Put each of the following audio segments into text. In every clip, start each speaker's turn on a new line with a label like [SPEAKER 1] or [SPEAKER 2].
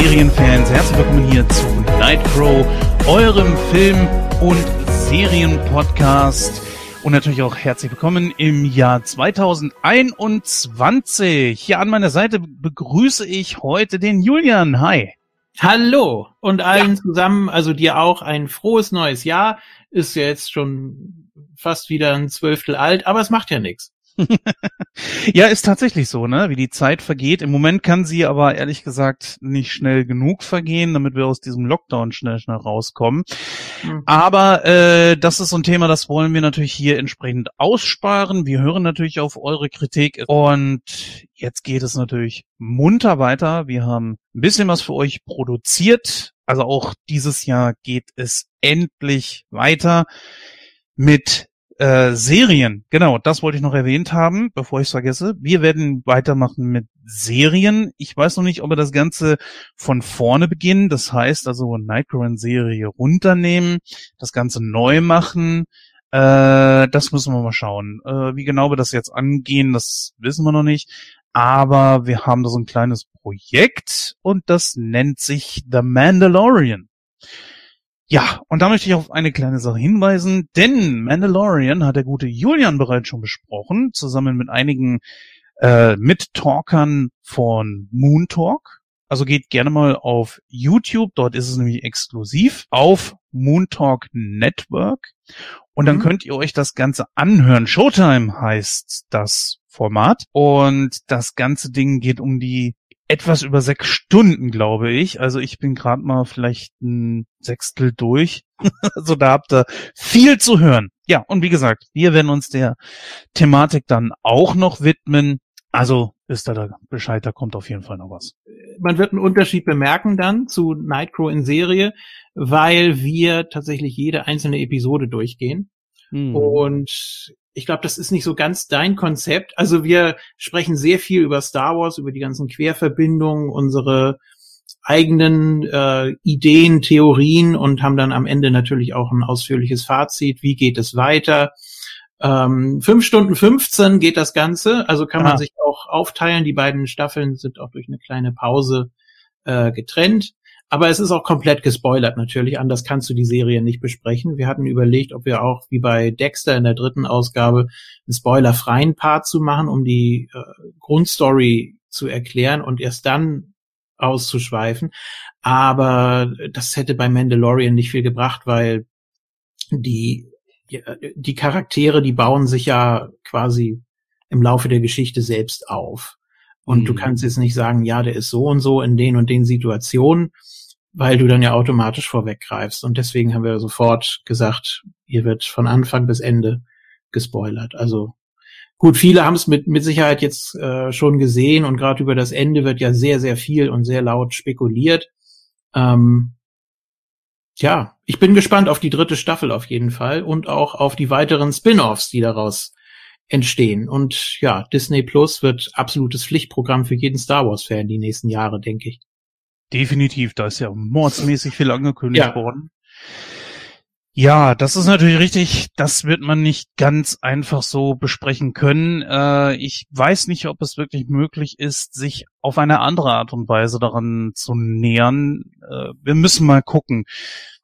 [SPEAKER 1] Serienfans, herzlich willkommen hier zu Nightcrow, eurem Film- und Serienpodcast. Und natürlich auch herzlich willkommen im Jahr 2021. Hier an meiner Seite begrüße ich heute den Julian. Hi.
[SPEAKER 2] Hallo und allen ja. zusammen, also dir auch ein frohes neues Jahr. Ist ja jetzt schon fast wieder ein Zwölftel alt, aber es macht ja nichts.
[SPEAKER 1] ja, ist tatsächlich so, ne? Wie die Zeit vergeht. Im Moment kann sie aber ehrlich gesagt nicht schnell genug vergehen, damit wir aus diesem Lockdown schnell schnell rauskommen. Mhm. Aber äh, das ist so ein Thema, das wollen wir natürlich hier entsprechend aussparen. Wir hören natürlich auf eure Kritik und jetzt geht es natürlich munter weiter. Wir haben ein bisschen was für euch produziert. Also auch dieses Jahr geht es endlich weiter mit äh, Serien, genau, das wollte ich noch erwähnt haben, bevor ich es vergesse. Wir werden weitermachen mit Serien. Ich weiß noch nicht, ob wir das Ganze von vorne beginnen. Das heißt also Nightcrawler-Serie runternehmen, das Ganze neu machen. Äh, das müssen wir mal schauen. Äh, wie genau wir das jetzt angehen, das wissen wir noch nicht. Aber wir haben da so ein kleines Projekt und das nennt sich The Mandalorian. Ja, und da möchte ich auf eine kleine Sache hinweisen, denn Mandalorian hat der gute Julian bereits schon besprochen, zusammen mit einigen äh, Mittalkern von Moon Talk. Also geht gerne mal auf YouTube, dort ist es nämlich exklusiv, auf Moon Talk Network. Und dann mhm. könnt ihr euch das Ganze anhören. Showtime heißt das Format. Und das ganze Ding geht um die etwas über sechs Stunden, glaube ich. Also ich bin gerade mal vielleicht ein Sechstel durch. also da habt ihr viel zu hören. Ja, und wie gesagt, wir werden uns der Thematik dann auch noch widmen. Also ist da Bescheid, da kommt auf jeden Fall noch was.
[SPEAKER 2] Man wird einen Unterschied bemerken dann zu Nightcrow in Serie, weil wir tatsächlich jede einzelne Episode durchgehen. Mhm. Und ich glaube, das ist nicht so ganz dein Konzept. Also wir sprechen sehr viel über Star Wars, über die ganzen Querverbindungen, unsere eigenen äh, Ideen, Theorien und haben dann am Ende natürlich auch ein ausführliches Fazit. Wie geht es weiter? Ähm, fünf Stunden 15 geht das Ganze, also kann man ah. sich auch aufteilen. Die beiden Staffeln sind auch durch eine kleine Pause äh, getrennt. Aber es ist auch komplett gespoilert natürlich, anders kannst du die Serie nicht besprechen. Wir hatten überlegt, ob wir auch wie bei Dexter in der dritten Ausgabe einen spoilerfreien Part zu machen, um die äh, Grundstory zu erklären und erst dann auszuschweifen. Aber das hätte bei Mandalorian nicht viel gebracht, weil die, die Charaktere, die bauen sich ja quasi im Laufe der Geschichte selbst auf. Und mhm. du kannst jetzt nicht sagen, ja, der ist so und so in den und den Situationen, weil du dann ja automatisch vorweggreifst. Und deswegen haben wir sofort gesagt, hier wird von Anfang bis Ende gespoilert. Also gut, viele haben es mit, mit Sicherheit jetzt äh, schon gesehen und gerade über das Ende wird ja sehr, sehr viel und sehr laut spekuliert. Ähm, ja, ich bin gespannt auf die dritte Staffel auf jeden Fall und auch auf die weiteren Spin-offs, die daraus entstehen. Und ja, Disney Plus wird absolutes Pflichtprogramm für jeden Star Wars-Fan die nächsten Jahre, denke ich.
[SPEAKER 1] Definitiv, da ist ja mordsmäßig viel angekündigt ja. worden. Ja, das ist natürlich richtig. Das wird man nicht ganz einfach so besprechen können. Äh, ich weiß nicht, ob es wirklich möglich ist, sich auf eine andere Art und Weise daran zu nähern. Äh, wir müssen mal gucken,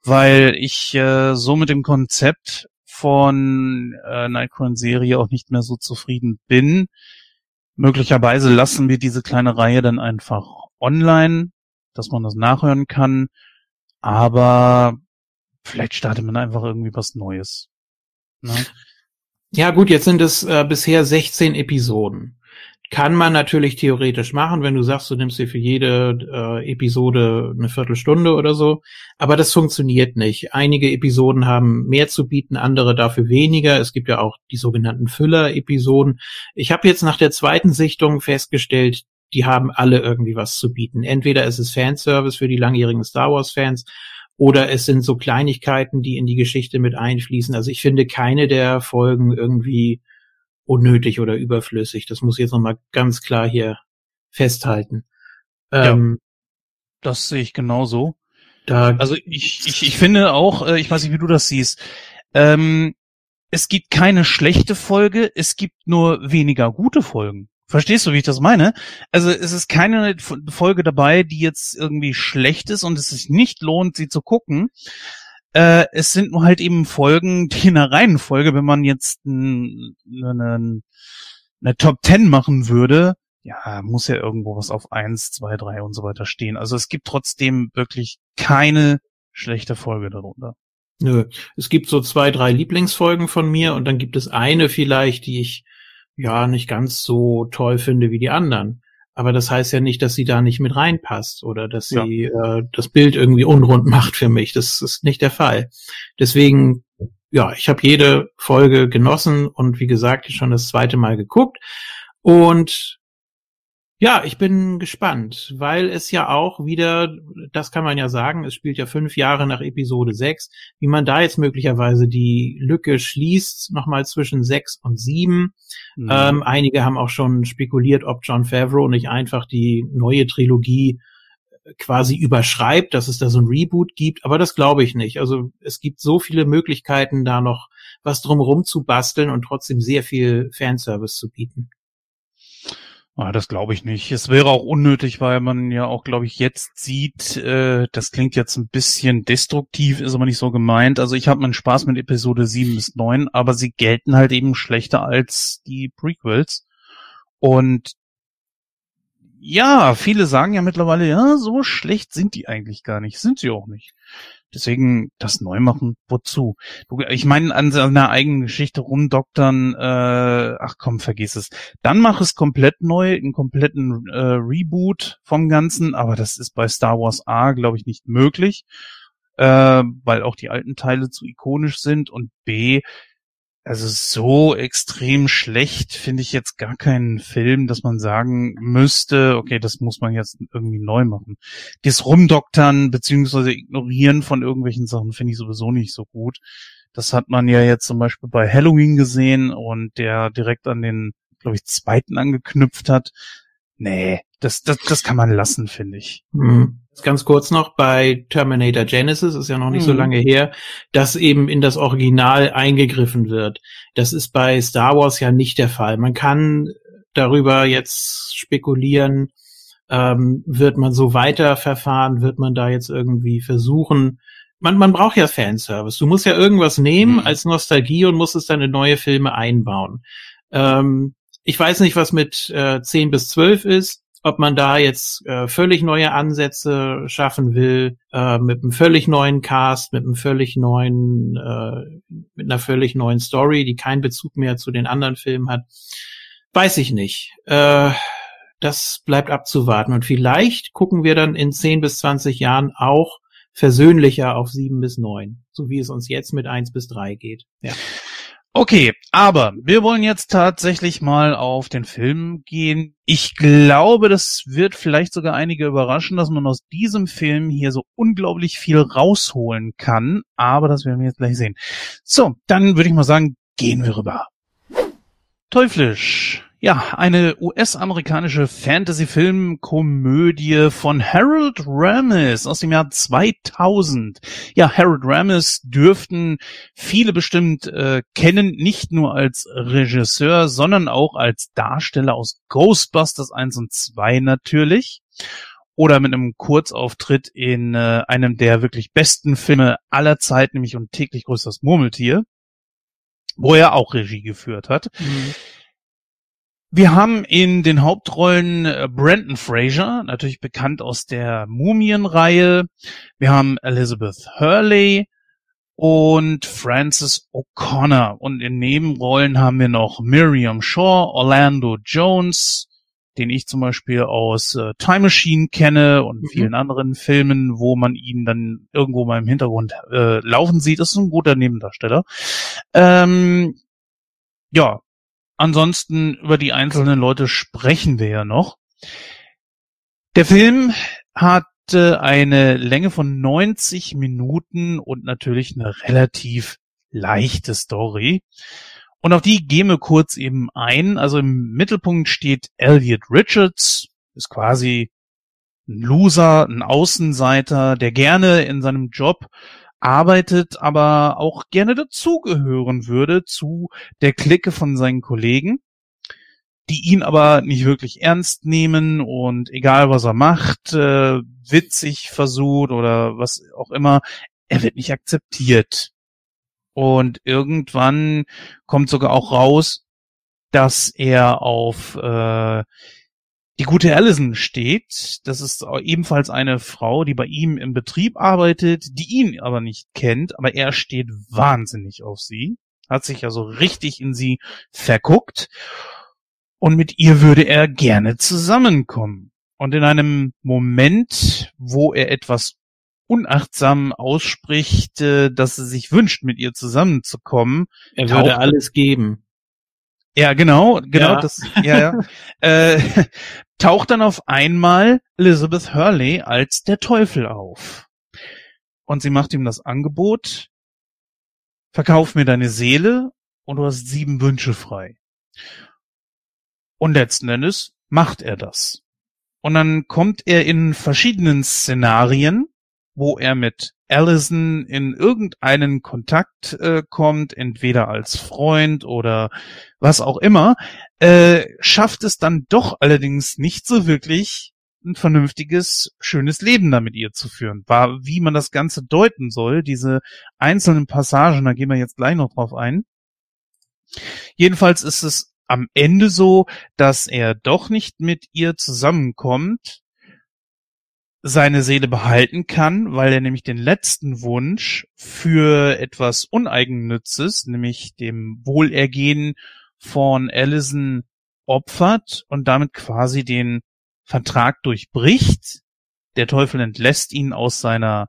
[SPEAKER 1] weil ich äh, so mit dem Konzept von äh, Nightcrawler-Serie auch nicht mehr so zufrieden bin. Möglicherweise lassen wir diese kleine Reihe dann einfach online dass man das nachhören kann. Aber vielleicht startet man einfach irgendwie was Neues.
[SPEAKER 2] Ne? Ja gut, jetzt sind es äh, bisher 16 Episoden. Kann man natürlich theoretisch machen, wenn du sagst, du nimmst dir für jede äh, Episode eine Viertelstunde oder so. Aber das funktioniert nicht. Einige Episoden haben mehr zu bieten, andere dafür weniger. Es gibt ja auch die sogenannten Füller-Episoden. Ich habe jetzt nach der zweiten Sichtung festgestellt, die haben alle irgendwie was zu bieten. Entweder ist es Fanservice für die langjährigen Star Wars Fans oder es sind so Kleinigkeiten, die in die Geschichte mit einfließen. Also ich finde keine der Folgen irgendwie unnötig oder überflüssig. Das muss ich jetzt nochmal ganz klar hier festhalten.
[SPEAKER 1] Ähm, ja, das sehe ich genauso. Da also ich, ich, ich finde auch, äh, ich weiß nicht, wie du das siehst, ähm, es gibt keine schlechte Folge, es gibt nur weniger gute Folgen. Verstehst du, wie ich das meine? Also es ist keine Folge dabei, die jetzt irgendwie schlecht ist und es sich nicht lohnt, sie zu gucken. Äh, es sind nur halt eben Folgen, die in einer Reihenfolge, wenn man jetzt eine, eine, eine Top Ten machen würde, ja, muss ja irgendwo was auf eins, zwei, drei und so weiter stehen. Also es gibt trotzdem wirklich keine schlechte Folge darunter.
[SPEAKER 2] Nö, es gibt so zwei, drei Lieblingsfolgen von mir und dann gibt es eine vielleicht, die ich ja nicht ganz so toll finde wie die anderen. Aber das heißt ja nicht, dass sie da nicht mit reinpasst oder dass sie ja. äh, das Bild irgendwie unrund macht für mich. Das ist nicht der Fall. Deswegen, ja, ich habe jede Folge genossen und wie gesagt, schon das zweite Mal geguckt. Und ja, ich bin gespannt, weil es ja auch wieder, das kann man ja sagen, es spielt ja fünf Jahre nach Episode 6, wie man da jetzt möglicherweise die Lücke schließt, nochmal zwischen 6 und 7. Mhm. Ähm, einige haben auch schon spekuliert, ob John Favreau nicht einfach die neue Trilogie quasi überschreibt, dass es da so ein Reboot gibt, aber das glaube ich nicht. Also es gibt so viele Möglichkeiten, da noch was drumherum zu basteln und trotzdem sehr viel Fanservice zu bieten.
[SPEAKER 1] Ah, das glaube ich nicht. Es wäre auch unnötig, weil man ja auch, glaube ich, jetzt sieht, äh, das klingt jetzt ein bisschen destruktiv, ist aber nicht so gemeint. Also ich habe meinen Spaß mit Episode 7 bis 9, aber sie gelten halt eben schlechter als die Prequels. Und ja, viele sagen ja mittlerweile, ja, so schlecht sind die eigentlich gar nicht. Sind sie auch nicht. Deswegen das neu machen, wozu? Ich meine, an seiner eigenen Geschichte rumdoktern, äh, ach komm, vergiss es. Dann mach es komplett neu, einen kompletten äh, Reboot vom Ganzen, aber das ist bei Star Wars A, glaube ich, nicht möglich, äh, weil auch die alten Teile zu ikonisch sind und B, also so extrem schlecht finde ich jetzt gar keinen Film, dass man sagen müsste, okay, das muss man jetzt irgendwie neu machen. Das Rumdoktern beziehungsweise Ignorieren von irgendwelchen Sachen finde ich sowieso nicht so gut. Das hat man ja jetzt zum Beispiel bei Halloween gesehen und der direkt an den, glaube ich, zweiten angeknüpft hat. Nee, das, das, das kann man lassen, finde ich.
[SPEAKER 2] Mhm. Ganz kurz noch bei Terminator Genesis, ist ja noch nicht mhm. so lange her, dass eben in das Original eingegriffen wird. Das ist bei Star Wars ja nicht der Fall. Man kann darüber jetzt spekulieren, ähm, wird man so weiterverfahren, wird man da jetzt irgendwie versuchen, man, man braucht ja Fanservice. Du musst ja irgendwas nehmen mhm. als Nostalgie und musst es dann in neue Filme einbauen. Ähm, ich weiß nicht, was mit äh, 10 bis 12 ist ob man da jetzt äh, völlig neue Ansätze schaffen will, äh, mit einem völlig neuen Cast, mit einem völlig neuen, äh, mit einer völlig neuen Story, die keinen Bezug mehr zu den anderen Filmen hat, weiß ich nicht. Äh, das bleibt abzuwarten. Und vielleicht gucken wir dann in 10 bis 20 Jahren auch versöhnlicher auf 7 bis 9, so wie es uns jetzt mit 1 bis 3 geht. Ja.
[SPEAKER 1] Okay, aber wir wollen jetzt tatsächlich mal auf den Film gehen. Ich glaube, das wird vielleicht sogar einige überraschen, dass man aus diesem Film hier so unglaublich viel rausholen kann. Aber das werden wir jetzt gleich sehen. So, dann würde ich mal sagen, gehen wir rüber. Teuflisch. Ja, eine US-amerikanische Fantasy-Film-Komödie von Harold Ramis aus dem Jahr 2000. Ja, Harold Ramis dürften viele bestimmt äh, kennen, nicht nur als Regisseur, sondern auch als Darsteller aus Ghostbusters 1 und 2 natürlich. Oder mit einem Kurzauftritt in äh, einem der wirklich besten Filme aller Zeit, nämlich und täglich größtes Murmeltier, wo er auch Regie geführt hat. Mhm. Wir haben in den Hauptrollen äh, Brandon Fraser, natürlich bekannt aus der Mumienreihe. Wir haben Elizabeth Hurley und Francis O'Connor. Und in Nebenrollen haben wir noch Miriam Shaw, Orlando Jones, den ich zum Beispiel aus äh, Time Machine kenne und mhm. vielen anderen Filmen, wo man ihn dann irgendwo mal im Hintergrund äh, laufen sieht. Das ist ein guter Nebendarsteller. Ähm, ja, Ansonsten über die einzelnen Leute sprechen wir ja noch. Der Film hatte eine Länge von 90 Minuten und natürlich eine relativ leichte Story. Und auf die gehen wir kurz eben ein. Also im Mittelpunkt steht Elliot Richards, ist quasi ein Loser, ein Außenseiter, der gerne in seinem Job arbeitet, aber auch gerne dazugehören würde zu der Clique von seinen Kollegen. die ihn aber nicht wirklich ernst nehmen und egal was er macht, äh, witzig versucht oder was auch immer, er wird nicht akzeptiert. Und irgendwann kommt sogar auch raus, dass er auf äh, die gute Allison steht. Das ist ebenfalls eine Frau, die bei ihm im Betrieb arbeitet, die ihn aber nicht kennt, aber er steht wahnsinnig auf sie, hat sich also richtig in sie verguckt und mit ihr würde er gerne zusammenkommen. Und in einem Moment, wo er etwas unachtsam ausspricht, äh, dass er sich wünscht, mit ihr zusammenzukommen.
[SPEAKER 2] Er würde alles geben.
[SPEAKER 1] Ja, genau, genau, ja. das, ja, ja. äh, taucht dann auf einmal Elizabeth Hurley als der Teufel auf. Und sie macht ihm das Angebot, verkauf mir deine Seele und du hast sieben Wünsche frei. Und letzten Endes macht er das. Und dann kommt er in verschiedenen Szenarien, wo er mit Allison in irgendeinen Kontakt äh, kommt, entweder als Freund oder was auch immer, äh, schafft es dann doch allerdings nicht so wirklich ein vernünftiges, schönes Leben da mit ihr zu führen. War, wie man das Ganze deuten soll, diese einzelnen Passagen, da gehen wir jetzt gleich noch drauf ein. Jedenfalls ist es am Ende so, dass er doch nicht mit ihr zusammenkommt, seine Seele behalten kann, weil er nämlich den letzten Wunsch für etwas Uneigennützes, nämlich dem Wohlergehen von Allison opfert und damit quasi den Vertrag durchbricht. Der Teufel entlässt ihn aus seiner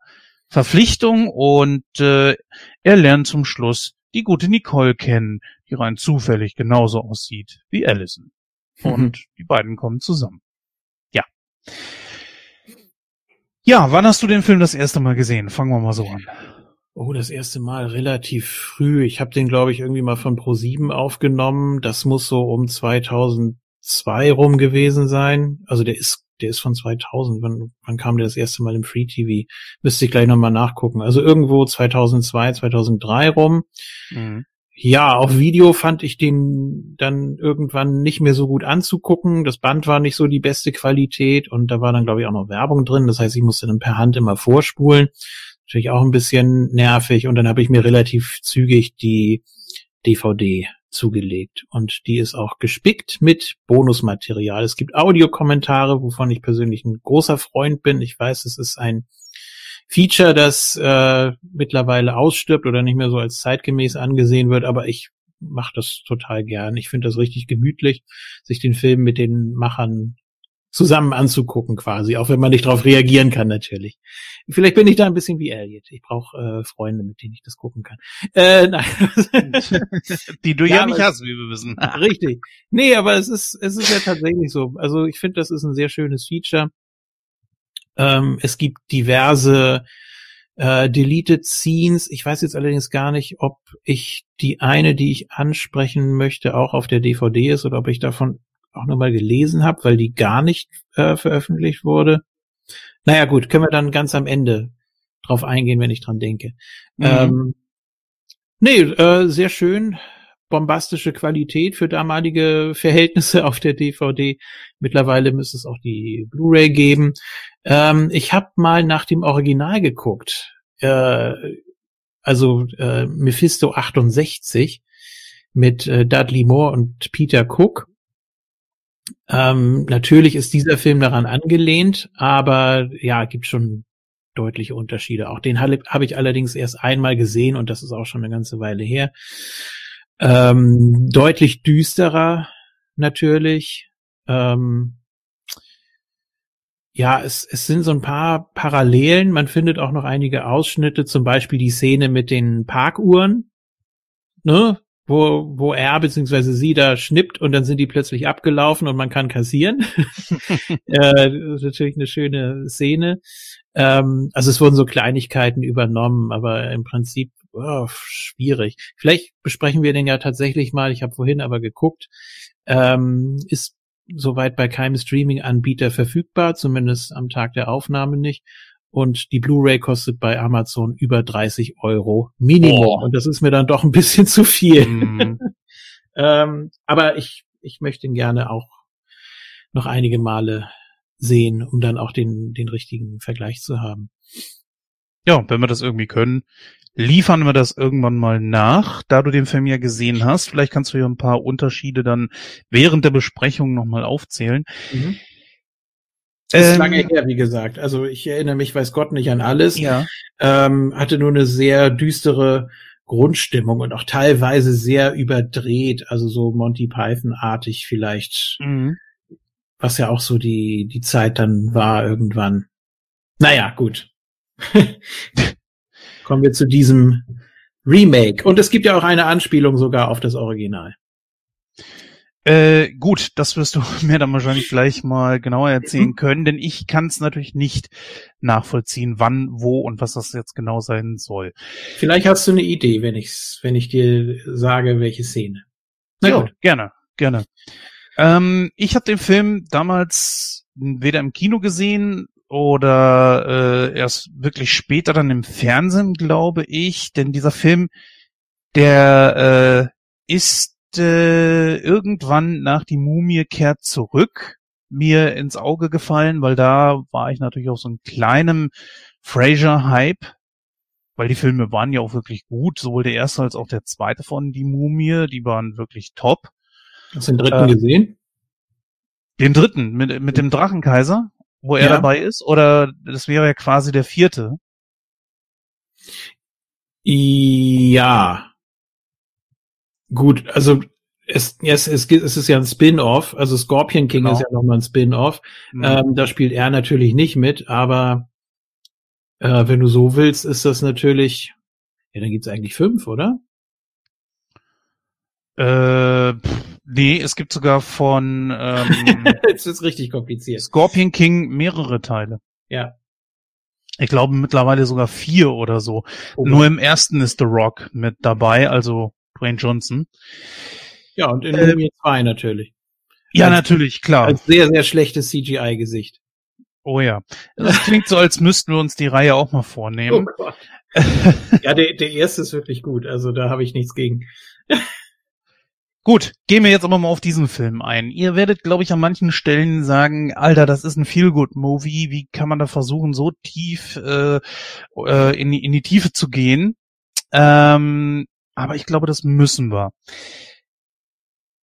[SPEAKER 1] Verpflichtung und äh, er lernt zum Schluss die gute Nicole kennen, die rein zufällig genauso aussieht wie Allison. Mhm. Und die beiden kommen zusammen. Ja. Ja, wann hast du den Film das erste Mal gesehen? Fangen wir mal so an.
[SPEAKER 2] Oh, das erste Mal relativ früh. Ich habe den, glaube ich, irgendwie mal von Pro7 aufgenommen. Das muss so um 2002 rum gewesen sein. Also der ist der ist von 2000. Wann, wann kam der das erste Mal im Free TV? Müsste ich gleich nochmal nachgucken. Also irgendwo 2002, 2003 rum. Mhm. Ja, auf Video fand ich den dann irgendwann nicht mehr so gut anzugucken. Das Band war nicht so die beste Qualität und da war dann, glaube ich, auch noch Werbung drin. Das heißt, ich musste dann per Hand immer vorspulen. Natürlich auch ein bisschen nervig. Und dann habe ich mir relativ zügig die DVD zugelegt. Und die ist auch gespickt mit Bonusmaterial. Es gibt Audiokommentare, wovon ich persönlich ein großer Freund bin. Ich weiß, es ist ein Feature, das äh, mittlerweile ausstirbt oder nicht mehr so als zeitgemäß angesehen wird, aber ich mache das total gern. Ich finde das richtig gemütlich, sich den Film mit den Machern zusammen anzugucken quasi, auch wenn man nicht darauf reagieren kann natürlich. Vielleicht bin ich da ein bisschen wie Elliot. Ich brauche äh, Freunde, mit denen ich das gucken kann. Äh, nein.
[SPEAKER 1] Die du ja, ja nicht hast, wie wir wissen.
[SPEAKER 2] Richtig. Nee, aber es ist es ist ja tatsächlich so. Also ich finde, das ist ein sehr schönes Feature. Ähm, es gibt diverse äh, Deleted Scenes. Ich weiß jetzt allerdings gar nicht, ob ich die eine, die ich ansprechen möchte, auch auf der DVD ist oder ob ich davon auch nur mal gelesen habe, weil die gar nicht äh, veröffentlicht wurde. Naja gut, können wir dann ganz am Ende drauf eingehen, wenn ich dran denke. Mhm. Ähm, nee, äh, sehr schön bombastische Qualität für damalige Verhältnisse auf der DVD. Mittlerweile müsste es auch die Blu-ray geben. Ähm, ich habe mal nach dem Original geguckt. Äh, also äh, Mephisto 68 mit äh, Dudley Moore und Peter Cook. Ähm, natürlich ist dieser Film daran angelehnt, aber ja, gibt schon deutliche Unterschiede. Auch den habe hab ich allerdings erst einmal gesehen und das ist auch schon eine ganze Weile her. Ähm, deutlich düsterer natürlich. Ähm, ja, es, es sind so ein paar Parallelen. Man findet auch noch einige Ausschnitte, zum Beispiel die Szene mit den Parkuhren, ne? wo, wo er bzw. sie da schnippt und dann sind die plötzlich abgelaufen und man kann kassieren. äh, das ist natürlich eine schöne Szene. Ähm, also es wurden so Kleinigkeiten übernommen, aber im Prinzip oh, schwierig. Vielleicht besprechen wir den ja tatsächlich mal. Ich habe vorhin aber geguckt. Ähm, ist soweit bei keinem Streaming-Anbieter verfügbar, zumindest am Tag der Aufnahme nicht. Und die Blu-ray kostet bei Amazon über 30 Euro Minimum. Oh. Und das ist mir dann doch ein bisschen zu viel. Mm. ähm, aber ich, ich möchte ihn gerne auch noch einige Male sehen, um dann auch den, den richtigen Vergleich zu haben.
[SPEAKER 1] Ja, wenn wir das irgendwie können, liefern wir das irgendwann mal nach, da du den Film ja gesehen hast. Vielleicht kannst du ja ein paar Unterschiede dann während der Besprechung nochmal aufzählen. Mhm.
[SPEAKER 2] Das ist ähm, lange her, wie gesagt. Also ich erinnere mich, weiß Gott, nicht an alles.
[SPEAKER 1] Ja.
[SPEAKER 2] Ähm, hatte nur eine sehr düstere Grundstimmung und auch teilweise sehr überdreht, also so Monty Python-artig vielleicht. Mhm. Was ja auch so die, die Zeit dann war irgendwann. Naja, gut. Kommen wir zu diesem Remake. Und es gibt ja auch eine Anspielung sogar auf das Original.
[SPEAKER 1] Äh, gut, das wirst du mir dann wahrscheinlich gleich mal genauer erzählen können, denn ich kann es natürlich nicht nachvollziehen, wann, wo und was das jetzt genau sein soll.
[SPEAKER 2] Vielleicht hast du eine Idee, wenn ich wenn ich dir sage, welche Szene.
[SPEAKER 1] Na jo, gut, gerne, gerne. Ähm, ich habe den Film damals weder im Kino gesehen oder äh, erst wirklich später dann im Fernsehen, glaube ich, denn dieser Film, der äh, ist äh, irgendwann nach die Mumie kehrt zurück mir ins Auge gefallen, weil da war ich natürlich auch so ein kleinem Fraser-Hype, weil die Filme waren ja auch wirklich gut, sowohl der erste als auch der zweite von Die Mumie, die waren wirklich top.
[SPEAKER 2] Hast du den dritten äh, gesehen?
[SPEAKER 1] Den dritten, mit, mit dem Drachenkaiser, wo er ja. dabei ist, oder das wäre ja quasi der vierte?
[SPEAKER 2] Ja. Gut, also es, es, es, es ist ja ein Spin-off, also Scorpion King genau. ist ja nochmal ein Spin-off. Mhm. Ähm, da spielt er natürlich nicht mit, aber äh, wenn du so willst, ist das natürlich, ja, dann gibt's eigentlich fünf, oder?
[SPEAKER 1] Äh, nee, es gibt sogar von ähm,
[SPEAKER 2] Jetzt ist richtig kompliziert.
[SPEAKER 1] Scorpion King mehrere Teile.
[SPEAKER 2] Ja.
[SPEAKER 1] Ich glaube mittlerweile sogar vier oder so. Oh. Nur im ersten ist The Rock mit dabei, also Dwayne Johnson.
[SPEAKER 2] Ja, und in Mumie 2 natürlich.
[SPEAKER 1] Ja, als, natürlich, klar.
[SPEAKER 2] Als sehr, sehr schlechtes CGI-Gesicht.
[SPEAKER 1] Oh ja. Das klingt so, als müssten wir uns die Reihe auch mal vornehmen. Oh Gott.
[SPEAKER 2] ja, der, der erste ist wirklich gut, also da habe ich nichts gegen.
[SPEAKER 1] Gut, gehen wir jetzt aber mal auf diesen Film ein. Ihr werdet, glaube ich, an manchen Stellen sagen, Alter, das ist ein Feel-Good-Movie. Wie kann man da versuchen, so tief äh, äh, in, die, in die Tiefe zu gehen? Ähm, aber ich glaube, das müssen wir.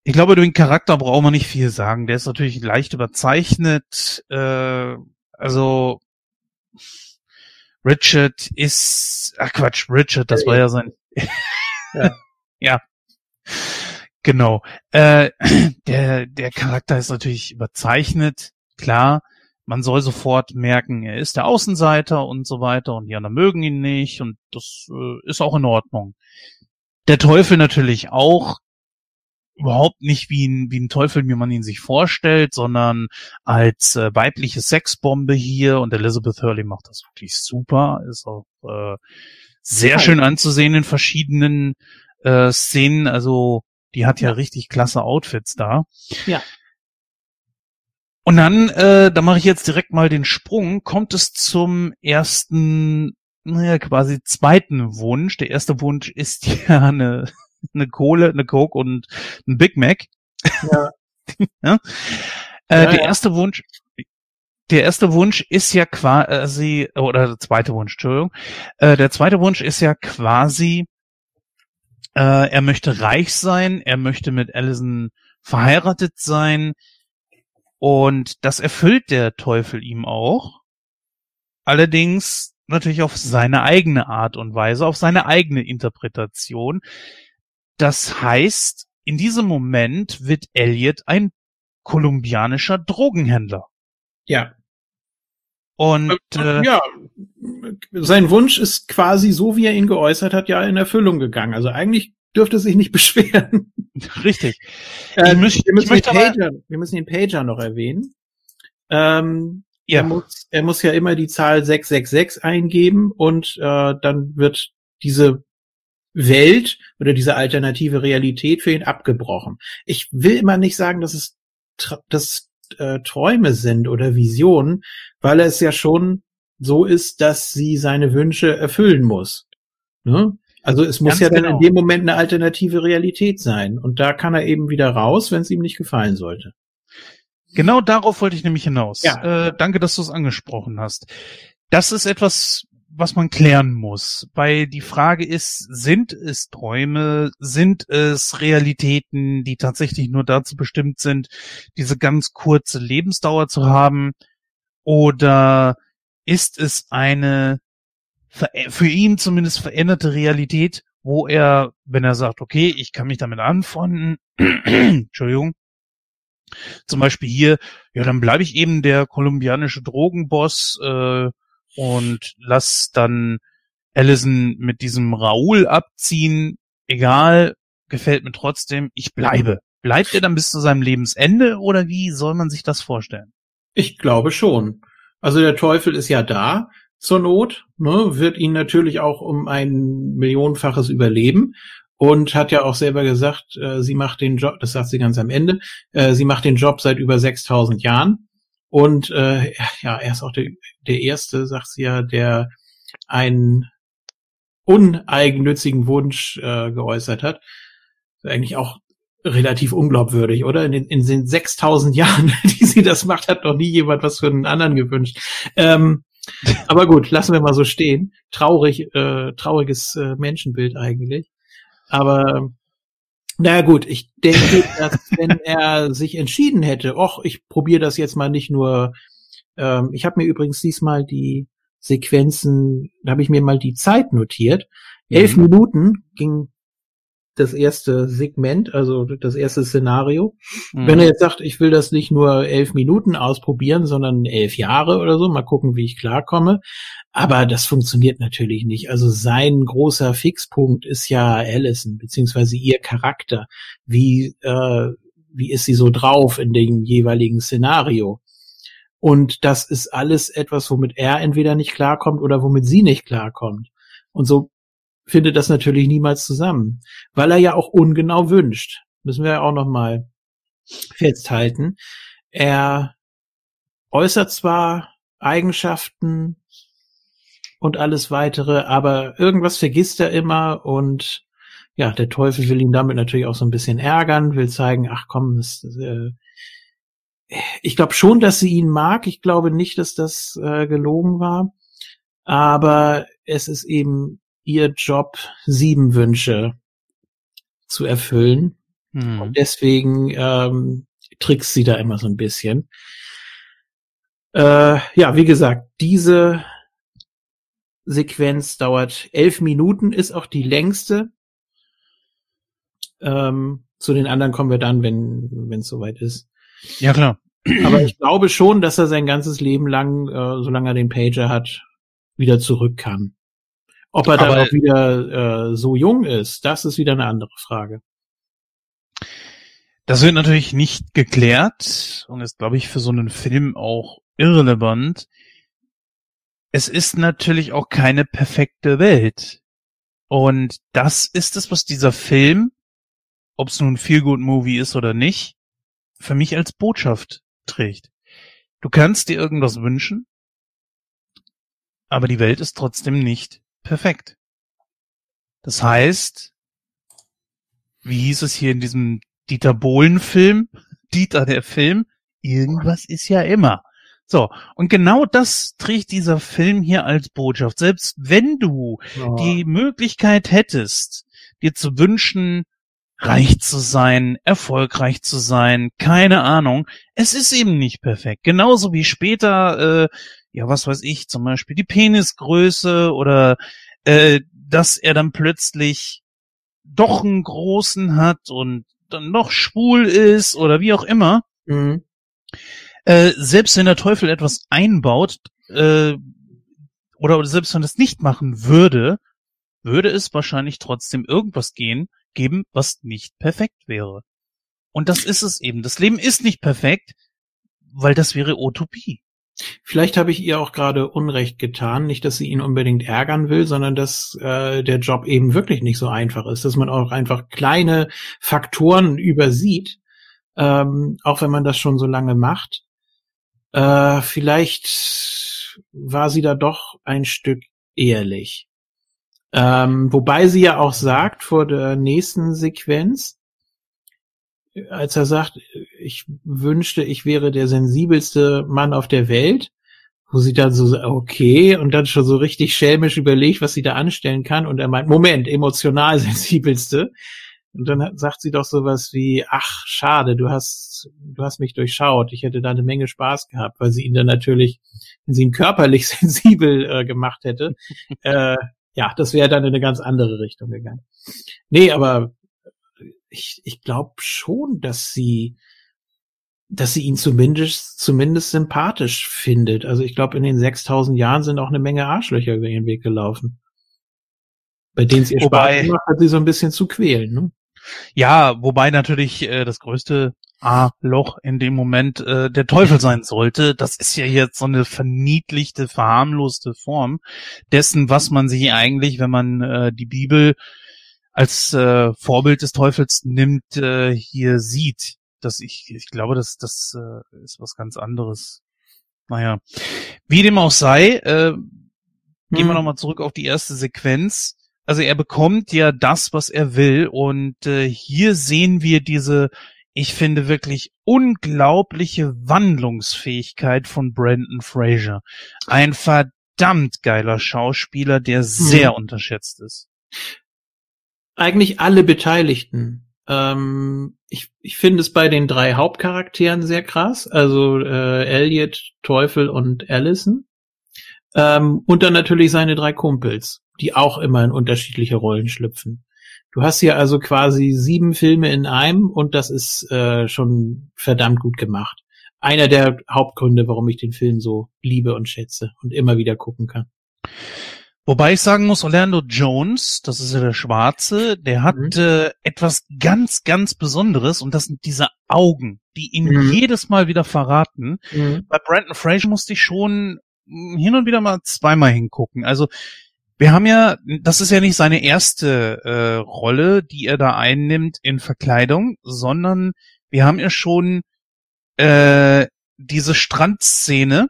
[SPEAKER 1] Ich glaube, über den Charakter brauchen wir nicht viel sagen. Der ist natürlich leicht überzeichnet. Äh, also Richard ist, ach Quatsch, Richard, das war ja sein. ja. ja. Genau. Äh, der, der Charakter ist natürlich überzeichnet. Klar, man soll sofort merken, er ist der Außenseiter und so weiter und die anderen mögen ihn nicht und das äh, ist auch in Ordnung. Der Teufel natürlich auch überhaupt nicht wie ein, wie ein Teufel, wie man ihn sich vorstellt, sondern als äh, weibliche Sexbombe hier und Elizabeth Hurley macht das wirklich super, ist auch äh, sehr schön anzusehen in verschiedenen äh, Szenen, also die hat ja, ja richtig klasse Outfits da.
[SPEAKER 2] Ja.
[SPEAKER 1] Und dann, äh, da mache ich jetzt direkt mal den Sprung, kommt es zum ersten, naja, quasi zweiten Wunsch. Der erste Wunsch ist ja eine eine Kohle, eine Coke und ein Big Mac. Ja. ja? Äh, ja, der erste Wunsch, der erste Wunsch ist ja quasi, oder der zweite Wunsch, Entschuldigung, äh, der zweite Wunsch ist ja quasi, äh, er möchte reich sein, er möchte mit Allison verheiratet sein und das erfüllt der Teufel ihm auch. Allerdings natürlich auf seine eigene Art und Weise, auf seine eigene Interpretation. Das heißt, in diesem Moment wird Elliot ein kolumbianischer Drogenhändler.
[SPEAKER 2] Ja.
[SPEAKER 1] Und äh,
[SPEAKER 2] ja, sein Wunsch ist quasi so, wie er ihn geäußert hat, ja in Erfüllung gegangen. Also eigentlich dürfte sich nicht beschweren.
[SPEAKER 1] Richtig.
[SPEAKER 2] Äh, müß, wir, müssen den Pager, wir müssen den Pager noch erwähnen. Ähm, ja. er, muss, er muss ja immer die Zahl 666 eingeben und äh, dann wird diese Welt oder diese alternative Realität für ihn abgebrochen. Ich will immer nicht sagen, dass es dass, äh, Träume sind oder Visionen, weil es ja schon so ist, dass sie seine Wünsche erfüllen muss. Ne? Also es muss Ganz ja dann genau. in dem Moment eine alternative Realität sein. Und da kann er eben wieder raus, wenn es ihm nicht gefallen sollte.
[SPEAKER 1] Genau darauf wollte ich nämlich hinaus. Ja. Äh, danke, dass du es angesprochen hast. Das ist etwas, was man klären muss. Weil die Frage ist, sind es Träume, sind es Realitäten, die tatsächlich nur dazu bestimmt sind, diese ganz kurze Lebensdauer zu haben? Oder ist es eine für ihn zumindest veränderte Realität, wo er, wenn er sagt, okay, ich kann mich damit anfreunden, Entschuldigung, zum Beispiel hier, ja, dann bleibe ich eben der kolumbianische Drogenboss äh, und lass dann Allison mit diesem Raoul abziehen. Egal, gefällt mir trotzdem, ich bleibe. Bleibt er dann bis zu seinem Lebensende oder wie soll man sich das vorstellen?
[SPEAKER 2] Ich glaube schon. Also der Teufel ist ja da zur Not, ne, wird ihn natürlich auch um ein millionenfaches überleben und hat ja auch selber gesagt, äh, sie macht den Job, das sagt sie ganz am Ende, äh, sie macht den Job seit über 6000 Jahren und äh, ja, er ist auch der, der Erste, sagt sie ja, der einen uneigennützigen Wunsch äh, geäußert hat. Eigentlich auch relativ unglaubwürdig, oder? In den, in den 6000 Jahren, die sie das macht, hat noch nie jemand was für einen anderen gewünscht. Ähm, aber gut, lassen wir mal so stehen. Traurig, äh, trauriges äh, Menschenbild eigentlich. Aber naja gut, ich denke, dass wenn er sich entschieden hätte, ach, ich probiere das jetzt mal nicht nur. Ähm, ich habe mir übrigens diesmal die Sequenzen, da habe ich mir mal die Zeit notiert. Elf mhm. Minuten ging das erste Segment, also das erste Szenario. Mhm. Wenn er jetzt sagt, ich will das nicht nur elf Minuten ausprobieren, sondern elf Jahre oder so, mal gucken, wie ich klarkomme. Aber das funktioniert natürlich nicht. Also sein großer Fixpunkt ist ja Allison, beziehungsweise ihr Charakter. Wie, äh, wie ist sie so drauf in dem jeweiligen Szenario? Und das ist alles etwas, womit er entweder nicht klarkommt oder womit sie nicht klarkommt. Und so findet das natürlich niemals zusammen, weil er ja auch ungenau wünscht. Müssen wir ja auch noch mal festhalten. Er äußert zwar Eigenschaften und alles weitere, aber irgendwas vergisst er immer und ja, der Teufel will ihn damit natürlich auch so ein bisschen ärgern, will zeigen, ach komm, das, äh, ich glaube schon, dass sie ihn mag. Ich glaube nicht, dass das äh, gelogen war. Aber es ist eben ihr Job, sieben Wünsche zu erfüllen. Hm. Und deswegen ähm, trickst sie da immer so ein bisschen. Äh, ja, wie gesagt, diese Sequenz dauert elf Minuten, ist auch die längste. Ähm, zu den anderen kommen wir dann, wenn es soweit ist.
[SPEAKER 1] Ja klar.
[SPEAKER 2] Aber ich glaube schon, dass er sein ganzes Leben lang, äh, solange er den Pager hat, wieder zurück kann. Ob er dann auch wieder äh, so jung ist, das ist wieder eine andere Frage.
[SPEAKER 1] Das wird natürlich nicht geklärt und ist, glaube ich, für so einen Film auch irrelevant. Es ist natürlich auch keine perfekte Welt. Und das ist es, was dieser Film, ob es nun ein Feel-Good-Movie ist oder nicht, für mich als Botschaft trägt. Du kannst dir irgendwas wünschen, aber die Welt ist trotzdem nicht perfekt. Das heißt, wie hieß es hier in diesem Dieter Bohlen-Film? Dieter der Film, irgendwas ist ja immer. So, und genau das trägt dieser Film hier als Botschaft. Selbst wenn du ja. die Möglichkeit hättest, dir zu wünschen, reich zu sein, erfolgreich zu sein, keine Ahnung, es ist eben nicht perfekt. Genauso wie später äh, ja, was weiß ich, zum Beispiel die Penisgröße oder äh, dass er dann plötzlich doch einen großen hat und dann noch schwul ist oder wie auch immer. Mhm. Äh, selbst wenn der Teufel etwas einbaut, äh, oder selbst wenn es nicht machen würde, würde es wahrscheinlich trotzdem irgendwas gehen, geben, was nicht perfekt wäre. Und das ist es eben. Das Leben ist nicht perfekt, weil das wäre Utopie.
[SPEAKER 2] Vielleicht habe ich ihr auch gerade Unrecht getan, nicht, dass sie ihn unbedingt ärgern will, sondern dass äh, der Job eben wirklich nicht so einfach ist, dass man auch einfach kleine Faktoren übersieht, ähm, auch wenn man das schon so lange macht. Äh, vielleicht war sie da doch ein Stück ehrlich. Ähm, wobei sie ja auch sagt vor der nächsten Sequenz, als er sagt, ich wünschte, ich wäre der sensibelste Mann auf der Welt, wo sie dann so, okay, und dann schon so richtig schelmisch überlegt, was sie da anstellen kann, und er meint, Moment, emotional sensibelste. Und dann sagt sie doch sowas wie, ach, schade, du hast, du hast mich durchschaut, ich hätte da eine Menge Spaß gehabt, weil sie ihn dann natürlich, wenn sie ihn körperlich sensibel äh, gemacht hätte, äh, ja, das wäre dann in eine ganz andere Richtung gegangen. Nee, aber ich, ich glaube schon, dass sie, dass sie ihn zumindest, zumindest sympathisch findet. Also ich glaube, in den 6000 Jahren sind auch eine Menge Arschlöcher über ihren Weg gelaufen. Bei denen es ihr Wobei, Spaß gemacht hat, sie so ein bisschen zu quälen, ne?
[SPEAKER 1] Ja, wobei natürlich äh, das größte A-Loch in dem Moment äh, der Teufel sein sollte. Das ist ja jetzt so eine verniedlichte, verharmloste Form dessen, was man sich eigentlich, wenn man äh, die Bibel als äh, Vorbild des Teufels nimmt, äh, hier sieht. Das ich, ich glaube, das, das äh, ist was ganz anderes. Naja, wie dem auch sei, äh, hm. gehen wir hm. nochmal zurück auf die erste Sequenz also er bekommt ja das, was er will. Und äh, hier sehen wir diese, ich finde wirklich unglaubliche Wandlungsfähigkeit von Brandon Fraser. Ein verdammt geiler Schauspieler, der sehr hm. unterschätzt ist.
[SPEAKER 2] Eigentlich alle Beteiligten. Ähm, ich, ich finde es bei den drei Hauptcharakteren sehr krass. Also äh, Elliot, Teufel und Allison. Ähm, und dann natürlich seine drei Kumpels die auch immer in unterschiedliche Rollen schlüpfen. Du hast hier also quasi sieben Filme in einem und das ist äh, schon verdammt gut gemacht. Einer der Hauptgründe, warum ich den Film so liebe und schätze und immer wieder gucken kann.
[SPEAKER 1] Wobei ich sagen muss, Orlando Jones, das ist ja der Schwarze, der hat mhm. äh, etwas ganz, ganz Besonderes und das sind diese Augen, die ihn mhm. jedes Mal wieder verraten. Mhm. Bei Brandon Fraser musste ich schon hin und wieder mal zweimal hingucken. Also wir haben ja, das ist ja nicht seine erste äh, Rolle, die er da einnimmt in Verkleidung, sondern wir haben ja schon äh, diese Strandszene,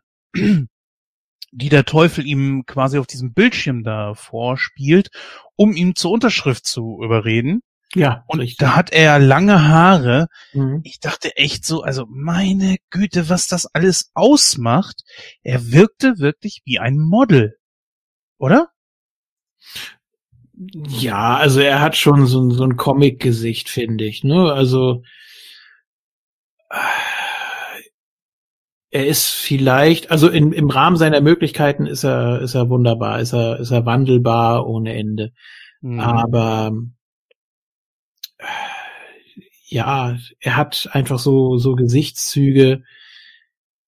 [SPEAKER 1] die der Teufel ihm quasi auf diesem Bildschirm da vorspielt, um ihn zur Unterschrift zu überreden.
[SPEAKER 2] Ja.
[SPEAKER 1] Und richtig. da hat er lange Haare. Mhm. Ich dachte echt so, also meine Güte, was das alles ausmacht. Er wirkte wirklich wie ein Model. Oder?
[SPEAKER 2] Ja, also er hat schon so, so ein Comic-Gesicht, finde ich. Ne? Also er ist vielleicht, also in, im Rahmen seiner Möglichkeiten ist er, ist er wunderbar, ist er, ist er wandelbar ohne Ende. Mhm. Aber äh, ja, er hat einfach so, so Gesichtszüge,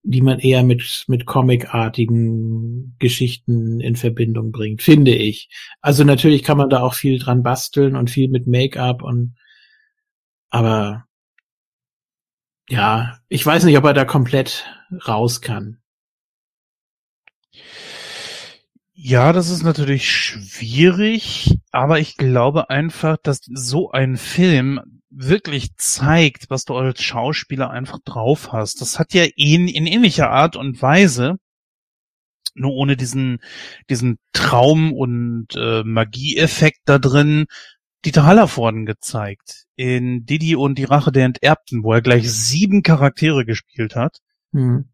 [SPEAKER 2] die man eher mit, mit Comic-artigen Geschichten in Verbindung bringt, finde ich. Also natürlich kann man da auch viel dran basteln und viel mit Make-up und, aber, ja, ich weiß nicht, ob er da komplett raus kann.
[SPEAKER 1] Ja, das ist natürlich schwierig, aber ich glaube einfach, dass so ein Film wirklich zeigt, was du als Schauspieler einfach drauf hast. Das hat ja in, in ähnlicher Art und Weise, nur ohne diesen, diesen Traum- und äh, Magieeffekt da drin, Dieter Hallervorden gezeigt. In Didi und die Rache der Enterbten, wo er gleich sieben Charaktere gespielt hat. Mhm.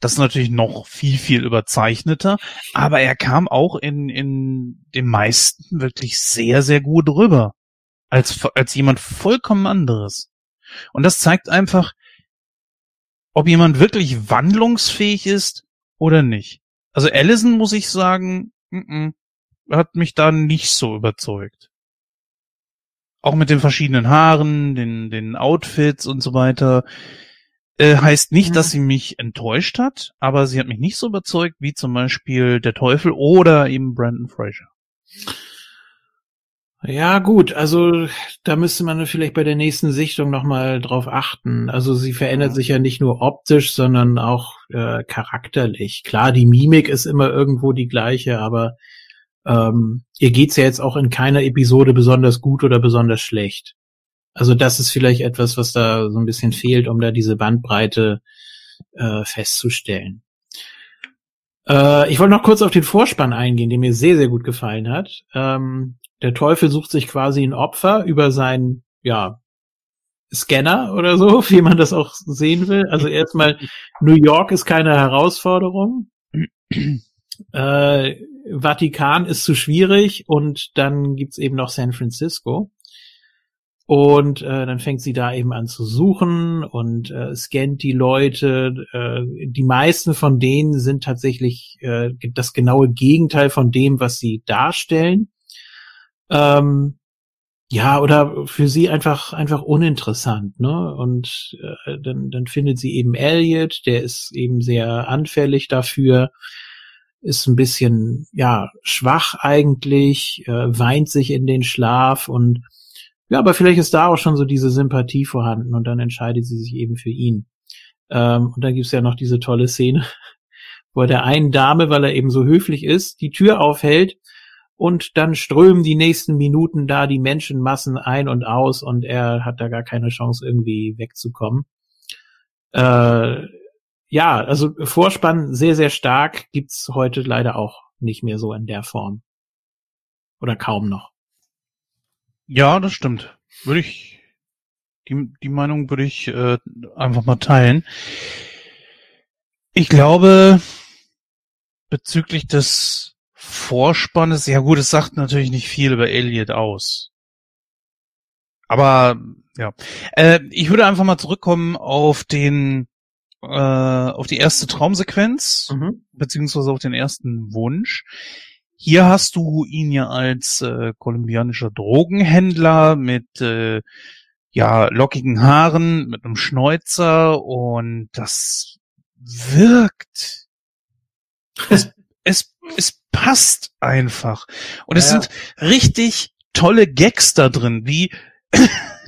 [SPEAKER 1] Das ist natürlich noch viel, viel überzeichneter, aber er kam auch in, in den meisten wirklich sehr, sehr gut rüber als, als jemand vollkommen anderes. Und das zeigt einfach, ob jemand wirklich wandlungsfähig ist oder nicht. Also Allison muss ich sagen, m -m, hat mich da nicht so überzeugt. Auch mit den verschiedenen Haaren, den, den Outfits und so weiter. Äh, heißt nicht, ja. dass sie mich enttäuscht hat, aber sie hat mich nicht so überzeugt wie zum Beispiel der Teufel oder eben Brandon Fraser.
[SPEAKER 2] Ja, gut, also da müsste man vielleicht bei der nächsten Sichtung nochmal drauf achten. Also sie verändert sich ja nicht nur optisch, sondern auch äh, charakterlich. Klar, die Mimik ist immer irgendwo die gleiche, aber ähm, ihr geht's ja jetzt auch in keiner Episode besonders gut oder besonders schlecht. Also das ist vielleicht etwas, was da so ein bisschen fehlt, um da diese Bandbreite äh, festzustellen. Äh, ich wollte noch kurz auf den Vorspann eingehen, der mir sehr, sehr gut gefallen hat. Ähm, der Teufel sucht sich quasi ein Opfer über seinen, ja, Scanner oder so, wie man das auch sehen will. Also erstmal, New York ist keine Herausforderung. Äh, Vatikan ist zu schwierig und dann gibt's eben noch San Francisco. Und äh, dann fängt sie da eben an zu suchen und äh, scannt die Leute. Äh, die meisten von denen sind tatsächlich äh, das genaue Gegenteil von dem, was sie darstellen. Ähm, ja, oder für sie einfach einfach uninteressant, ne? Und äh, dann dann findet sie eben Elliot, der ist eben sehr anfällig dafür, ist ein bisschen ja schwach eigentlich, äh, weint sich in den Schlaf und ja, aber vielleicht ist da auch schon so diese Sympathie vorhanden und dann entscheidet sie sich eben für ihn. Ähm, und dann gibt's ja noch diese tolle Szene, wo er der einen Dame, weil er eben so höflich ist, die Tür aufhält und dann strömen die nächsten Minuten da die Menschenmassen ein und aus und er hat da gar keine Chance irgendwie wegzukommen. Äh, ja, also Vorspann sehr, sehr stark gibt's heute leider auch nicht mehr so in der Form. Oder kaum noch.
[SPEAKER 1] Ja, das stimmt. Würde ich, die, die Meinung würde ich äh, einfach mal teilen. Ich glaube, bezüglich des Vorspannes, ja gut, es sagt natürlich nicht viel über Elliot aus. Aber ja, äh, ich würde einfach mal zurückkommen auf den, äh, auf die erste Traumsequenz, mhm. beziehungsweise auf den ersten Wunsch. Hier hast du ihn ja als äh, kolumbianischer Drogenhändler mit äh, ja lockigen Haaren, mit einem Schnäuzer und das wirkt. Es, es, es passt einfach. Und es ja. sind richtig tolle Gags da drin, wie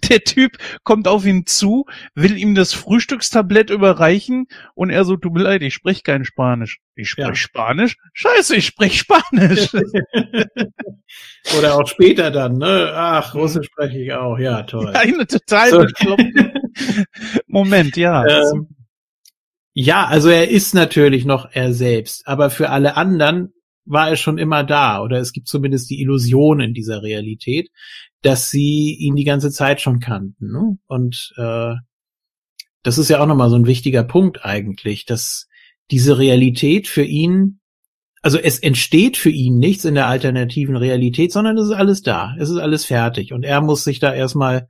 [SPEAKER 1] der Typ kommt auf ihn zu, will ihm das Frühstückstablett überreichen und er so, tut mir leid, ich spreche kein Spanisch. Ich spreche ja. Spanisch? Scheiße, ich spreche Spanisch.
[SPEAKER 2] Oder auch später dann, ne? Ach, Russisch spreche ich auch. Ja, toll.
[SPEAKER 1] Eine total so. Moment, ja. Ähm,
[SPEAKER 2] ja, also er ist natürlich noch er selbst, aber für alle anderen war er schon immer da oder es gibt zumindest die Illusion in dieser Realität, dass sie ihn die ganze Zeit schon kannten. Ne? Und äh, das ist ja auch nochmal so ein wichtiger Punkt eigentlich, dass diese Realität für ihn, also es entsteht für ihn nichts in der alternativen Realität, sondern es ist alles da, es ist alles fertig und er muss sich da erstmal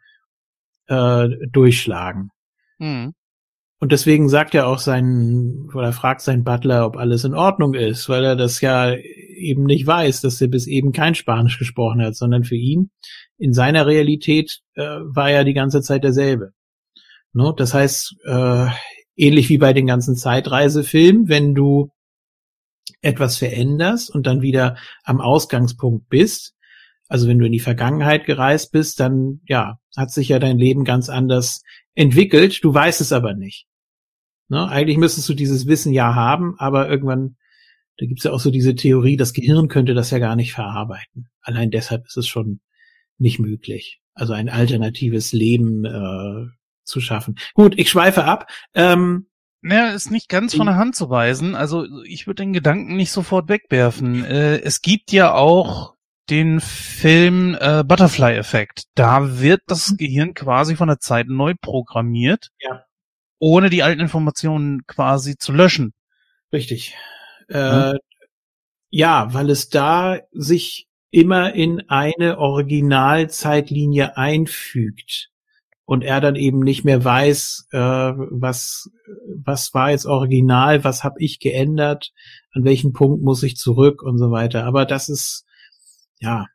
[SPEAKER 2] äh, durchschlagen. Mhm. Und deswegen sagt er auch seinen, oder fragt sein Butler, ob alles in Ordnung ist, weil er das ja eben nicht weiß, dass er bis eben kein Spanisch gesprochen hat, sondern für ihn in seiner Realität äh, war er die ganze Zeit derselbe. No? Das heißt, äh, ähnlich wie bei den ganzen Zeitreisefilmen, wenn du etwas veränderst und dann wieder am Ausgangspunkt bist, also wenn du in die Vergangenheit gereist bist, dann ja, hat sich ja dein Leben ganz anders entwickelt, du weißt es aber nicht. Ne? Eigentlich müsstest du dieses Wissen ja haben, aber irgendwann, da gibt's ja auch so diese Theorie, das Gehirn könnte das ja gar nicht verarbeiten. Allein deshalb ist es schon nicht möglich. Also ein alternatives Leben äh, zu schaffen. Gut, ich schweife ab. Ähm,
[SPEAKER 1] naja, ist nicht ganz von der Hand zu weisen. Also ich würde den Gedanken nicht sofort wegwerfen. Äh, es gibt ja auch den Film äh, Butterfly Effekt. Da wird das mhm. Gehirn quasi von der Zeit neu programmiert. Ja ohne die alten Informationen quasi zu löschen.
[SPEAKER 2] Richtig. Äh, hm? Ja, weil es da sich immer in eine Originalzeitlinie einfügt und er dann eben nicht mehr weiß, äh, was was war jetzt original, was habe ich geändert, an welchen Punkt muss ich zurück und so weiter. Aber das ist ja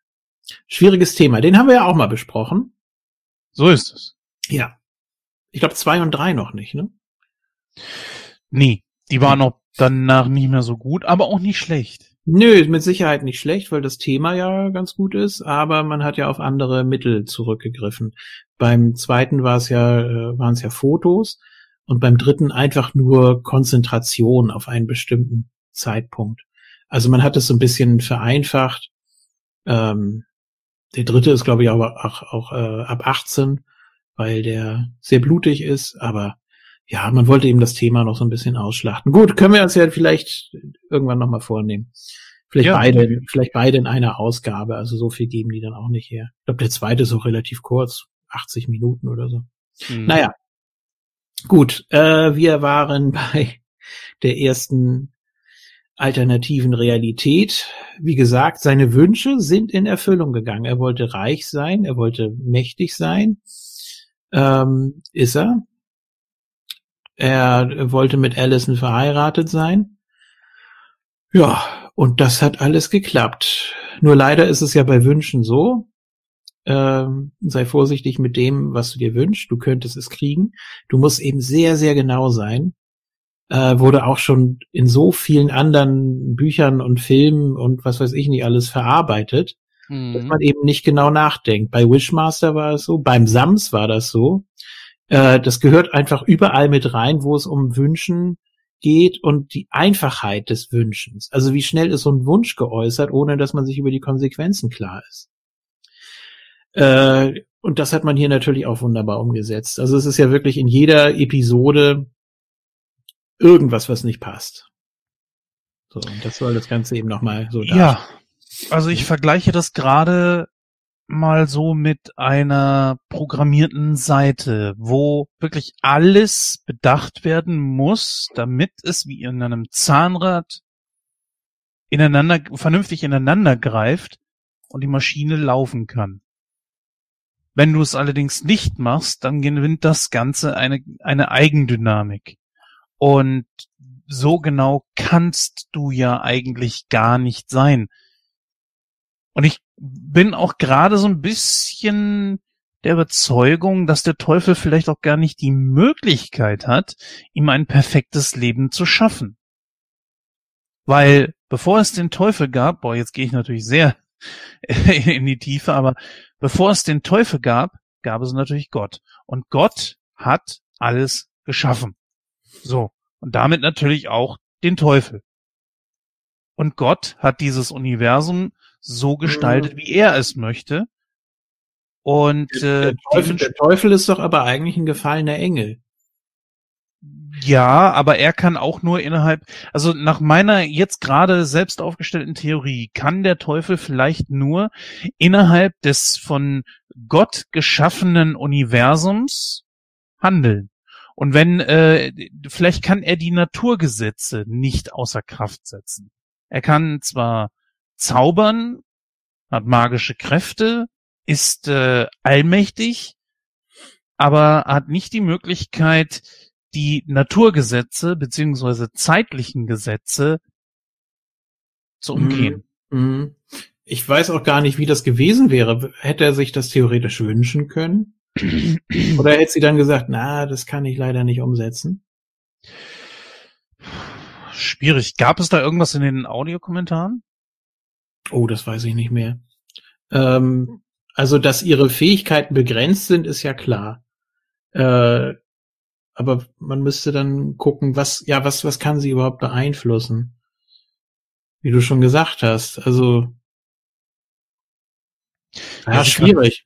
[SPEAKER 2] schwieriges Thema. Den haben wir ja auch mal besprochen.
[SPEAKER 1] So ist es.
[SPEAKER 2] Ja. Ich glaube zwei und drei noch nicht, ne?
[SPEAKER 1] Nee, die waren noch danach nicht mehr so gut, aber auch nicht schlecht.
[SPEAKER 2] Nö, mit Sicherheit nicht schlecht, weil das Thema ja ganz gut ist, aber man hat ja auf andere Mittel zurückgegriffen. Beim zweiten war es ja, äh, waren es ja Fotos und beim dritten einfach nur Konzentration auf einen bestimmten Zeitpunkt. Also man hat es so ein bisschen vereinfacht. Ähm, der dritte ist, glaube ich, aber auch, auch äh, ab 18 weil der sehr blutig ist, aber ja, man wollte eben das Thema noch so ein bisschen ausschlachten. Gut, können wir uns ja vielleicht irgendwann nochmal vornehmen. Vielleicht ja. beide, vielleicht beide in einer Ausgabe. Also so viel geben die dann auch nicht her. Ich glaube, der zweite ist auch relativ kurz, 80 Minuten oder so. Hm. Naja, gut. Äh, wir waren bei der ersten alternativen Realität. Wie gesagt, seine Wünsche sind in Erfüllung gegangen. Er wollte reich sein, er wollte mächtig sein. Ähm, ist er. Er wollte mit Allison verheiratet sein. Ja, und das hat alles geklappt. Nur leider ist es ja bei Wünschen so. Ähm, sei vorsichtig mit dem, was du dir wünschst. Du könntest es kriegen. Du musst eben sehr, sehr genau sein äh, wurde auch schon in so vielen anderen Büchern und Filmen und was weiß ich nicht alles verarbeitet, mhm. dass man eben nicht genau nachdenkt. Bei Wishmaster war es so, beim Sams war das so. Äh, das gehört einfach überall mit rein, wo es um Wünschen geht und die Einfachheit des Wünschens. Also wie schnell ist so ein Wunsch geäußert, ohne dass man sich über die Konsequenzen klar ist. Äh, und das hat man hier natürlich auch wunderbar umgesetzt. Also es ist ja wirklich in jeder Episode irgendwas, was nicht passt. So, und das soll das Ganze eben nochmal so
[SPEAKER 1] da. Ja, also ich vergleiche das gerade mal so mit einer programmierten Seite, wo wirklich alles bedacht werden muss, damit es wie in einem Zahnrad ineinander, vernünftig ineinander greift und die Maschine laufen kann. Wenn du es allerdings nicht machst, dann gewinnt das Ganze eine, eine Eigendynamik. Und so genau kannst du ja eigentlich gar nicht sein. Und ich bin auch gerade so ein bisschen der Überzeugung, dass der Teufel vielleicht auch gar nicht die Möglichkeit hat, ihm ein perfektes Leben zu schaffen. Weil bevor es den Teufel gab, boah, jetzt gehe ich natürlich sehr in die Tiefe, aber bevor es den Teufel gab, gab es natürlich Gott. Und Gott hat alles geschaffen. So. Und damit natürlich auch den Teufel. Und Gott hat dieses Universum so gestaltet, mhm. wie er es möchte. Und
[SPEAKER 2] der, äh, Teufel, der Teufel ist doch aber eigentlich ein gefallener Engel.
[SPEAKER 1] Ja, aber er kann auch nur innerhalb, also nach meiner jetzt gerade selbst aufgestellten Theorie, kann der Teufel vielleicht nur innerhalb des von Gott geschaffenen Universums handeln. Und wenn, äh, vielleicht kann er die Naturgesetze nicht außer Kraft setzen. Er kann zwar zaubern, hat magische Kräfte, ist äh, allmächtig, aber hat nicht die Möglichkeit, die Naturgesetze beziehungsweise zeitlichen Gesetze zu umgehen.
[SPEAKER 2] Mhm. Ich weiß auch gar nicht, wie das gewesen wäre. Hätte er sich das theoretisch wünschen können? Oder hätte sie dann gesagt, na, das kann ich leider nicht umsetzen?
[SPEAKER 1] Schwierig. Gab es da irgendwas in den Audiokommentaren?
[SPEAKER 2] Oh, das weiß ich nicht mehr. Ähm, also, dass ihre Fähigkeiten begrenzt sind, ist ja klar. Äh, aber man müsste dann gucken, was, ja, was, was kann sie überhaupt beeinflussen? Wie du schon gesagt hast. Also,
[SPEAKER 1] ja, schwierig.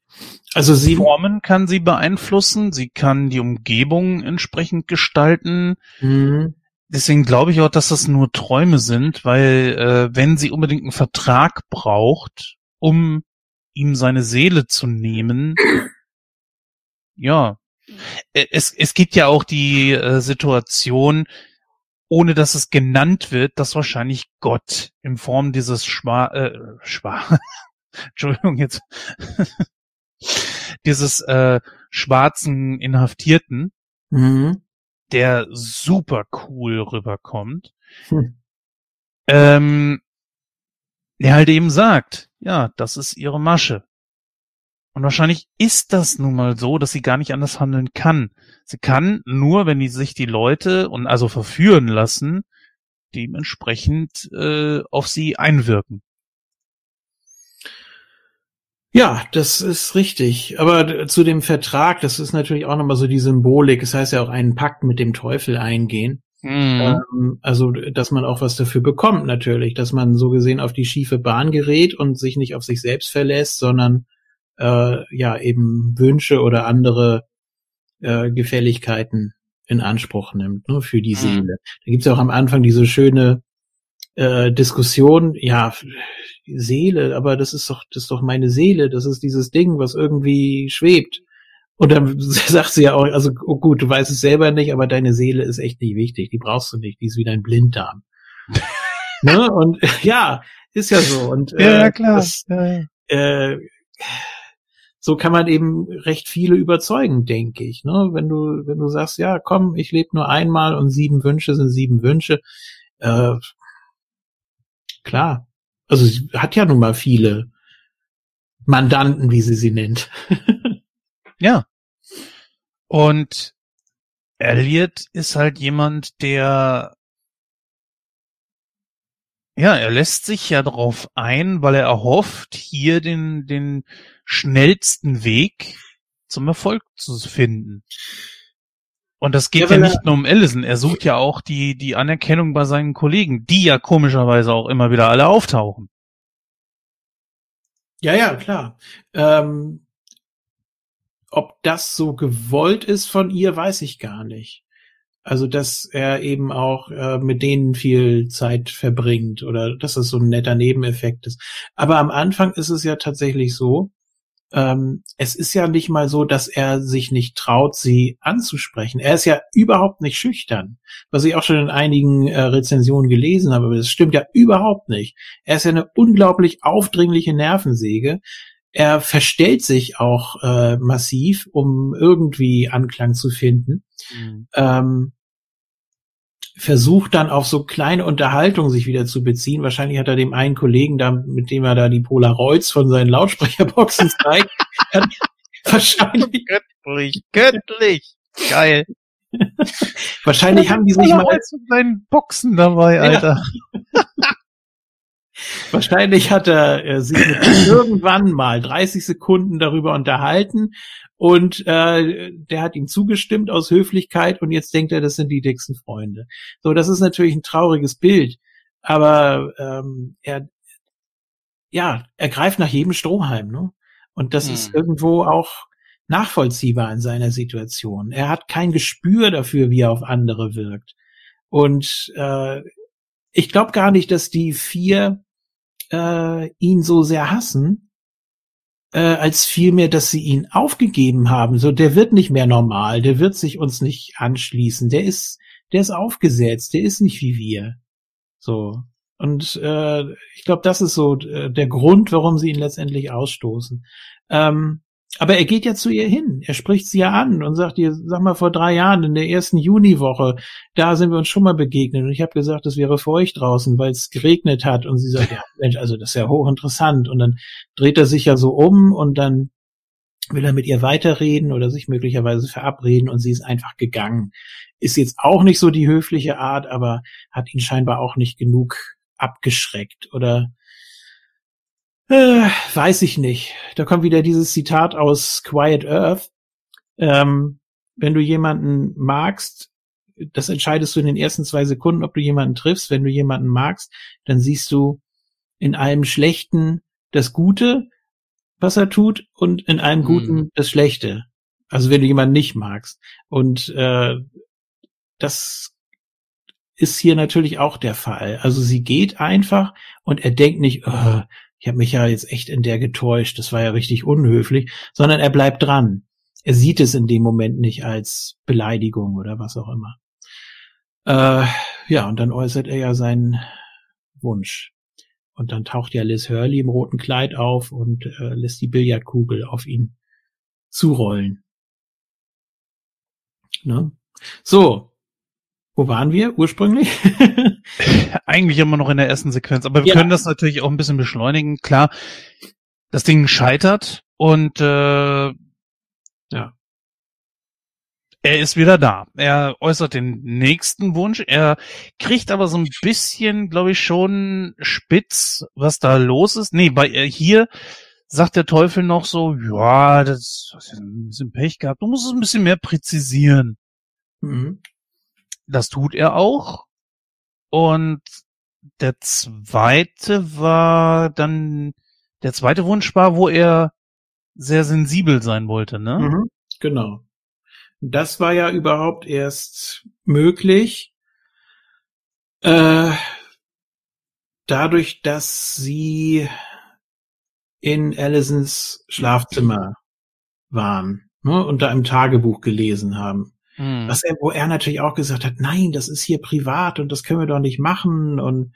[SPEAKER 1] Also sie Formen kann sie beeinflussen, sie kann die Umgebung entsprechend gestalten. Mhm. Deswegen glaube ich auch, dass das nur Träume sind, weil äh, wenn sie unbedingt einen Vertrag braucht, um ihm seine Seele zu nehmen, ja, äh, es, es gibt ja auch die äh, Situation, ohne dass es genannt wird, dass wahrscheinlich Gott in Form dieses Schwa, äh, Schwa, Entschuldigung jetzt, dieses äh, schwarzen Inhaftierten, mhm. Der super cool rüberkommt, hm. ähm, der halt eben sagt, ja, das ist ihre Masche. Und wahrscheinlich ist das nun mal so, dass sie gar nicht anders handeln kann. Sie kann nur, wenn die sich die Leute und also verführen lassen, dementsprechend äh, auf sie einwirken.
[SPEAKER 2] Ja, das ist richtig. Aber zu dem Vertrag, das ist natürlich auch nochmal so die Symbolik. Das heißt ja auch einen Pakt mit dem Teufel eingehen. Mhm. Ähm, also, dass man auch was dafür bekommt, natürlich. Dass man so gesehen auf die schiefe Bahn gerät und sich nicht auf sich selbst verlässt, sondern äh, ja eben Wünsche oder andere äh, Gefälligkeiten in Anspruch nimmt, ne, für die mhm. Seele. Da gibt's ja auch am Anfang diese schöne äh, Diskussion, ja, Seele, aber das ist doch, das ist doch meine Seele, das ist dieses Ding, was irgendwie schwebt. Und dann sagt sie ja auch, also oh gut, du weißt es selber nicht, aber deine Seele ist echt nicht wichtig, die brauchst du nicht, die ist wie dein Blinddarm. ne? Und ja, ist ja so. Und
[SPEAKER 1] äh, ja, klar. Das, ja,
[SPEAKER 2] Äh, so kann man eben recht viele überzeugen, denke ich. Ne? Wenn du, wenn du sagst, ja, komm, ich lebe nur einmal und sieben Wünsche sind sieben Wünsche, äh, klar. Also sie hat ja nun mal viele Mandanten, wie sie sie nennt.
[SPEAKER 1] ja. Und Elliot ist halt jemand, der ja, er lässt sich ja darauf ein, weil er erhofft, hier den, den schnellsten Weg zum Erfolg zu finden. Und das geht ja, ja nicht nur um Ellison, er sucht ja auch die, die Anerkennung bei seinen Kollegen, die ja komischerweise auch immer wieder alle auftauchen.
[SPEAKER 2] Ja, ja, klar. Ähm, ob das so gewollt ist von ihr, weiß ich gar nicht. Also, dass er eben auch äh, mit denen viel Zeit verbringt oder dass das so ein netter Nebeneffekt ist. Aber am Anfang ist es ja tatsächlich so, ähm, es ist ja nicht mal so, dass er sich nicht traut, sie anzusprechen. Er ist ja überhaupt nicht schüchtern, was ich auch schon in einigen äh, Rezensionen gelesen habe, aber das stimmt ja überhaupt nicht. Er ist ja eine unglaublich aufdringliche Nervensäge. Er verstellt sich auch äh, massiv, um irgendwie Anklang zu finden. Mhm. Ähm, versucht dann auf so kleine Unterhaltungen sich wieder zu beziehen. Wahrscheinlich hat er dem einen Kollegen da, mit dem er da die Polaroids von seinen Lautsprecherboxen zeigt, wahrscheinlich
[SPEAKER 1] göttlich, göttlich, geil.
[SPEAKER 2] wahrscheinlich haben die sich mal
[SPEAKER 1] mit seinen Boxen dabei, Alter.
[SPEAKER 2] Wahrscheinlich hat er äh, sich irgendwann mal 30 Sekunden darüber unterhalten und äh, der hat ihm zugestimmt aus Höflichkeit und jetzt denkt er, das sind die dicksten Freunde. So, das ist natürlich ein trauriges Bild, aber ähm, er ja, er greift nach jedem Strohhalm, ne? Und das hm. ist irgendwo auch nachvollziehbar in seiner Situation. Er hat kein Gespür dafür, wie er auf andere wirkt. Und äh, ich glaube gar nicht, dass die vier äh, ihn so sehr hassen, äh, als vielmehr, dass sie ihn aufgegeben haben. So, der wird nicht mehr normal, der wird sich uns nicht anschließen, der ist, der ist aufgesetzt, der ist nicht wie wir. So. Und äh, ich glaube, das ist so äh, der Grund, warum sie ihn letztendlich ausstoßen. Ähm, aber er geht ja zu ihr hin. Er spricht sie ja an und sagt ihr, sag mal, vor drei Jahren in der ersten Juniwoche, da sind wir uns schon mal begegnet und ich habe gesagt, es wäre feucht draußen, weil es geregnet hat. Und sie sagt, ja, Mensch, also das ist ja hochinteressant. Und dann dreht er sich ja so um und dann will er mit ihr weiterreden oder sich möglicherweise verabreden und sie ist einfach gegangen. Ist jetzt auch nicht so die höfliche Art, aber hat ihn scheinbar auch nicht genug abgeschreckt oder äh, weiß ich nicht. Da kommt wieder dieses Zitat aus Quiet Earth. Ähm, wenn du jemanden magst, das entscheidest du in den ersten zwei Sekunden, ob du jemanden triffst. Wenn du jemanden magst, dann siehst du in allem Schlechten das Gute, was er tut, und in allem Guten mhm. das Schlechte. Also wenn du jemanden nicht magst. Und äh, das ist hier natürlich auch der Fall. Also sie geht einfach und er denkt nicht, oh, ich habe mich ja jetzt echt in der getäuscht, das war ja richtig unhöflich, sondern er bleibt dran. Er sieht es in dem Moment nicht als Beleidigung oder was auch immer. Äh, ja, und dann äußert er ja seinen Wunsch. Und dann taucht ja Liz Hurley im roten Kleid auf und äh, lässt die Billardkugel auf ihn zurollen. Ne? So, wo waren wir ursprünglich?
[SPEAKER 1] Eigentlich immer noch in der ersten Sequenz, aber wir ja. können das natürlich auch ein bisschen beschleunigen. Klar, das Ding scheitert und äh, ja. Er ist wieder da. Er äußert den nächsten Wunsch. Er kriegt aber so ein bisschen, glaube ich, schon spitz, was da los ist. Nee, bei äh, hier sagt der Teufel noch so, ja, das hast ein bisschen Pech gehabt. Du musst es ein bisschen mehr präzisieren. Mhm. Das tut er auch. Und der zweite war dann, der zweite Wunsch war, wo er sehr sensibel sein wollte, ne?
[SPEAKER 2] Mhm, genau. Das war ja überhaupt erst möglich, äh, dadurch, dass sie in Allisons Schlafzimmer waren ne, und da im Tagebuch gelesen haben. Hm. Was er natürlich auch gesagt hat, nein, das ist hier privat und das können wir doch nicht machen und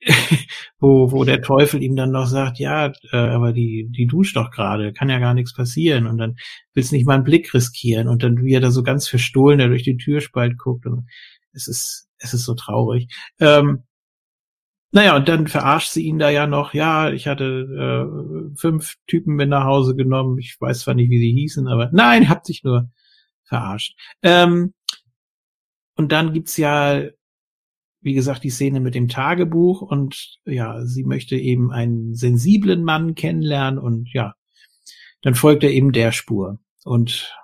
[SPEAKER 2] wo, wo der Teufel ihm dann noch sagt, ja, äh, aber die, die duscht doch gerade, kann ja gar nichts passieren und dann willst nicht mal einen Blick riskieren und dann wie er da so ganz verstohlen, der durch die Türspalt guckt und es ist, es ist so traurig. Ähm, naja, und dann verarscht sie ihn da ja noch, ja, ich hatte äh, fünf Typen mit nach Hause genommen, ich weiß zwar nicht, wie sie hießen, aber nein, habt sich nur verarscht. Ähm, und dann gibt's ja wie gesagt, die Szene mit dem Tagebuch und ja, sie möchte eben einen sensiblen Mann kennenlernen und ja, dann folgt er eben der Spur und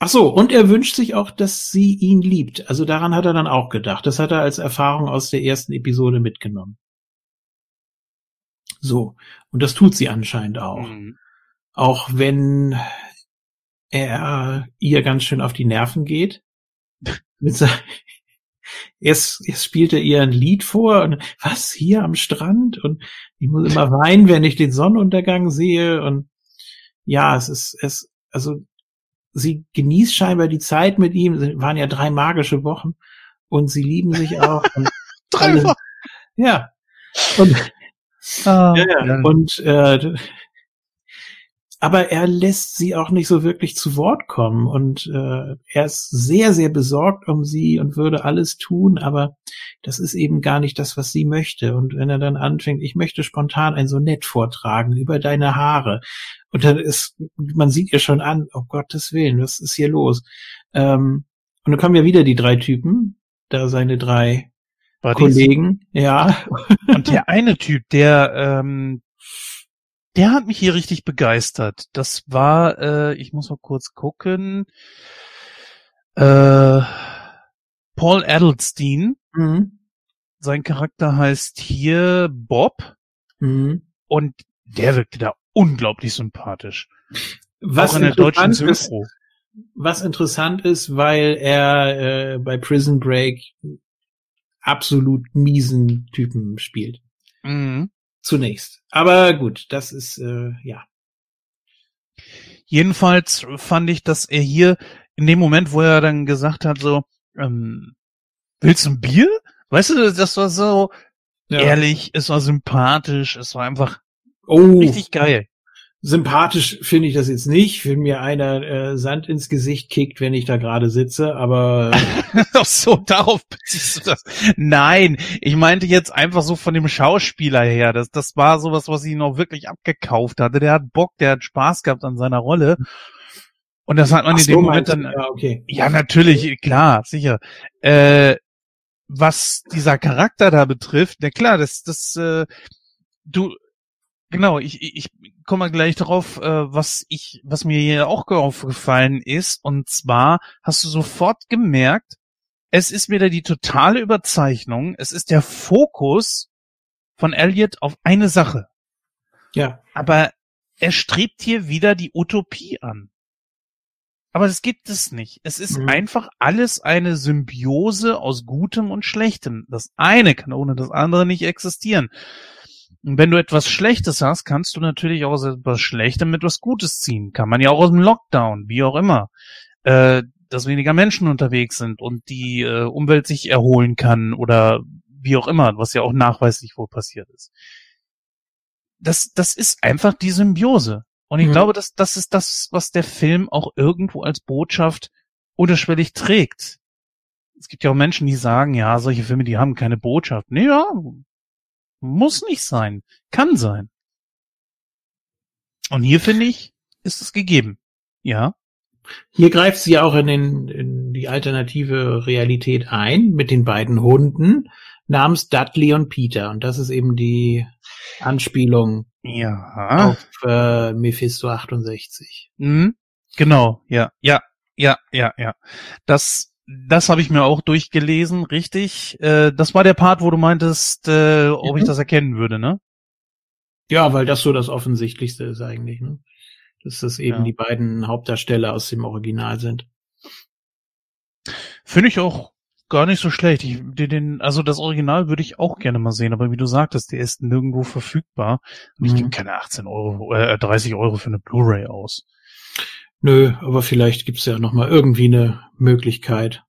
[SPEAKER 2] Ach so, und er wünscht sich auch, dass sie ihn liebt. Also daran hat er dann auch gedacht. Das hat er als Erfahrung aus der ersten Episode mitgenommen. So, und das tut sie anscheinend auch. Mhm. Auch wenn er ihr ganz schön auf die Nerven geht. mit, Erst, erst spielt er ihr ein Lied vor und was hier am Strand und ich muss immer weinen, wenn ich den Sonnenuntergang sehe und ja, es ist es also sie genießt scheinbar die Zeit mit ihm. Es waren ja drei magische Wochen und sie lieben sich auch. drei Wochen. Ja. Und, ah, ja, ja. und äh, aber er lässt sie auch nicht so wirklich zu Wort kommen und äh, er ist sehr, sehr besorgt um sie und würde alles tun, aber das ist eben gar nicht das, was sie möchte. Und wenn er dann anfängt, ich möchte spontan ein Sonett vortragen über deine Haare und dann ist, man sieht ihr schon an, oh Gottes Willen, was ist hier los? Ähm, und dann kommen ja wieder die drei Typen, da seine drei Buddies. Kollegen, ja.
[SPEAKER 1] Und der eine Typ, der ähm, der hat mich hier richtig begeistert. Das war, äh, ich muss mal kurz gucken, äh, Paul Adelstein. Mhm. Sein Charakter heißt hier Bob. Mhm. Und der wirkte da unglaublich sympathisch.
[SPEAKER 2] Was Auch in der deutschen Synchro. Ist, was interessant ist, weil er äh, bei Prison Break absolut miesen Typen spielt. Mhm zunächst. Aber gut, das ist äh, ja.
[SPEAKER 1] Jedenfalls fand ich, dass er hier in dem Moment, wo er dann gesagt hat, so, ähm, willst du ein Bier? Weißt du, das war so ja. ehrlich, es war sympathisch, es war einfach oh. richtig geil.
[SPEAKER 2] Sympathisch finde ich das jetzt nicht, wenn mir einer äh, Sand ins Gesicht kickt, wenn ich da gerade sitze, aber.
[SPEAKER 1] Ach so, darauf beziehst du das. Nein, ich meinte jetzt einfach so von dem Schauspieler her. Das, das war sowas, was ich ihn auch wirklich abgekauft hatte. Der hat Bock, der hat Spaß gehabt an seiner Rolle. Und das hat man Ach in dem so, Moment dann. Ja, okay. ja, natürlich, klar, sicher. Äh, was dieser Charakter da betrifft, na klar, das, das, äh, du, Genau, ich, ich komme mal gleich darauf, äh, was ich, was mir hier auch aufgefallen ist. Und zwar hast du sofort gemerkt, es ist wieder die totale Überzeichnung. Es ist der Fokus von Elliot auf eine Sache. Ja. Aber er strebt hier wieder die Utopie an. Aber das gibt es nicht. Es ist mhm. einfach alles eine Symbiose aus Gutem und Schlechtem. Das eine kann ohne das andere nicht existieren. Und wenn du etwas Schlechtes hast, kannst du natürlich auch aus etwas Schlechtem etwas Gutes ziehen. Kann man ja auch aus dem Lockdown, wie auch immer. Äh, dass weniger Menschen unterwegs sind und die äh, Umwelt sich erholen kann oder wie auch immer, was ja auch nachweislich wohl passiert ist. Das, das ist einfach die Symbiose. Und ich mhm. glaube, dass das ist das, was der Film auch irgendwo als Botschaft unterschwellig trägt. Es gibt ja auch Menschen, die sagen, ja, solche Filme, die haben keine Botschaft. Nee, ja, muss nicht sein. Kann sein. Und hier finde ich, ist es gegeben. Ja.
[SPEAKER 2] Hier greift sie auch in, den, in die alternative Realität ein mit den beiden Hunden namens Dudley und Peter. Und das ist eben die Anspielung
[SPEAKER 1] ja.
[SPEAKER 2] auf äh, Mephisto 68.
[SPEAKER 1] Mhm. Genau, ja, ja, ja, ja, ja. Das das habe ich mir auch durchgelesen, richtig. Äh, das war der Part, wo du meintest, äh, ob mhm. ich das erkennen würde, ne?
[SPEAKER 2] Ja, weil das so das Offensichtlichste ist eigentlich, ne? dass das eben ja. die beiden Hauptdarsteller aus dem Original sind.
[SPEAKER 1] Finde ich auch gar nicht so schlecht. Ich, den, also das Original würde ich auch gerne mal sehen, aber wie du sagtest, der ist nirgendwo verfügbar. Und ich mhm. gebe keine 18 Euro, äh, 30 Euro für eine Blu-ray aus.
[SPEAKER 2] Nö, aber vielleicht gibt's ja noch mal irgendwie eine Möglichkeit.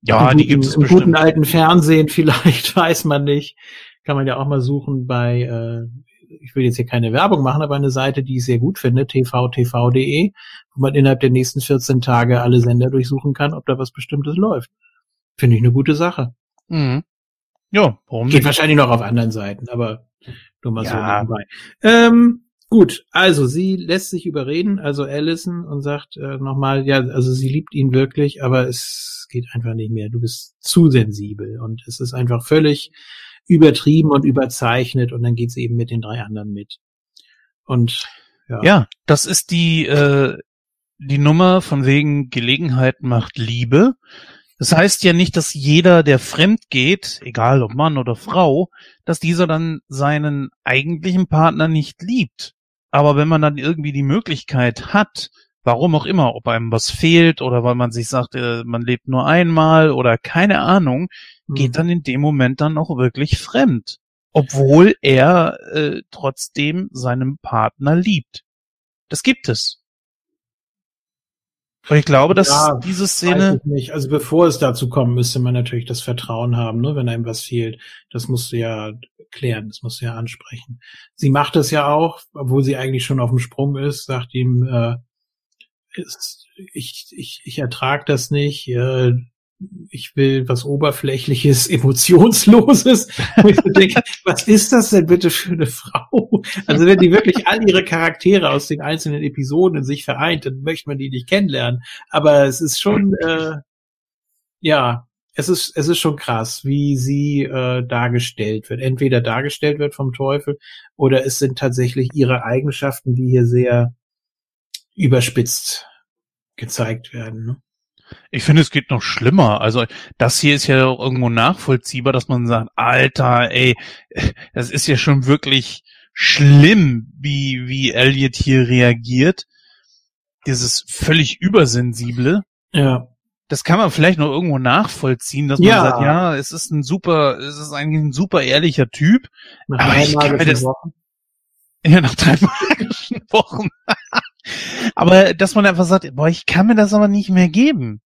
[SPEAKER 1] Ja, Im die gibt es Im bestimmt.
[SPEAKER 2] guten alten Fernsehen vielleicht, weiß man nicht. Kann man ja auch mal suchen bei, äh, ich will jetzt hier keine Werbung machen, aber eine Seite, die ich sehr gut finde, tvtv.de, wo man innerhalb der nächsten 14 Tage alle Sender durchsuchen kann, ob da was Bestimmtes läuft. Finde ich eine gute Sache.
[SPEAKER 1] Mhm. Ja,
[SPEAKER 2] warum Geht nicht? wahrscheinlich noch auf anderen Seiten, aber nur mal ja. so nebenbei. Ähm, Gut, also sie lässt sich überreden, also Allison, und sagt äh, nochmal, ja, also sie liebt ihn wirklich, aber es geht einfach nicht mehr. Du bist zu sensibel und es ist einfach völlig übertrieben und überzeichnet und dann geht sie eben mit den drei anderen mit. Und
[SPEAKER 1] ja, ja das ist die äh, die Nummer von wegen Gelegenheit macht Liebe. Das heißt ja nicht, dass jeder, der fremd geht, egal ob Mann oder Frau, dass dieser dann seinen eigentlichen Partner nicht liebt. Aber wenn man dann irgendwie die Möglichkeit hat, warum auch immer, ob einem was fehlt oder weil man sich sagt, äh, man lebt nur einmal oder keine Ahnung, mhm. geht dann in dem Moment dann auch wirklich fremd. Obwohl er äh, trotzdem seinem Partner liebt. Das gibt es. Und ich glaube, dass ja, diese Szene.
[SPEAKER 2] nicht. Also bevor es dazu kommt, müsste man natürlich das Vertrauen haben, ne, wenn einem was fehlt. Das musst du ja klären, das musst du ja ansprechen. Sie macht es ja auch, obwohl sie eigentlich schon auf dem Sprung ist, sagt ihm, äh, ist, ich, ich, ich ertrag das nicht, äh, ich will was Oberflächliches, Emotionsloses. denke, was ist das denn bitte für eine Frau? Also wenn die wirklich all ihre Charaktere aus den einzelnen Episoden in sich vereint, dann möchte man die nicht kennenlernen. Aber es ist schon, äh, ja, es ist, es ist schon krass, wie sie äh, dargestellt wird. Entweder dargestellt wird vom Teufel oder es sind tatsächlich ihre Eigenschaften, die hier sehr überspitzt gezeigt werden. Ne?
[SPEAKER 1] Ich finde, es geht noch schlimmer. Also das hier ist ja auch irgendwo nachvollziehbar, dass man sagt, Alter, ey, das ist ja schon wirklich schlimm, wie, wie Elliot hier reagiert. Dieses völlig übersensible.
[SPEAKER 2] Ja.
[SPEAKER 1] Das kann man vielleicht noch irgendwo nachvollziehen, dass man ja. sagt, ja, es ist ein super, es ist eigentlich ein super ehrlicher Typ.
[SPEAKER 2] Nach aber ich kann mir das, Wochen.
[SPEAKER 1] Ja, nach drei magischen Wochen. aber dass man einfach sagt, boah, ich kann mir das aber nicht mehr geben.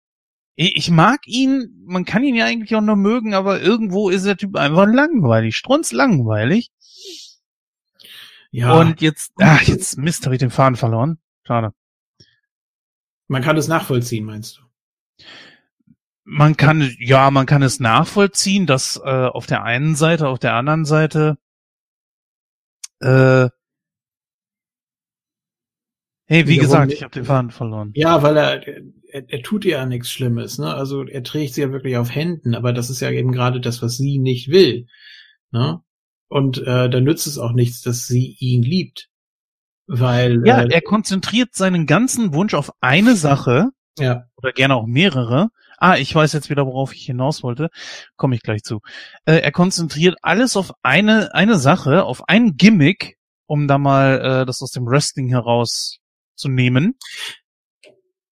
[SPEAKER 1] Ich mag ihn, man kann ihn ja eigentlich auch nur mögen, aber irgendwo ist der Typ einfach langweilig, strunz langweilig. Ja. Und jetzt, ach, jetzt Mist, habe ich den Faden verloren. Schade.
[SPEAKER 2] Man kann es nachvollziehen, meinst du?
[SPEAKER 1] Man kann, ja, man kann es nachvollziehen, dass äh, auf der einen Seite, auf der anderen Seite äh, Hey, wie gesagt, ich habe den Faden verloren.
[SPEAKER 2] Ja, weil er, er, er tut ja nichts Schlimmes, ne? Also er trägt sie ja wirklich auf Händen, aber das ist ja eben gerade das, was sie nicht will. Ne? Und äh, da nützt es auch nichts, dass sie ihn liebt. Weil.
[SPEAKER 1] Ja, äh, er konzentriert seinen ganzen Wunsch auf eine Sache.
[SPEAKER 2] Ja.
[SPEAKER 1] Oder gerne auch mehrere. Ah, ich weiß jetzt wieder, worauf ich hinaus wollte. Komme ich gleich zu. Äh, er konzentriert alles auf eine, eine Sache, auf ein Gimmick, um da mal äh, das aus dem Wrestling heraus zu nehmen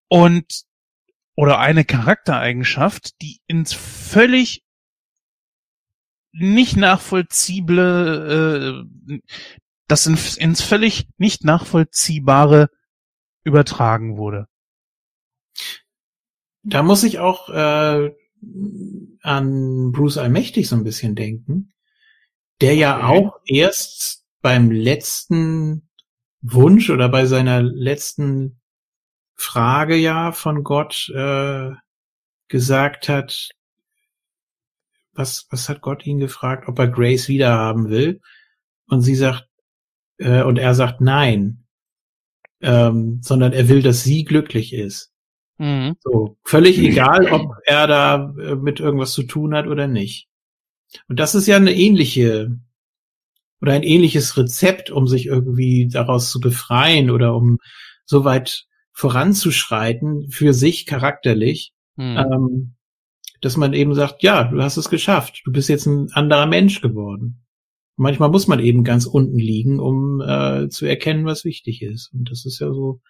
[SPEAKER 1] und oder eine Charaktereigenschaft, die ins völlig nicht nachvollziehbare, äh, das ins, ins völlig nicht nachvollziehbare übertragen wurde.
[SPEAKER 2] Da muss ich auch äh, an Bruce Allmächtig so ein bisschen denken, der ja auch erst beim letzten Wunsch oder bei seiner letzten Frage ja von Gott äh, gesagt hat, was, was hat Gott ihn gefragt, ob er Grace wiederhaben will? Und sie sagt, äh, und er sagt nein, ähm, sondern er will, dass sie glücklich ist. Mhm. So, völlig egal, ob er da äh, mit irgendwas zu tun hat oder nicht. Und das ist ja eine ähnliche oder ein ähnliches Rezept, um sich irgendwie daraus zu befreien oder um so weit voranzuschreiten für sich charakterlich, hm. ähm, dass man eben sagt, ja, du hast es geschafft, du bist jetzt ein anderer Mensch geworden. Manchmal muss man eben ganz unten liegen, um äh, zu erkennen, was wichtig ist. Und das ist ja so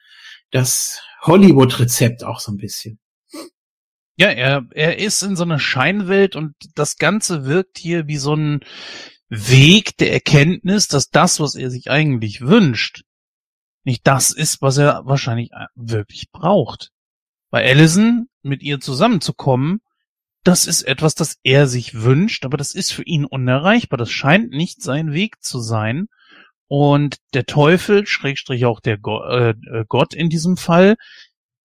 [SPEAKER 2] das Hollywood-Rezept auch so ein bisschen.
[SPEAKER 1] Ja, er, er ist in so einer Scheinwelt und das Ganze wirkt hier wie so ein Weg der Erkenntnis, dass das, was er sich eigentlich wünscht, nicht das ist, was er wahrscheinlich wirklich braucht. Bei Allison mit ihr zusammenzukommen, das ist etwas, das er sich wünscht, aber das ist für ihn unerreichbar. Das scheint nicht sein Weg zu sein. Und der Teufel, Schrägstrich auch der Go äh, äh Gott in diesem Fall,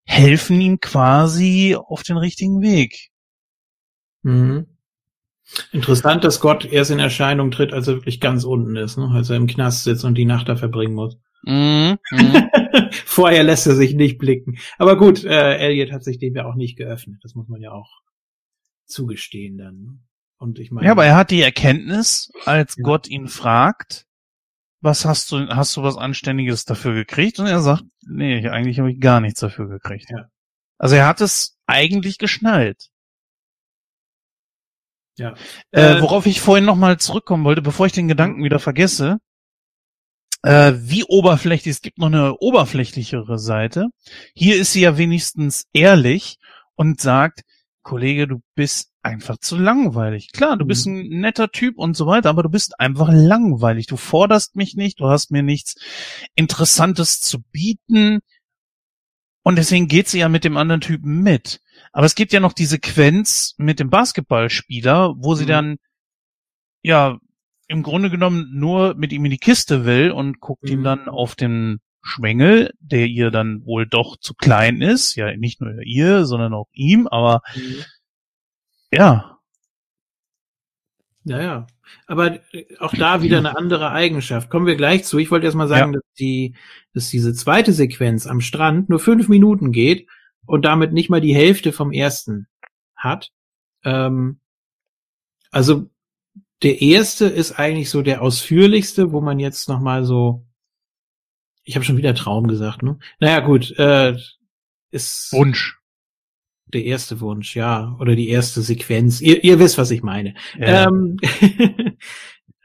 [SPEAKER 1] helfen ihm quasi auf den richtigen Weg.
[SPEAKER 2] Mhm. Interessant, dass Gott erst in Erscheinung tritt, als er wirklich ganz unten ist, ne? als er im Knast sitzt und die Nacht da verbringen muss. Mhm. Mhm. Vorher lässt er sich nicht blicken. Aber gut, äh, Elliot hat sich dem ja auch nicht geöffnet. Das muss man ja auch zugestehen dann. Ne?
[SPEAKER 1] Und ich meine. Ja, aber er hat die Erkenntnis, als ja. Gott ihn fragt, was hast du, hast du was Anständiges dafür gekriegt? Und er sagt, nee, eigentlich habe ich gar nichts dafür gekriegt. Ja. Also er hat es eigentlich geschnallt. Ja. Äh, äh, worauf ich vorhin nochmal zurückkommen wollte, bevor ich den Gedanken wieder vergesse, äh, wie oberflächlich, es gibt noch eine oberflächlichere Seite. Hier ist sie ja wenigstens ehrlich und sagt, Kollege, du bist einfach zu langweilig. Klar, du mhm. bist ein netter Typ und so weiter, aber du bist einfach langweilig. Du forderst mich nicht, du hast mir nichts Interessantes zu bieten. Und deswegen geht sie ja mit dem anderen Typen mit. Aber es gibt ja noch die Sequenz mit dem Basketballspieler, wo sie mhm. dann, ja, im Grunde genommen nur mit ihm in die Kiste will und guckt mhm. ihm dann auf den Schwengel, der ihr dann wohl doch zu klein ist. Ja, nicht nur ihr, sondern auch ihm, aber mhm. ja.
[SPEAKER 2] Ja, ja. Aber äh, auch da wieder eine andere Eigenschaft. Kommen wir gleich zu. Ich wollte erst mal sagen, ja. dass die, dass diese zweite Sequenz am Strand nur fünf Minuten geht und damit nicht mal die Hälfte vom ersten hat. Ähm, also der erste ist eigentlich so der ausführlichste, wo man jetzt noch mal so ich habe schon wieder Traum gesagt, ne? Naja, gut, äh, ist
[SPEAKER 1] Wunsch.
[SPEAKER 2] Der erste Wunsch, ja, oder die erste Sequenz. Ihr, ihr wisst, was ich meine. Ja. Ähm,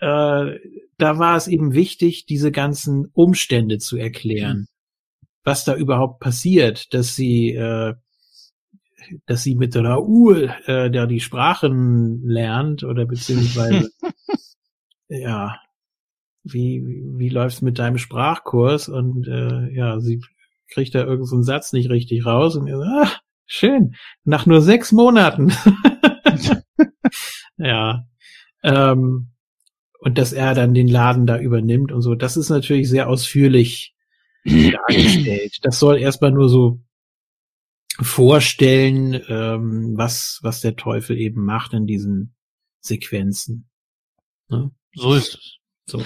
[SPEAKER 2] äh, da war es eben wichtig, diese ganzen Umstände zu erklären, was da überhaupt passiert, dass sie, äh, dass sie mit Raoul, äh, der die Sprachen lernt oder beziehungsweise ja, wie, wie läuft's mit deinem Sprachkurs? Und äh, ja, sie kriegt da irgendeinen so Satz nicht richtig raus und ihr so, ah, schön, nach nur sechs Monaten. ja. Ähm, und dass er dann den Laden da übernimmt und so, das ist natürlich sehr ausführlich dargestellt. Das soll erstmal nur so vorstellen, ähm, was, was der Teufel eben macht in diesen Sequenzen.
[SPEAKER 1] Ne? So ist es.
[SPEAKER 2] So.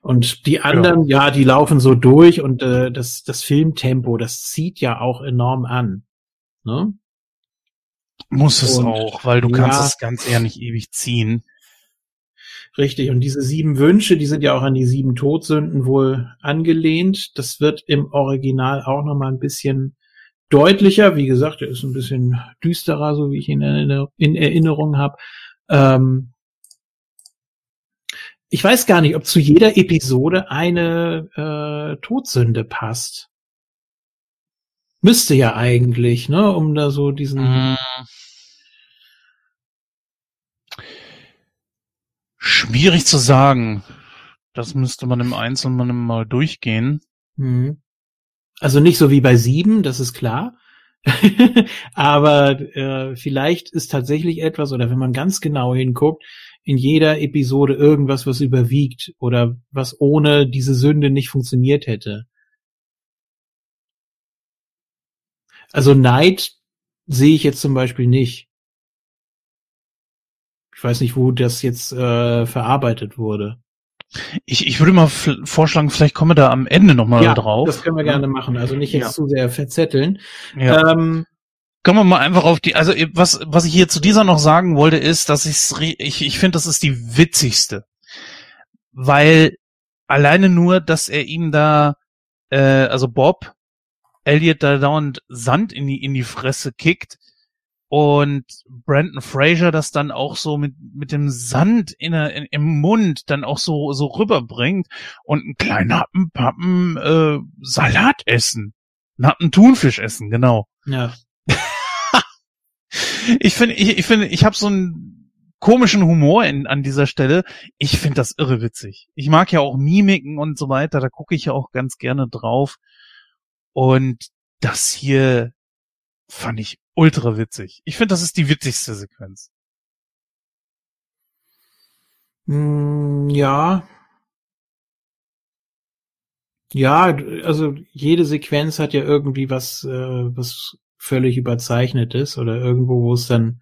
[SPEAKER 2] Und die anderen, ja. ja, die laufen so durch und äh, das, das Filmtempo, das zieht ja auch enorm an. Ne?
[SPEAKER 1] Muss es und, auch, weil du ja, kannst das Ganze ja nicht ewig ziehen.
[SPEAKER 2] Richtig, und diese sieben Wünsche, die sind ja auch an die sieben Todsünden wohl angelehnt. Das wird im Original auch nochmal ein bisschen deutlicher. Wie gesagt, er ist ein bisschen düsterer, so wie ich ihn in Erinnerung habe. Ähm, ich weiß gar nicht, ob zu jeder Episode eine äh, Todsünde passt. Müsste ja eigentlich, ne, um da so diesen. Hm.
[SPEAKER 1] Schwierig zu sagen. Das müsste man im Einzelnen mal durchgehen.
[SPEAKER 2] Hm. Also nicht so wie bei sieben, das ist klar. Aber äh, vielleicht ist tatsächlich etwas, oder wenn man ganz genau hinguckt, in jeder Episode irgendwas, was überwiegt oder was ohne diese Sünde nicht funktioniert hätte. Also Neid sehe ich jetzt zum Beispiel nicht. Ich weiß nicht, wo das jetzt äh, verarbeitet wurde.
[SPEAKER 1] Ich, ich würde mal vorschlagen, vielleicht kommen wir da am Ende nochmal ja, drauf.
[SPEAKER 2] Das können wir gerne machen. Also nicht jetzt ja. zu sehr verzetteln.
[SPEAKER 1] Ja. Ähm, Kommen wir mal einfach auf die, also was, was ich hier zu dieser noch sagen wollte, ist, dass ich's, ich, ich finde, das ist die witzigste. Weil alleine nur, dass er ihm da, äh, also Bob, Elliot da dauernd Sand in die, in die Fresse kickt und Brandon Fraser das dann auch so mit mit dem Sand in, in, im Mund dann auch so so rüberbringt und einen kleinen Happen Pappen äh, Salat essen, einen Happen Thunfisch essen, genau.
[SPEAKER 2] Ja.
[SPEAKER 1] ich finde ich, ich finde ich habe so einen komischen Humor in, an dieser Stelle. Ich finde das irre witzig. Ich mag ja auch Mimiken und so weiter, da gucke ich ja auch ganz gerne drauf. Und das hier fand ich ultra witzig. Ich finde, das ist die witzigste Sequenz.
[SPEAKER 2] Mm, ja. Ja, also jede Sequenz hat ja irgendwie was, äh, was völlig überzeichnet ist oder irgendwo, wo es dann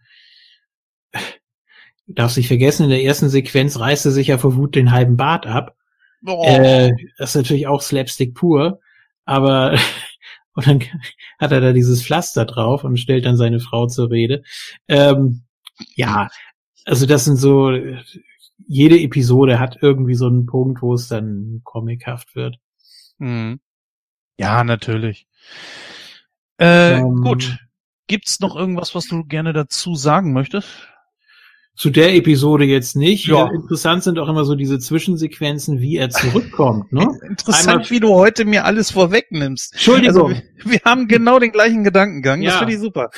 [SPEAKER 2] darf sich vergessen, in der ersten Sequenz reißt er sich ja vor Wut den halben Bart ab. Oh. Äh, das ist natürlich auch Slapstick pur, aber und dann hat er da dieses Pflaster drauf und stellt dann seine Frau zur Rede. Ähm, ja, also das sind so, jede Episode hat irgendwie so einen Punkt, wo es dann comichaft wird.
[SPEAKER 1] Mhm. Ja, natürlich. Äh, ähm, gut. Gibt's noch irgendwas, was du gerne dazu sagen möchtest?
[SPEAKER 2] Zu der Episode jetzt nicht. Ja. Interessant sind auch immer so diese Zwischensequenzen, wie er zurückkommt. Ne?
[SPEAKER 1] Interessant, Einmal, wie du heute mir alles vorwegnimmst.
[SPEAKER 2] Entschuldigung. Also,
[SPEAKER 1] wir, wir haben genau den gleichen Gedankengang. Ja. Das finde ich super.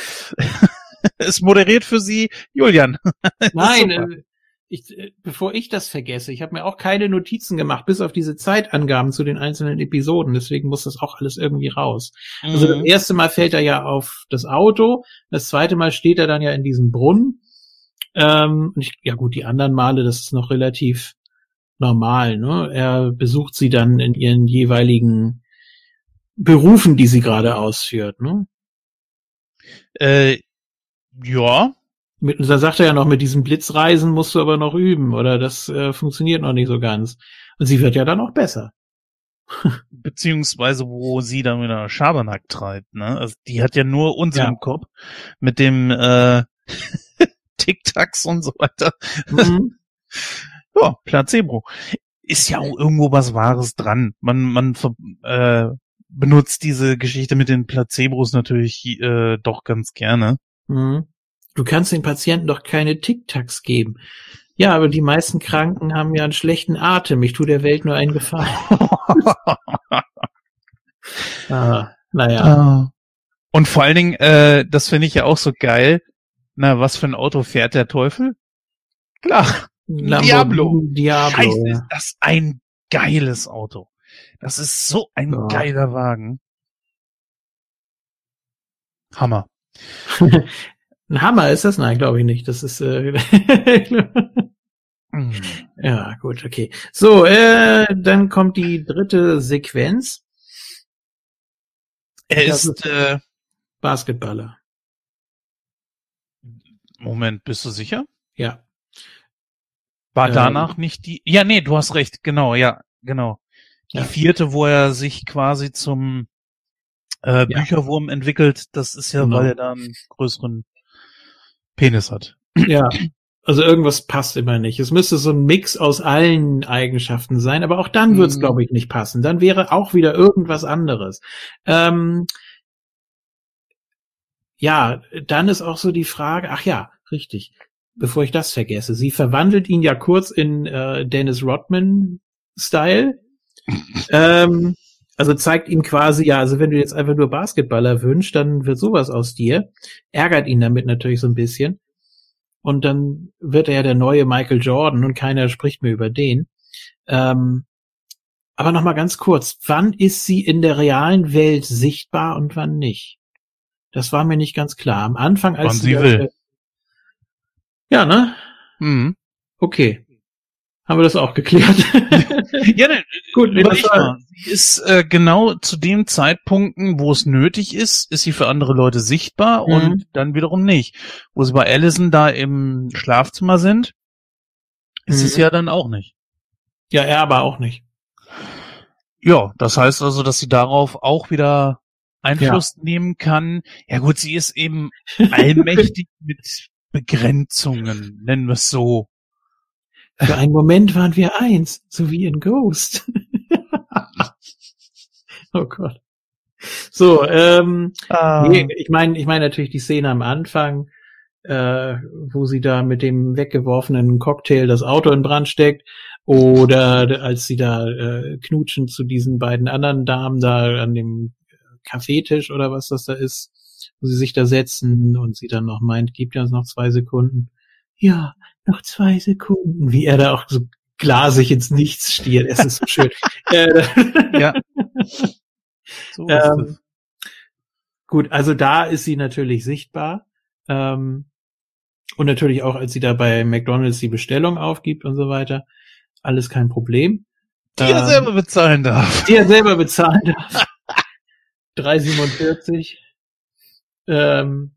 [SPEAKER 1] es moderiert für Sie Julian.
[SPEAKER 2] Nein, äh, ich, äh, bevor ich das vergesse, ich habe mir auch keine Notizen gemacht, bis auf diese Zeitangaben zu den einzelnen Episoden. Deswegen muss das auch alles irgendwie raus. Mhm. Also das mhm. erste Mal fällt er ja auf das Auto, das zweite Mal steht er dann ja in diesem Brunnen ähm, ich, ja gut, die anderen Male, das ist noch relativ normal. Ne? Er besucht sie dann in ihren jeweiligen Berufen, die sie gerade ausführt. Ne?
[SPEAKER 1] Äh, ja.
[SPEAKER 2] Mit, da sagt er ja noch, mit diesem Blitzreisen musst du aber noch üben oder das äh, funktioniert noch nicht so ganz. Und sie wird ja dann auch besser.
[SPEAKER 1] Beziehungsweise, wo sie dann wieder Schabernack treibt, ne? Also die hat ja nur Unsinn ja. im Kopf mit dem äh, Tic-Tacs und so weiter. Mhm. ja, Placebo. Ist ja auch irgendwo was Wahres dran. Man, man äh, benutzt diese Geschichte mit den Placebos natürlich äh, doch ganz gerne.
[SPEAKER 2] Mhm. Du kannst den Patienten doch keine Tic-Tacs geben. Ja, aber die meisten Kranken haben ja einen schlechten Atem. Ich tue der Welt nur einen Gefallen.
[SPEAKER 1] ah, naja. Ah. Und vor allen Dingen, äh, das finde ich ja auch so geil. Na, was für ein Auto fährt der Teufel? Klar, Diablo. Diablo. Scheiße, ist das ein geiles Auto. Das ist so ein ja. geiler Wagen. Hammer.
[SPEAKER 2] ein Hammer ist das? Nein, glaube ich nicht. Das ist äh ja gut, okay. So, äh, dann kommt die dritte Sequenz.
[SPEAKER 1] Er ist äh,
[SPEAKER 2] Basketballer.
[SPEAKER 1] Moment, bist du sicher?
[SPEAKER 2] Ja.
[SPEAKER 1] War ähm, danach nicht die. Ja, nee, du hast recht, genau, ja, genau. Die ja. vierte, wo er sich quasi zum äh, Bücherwurm ja. entwickelt, das ist ja, genau. weil er da einen größeren Penis hat.
[SPEAKER 2] Ja. Also irgendwas passt immer nicht. Es müsste so ein Mix aus allen Eigenschaften sein, aber auch dann würde es, mhm. glaube ich, nicht passen. Dann wäre auch wieder irgendwas anderes. Ähm, ja, dann ist auch so die Frage, ach ja, richtig, bevor ich das vergesse, sie verwandelt ihn ja kurz in äh, Dennis Rodman-Style. ähm, also zeigt ihm quasi, ja, also wenn du jetzt einfach nur Basketballer wünschst, dann wird sowas aus dir. Ärgert ihn damit natürlich so ein bisschen. Und dann wird er ja der neue Michael Jordan und keiner spricht mehr über den. Ähm, aber nochmal ganz kurz, wann ist sie in der realen Welt sichtbar und wann nicht? Das war mir nicht ganz klar. Am Anfang, als
[SPEAKER 1] Wann sie will.
[SPEAKER 2] Ja, ne?
[SPEAKER 1] Mhm.
[SPEAKER 2] Okay. Haben wir das auch geklärt?
[SPEAKER 1] ja, ne, gut. Überleg mal. Sie ist äh, genau zu den Zeitpunkten, wo es nötig ist, ist sie für andere Leute sichtbar mhm. und dann wiederum nicht. Wo sie bei Allison da im Schlafzimmer sind, ist mhm. es ja dann auch nicht.
[SPEAKER 2] Ja, er aber auch nicht.
[SPEAKER 1] Ja, das heißt also, dass sie darauf auch wieder Einfluss ja. nehmen kann. Ja gut, sie ist eben allmächtig mit Begrenzungen, nennen wir es so.
[SPEAKER 2] Für einen Moment waren wir eins, so wie in Ghost. oh Gott. So, ähm, uh. nee, ich meine, ich meine natürlich die Szene am Anfang, äh, wo sie da mit dem weggeworfenen Cocktail das Auto in Brand steckt. Oder als sie da äh, knutschen zu diesen beiden anderen Damen da an dem Kaffeetisch oder was das da ist, wo sie sich da setzen und sie dann noch meint, gibt ja uns noch zwei Sekunden. Ja, noch zwei Sekunden, wie er da auch so glasig ins Nichts stiert. Es ist so schön. äh, ja. So ähm, gut, also da ist sie natürlich sichtbar. Ähm, und natürlich auch, als sie da bei McDonalds die Bestellung aufgibt und so weiter. Alles kein Problem.
[SPEAKER 1] Die ähm, er selber bezahlen darf.
[SPEAKER 2] Die er selber bezahlen darf. 3,47. Ähm,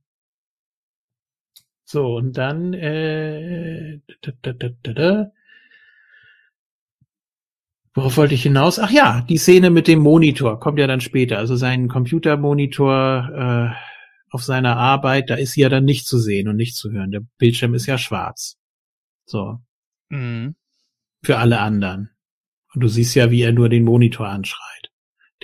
[SPEAKER 2] so, und dann äh, da, da, da, da, da. Worauf wollte ich hinaus? Ach ja, die Szene mit dem Monitor kommt ja dann später. Also sein Computermonitor äh, auf seiner Arbeit, da ist sie ja dann nicht zu sehen und nicht zu hören. Der Bildschirm ist ja schwarz. So. Mhm. Für alle anderen. Und du siehst ja, wie er nur den Monitor anschreit.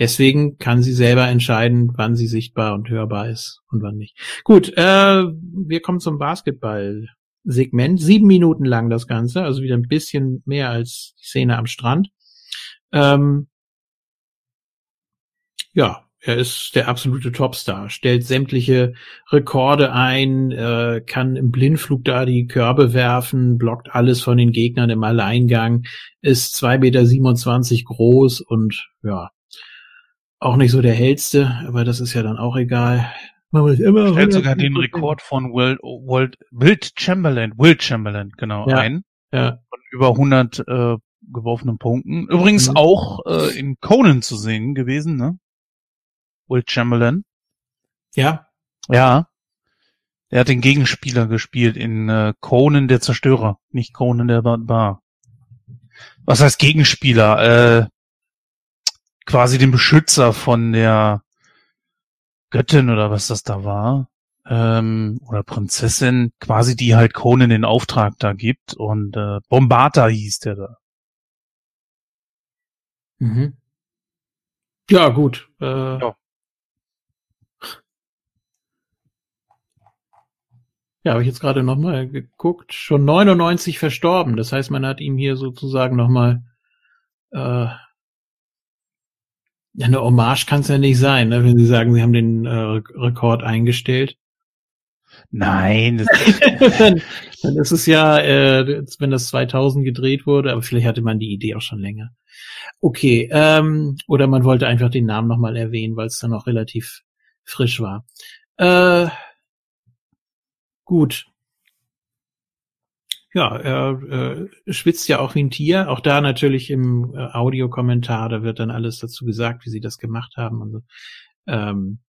[SPEAKER 2] Deswegen kann sie selber entscheiden, wann sie sichtbar und hörbar ist und wann nicht. Gut, äh, wir kommen zum Basketball-Segment. Sieben Minuten lang das Ganze, also wieder ein bisschen mehr als die Szene am Strand. Ähm, ja, er ist der absolute Topstar, stellt sämtliche Rekorde ein, äh, kann im Blindflug da die Körbe werfen, blockt alles von den Gegnern im Alleingang, ist zwei Meter siebenundzwanzig groß und ja, auch nicht so der hellste, aber das ist ja dann auch egal.
[SPEAKER 1] Man muss immer stellt sogar den Rekord von Will, Will, Wilt Chamberlain, Will Chamberlain, genau, ja, ein. Ja. Von über 100 äh, geworfenen Punkten. Übrigens mhm. auch äh, in Conan zu sehen gewesen, ne? Will Chamberlain.
[SPEAKER 2] Ja.
[SPEAKER 1] Ja. Er hat den Gegenspieler gespielt in äh, Conan der Zerstörer, nicht Conan der Barbar. Was heißt Gegenspieler? Äh, quasi den Beschützer von der Göttin oder was das da war. Ähm, oder Prinzessin, quasi die halt Conan den Auftrag da gibt. Und äh, Bombata hieß der da.
[SPEAKER 2] Mhm. Ja, gut. Äh, ja. Ja, habe ich jetzt gerade nochmal geguckt. Schon 99 verstorben. Das heißt, man hat ihm hier sozusagen nochmal äh, ja, eine Hommage kann es ja nicht sein, ne, wenn Sie sagen, Sie haben den äh, Rekord eingestellt.
[SPEAKER 1] Nein. Das
[SPEAKER 2] dann, dann ist es ja, äh, wenn das 2000 gedreht wurde, aber vielleicht hatte man die Idee auch schon länger. Okay, ähm, oder man wollte einfach den Namen nochmal erwähnen, weil es dann noch relativ frisch war. Äh, gut. Ja, er äh, schwitzt ja auch wie ein Tier. Auch da natürlich im äh, Audiokommentar, da wird dann alles dazu gesagt, wie sie das gemacht haben. Und so. ähm,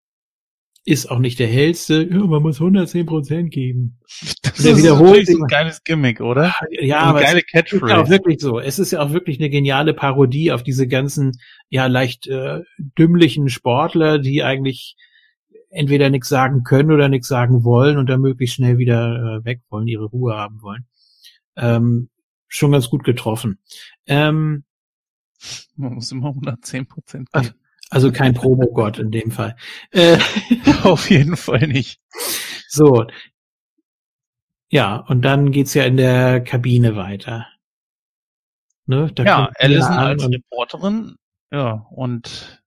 [SPEAKER 2] ist auch nicht der hellste. Ja, man muss 110 Prozent geben.
[SPEAKER 1] Das ist wiederholt so ein geiles Gimmick, oder?
[SPEAKER 2] Ja, aber geile es Catchphrase. ist ja auch wirklich so. Es ist ja auch wirklich eine geniale Parodie auf diese ganzen, ja, leicht äh, dümmlichen Sportler, die eigentlich entweder nichts sagen können oder nichts sagen wollen und dann möglichst schnell wieder äh, weg wollen, ihre Ruhe haben wollen. Ähm, schon ganz gut getroffen. Ähm,
[SPEAKER 1] Man muss immer 110 Prozent geben.
[SPEAKER 2] Also kein Promo-Gott in dem Fall. Äh,
[SPEAKER 1] Auf jeden Fall nicht.
[SPEAKER 2] So. Ja, und dann geht's ja in der Kabine weiter.
[SPEAKER 1] Ne? Da ja, Alison als Reporterin. Ja, und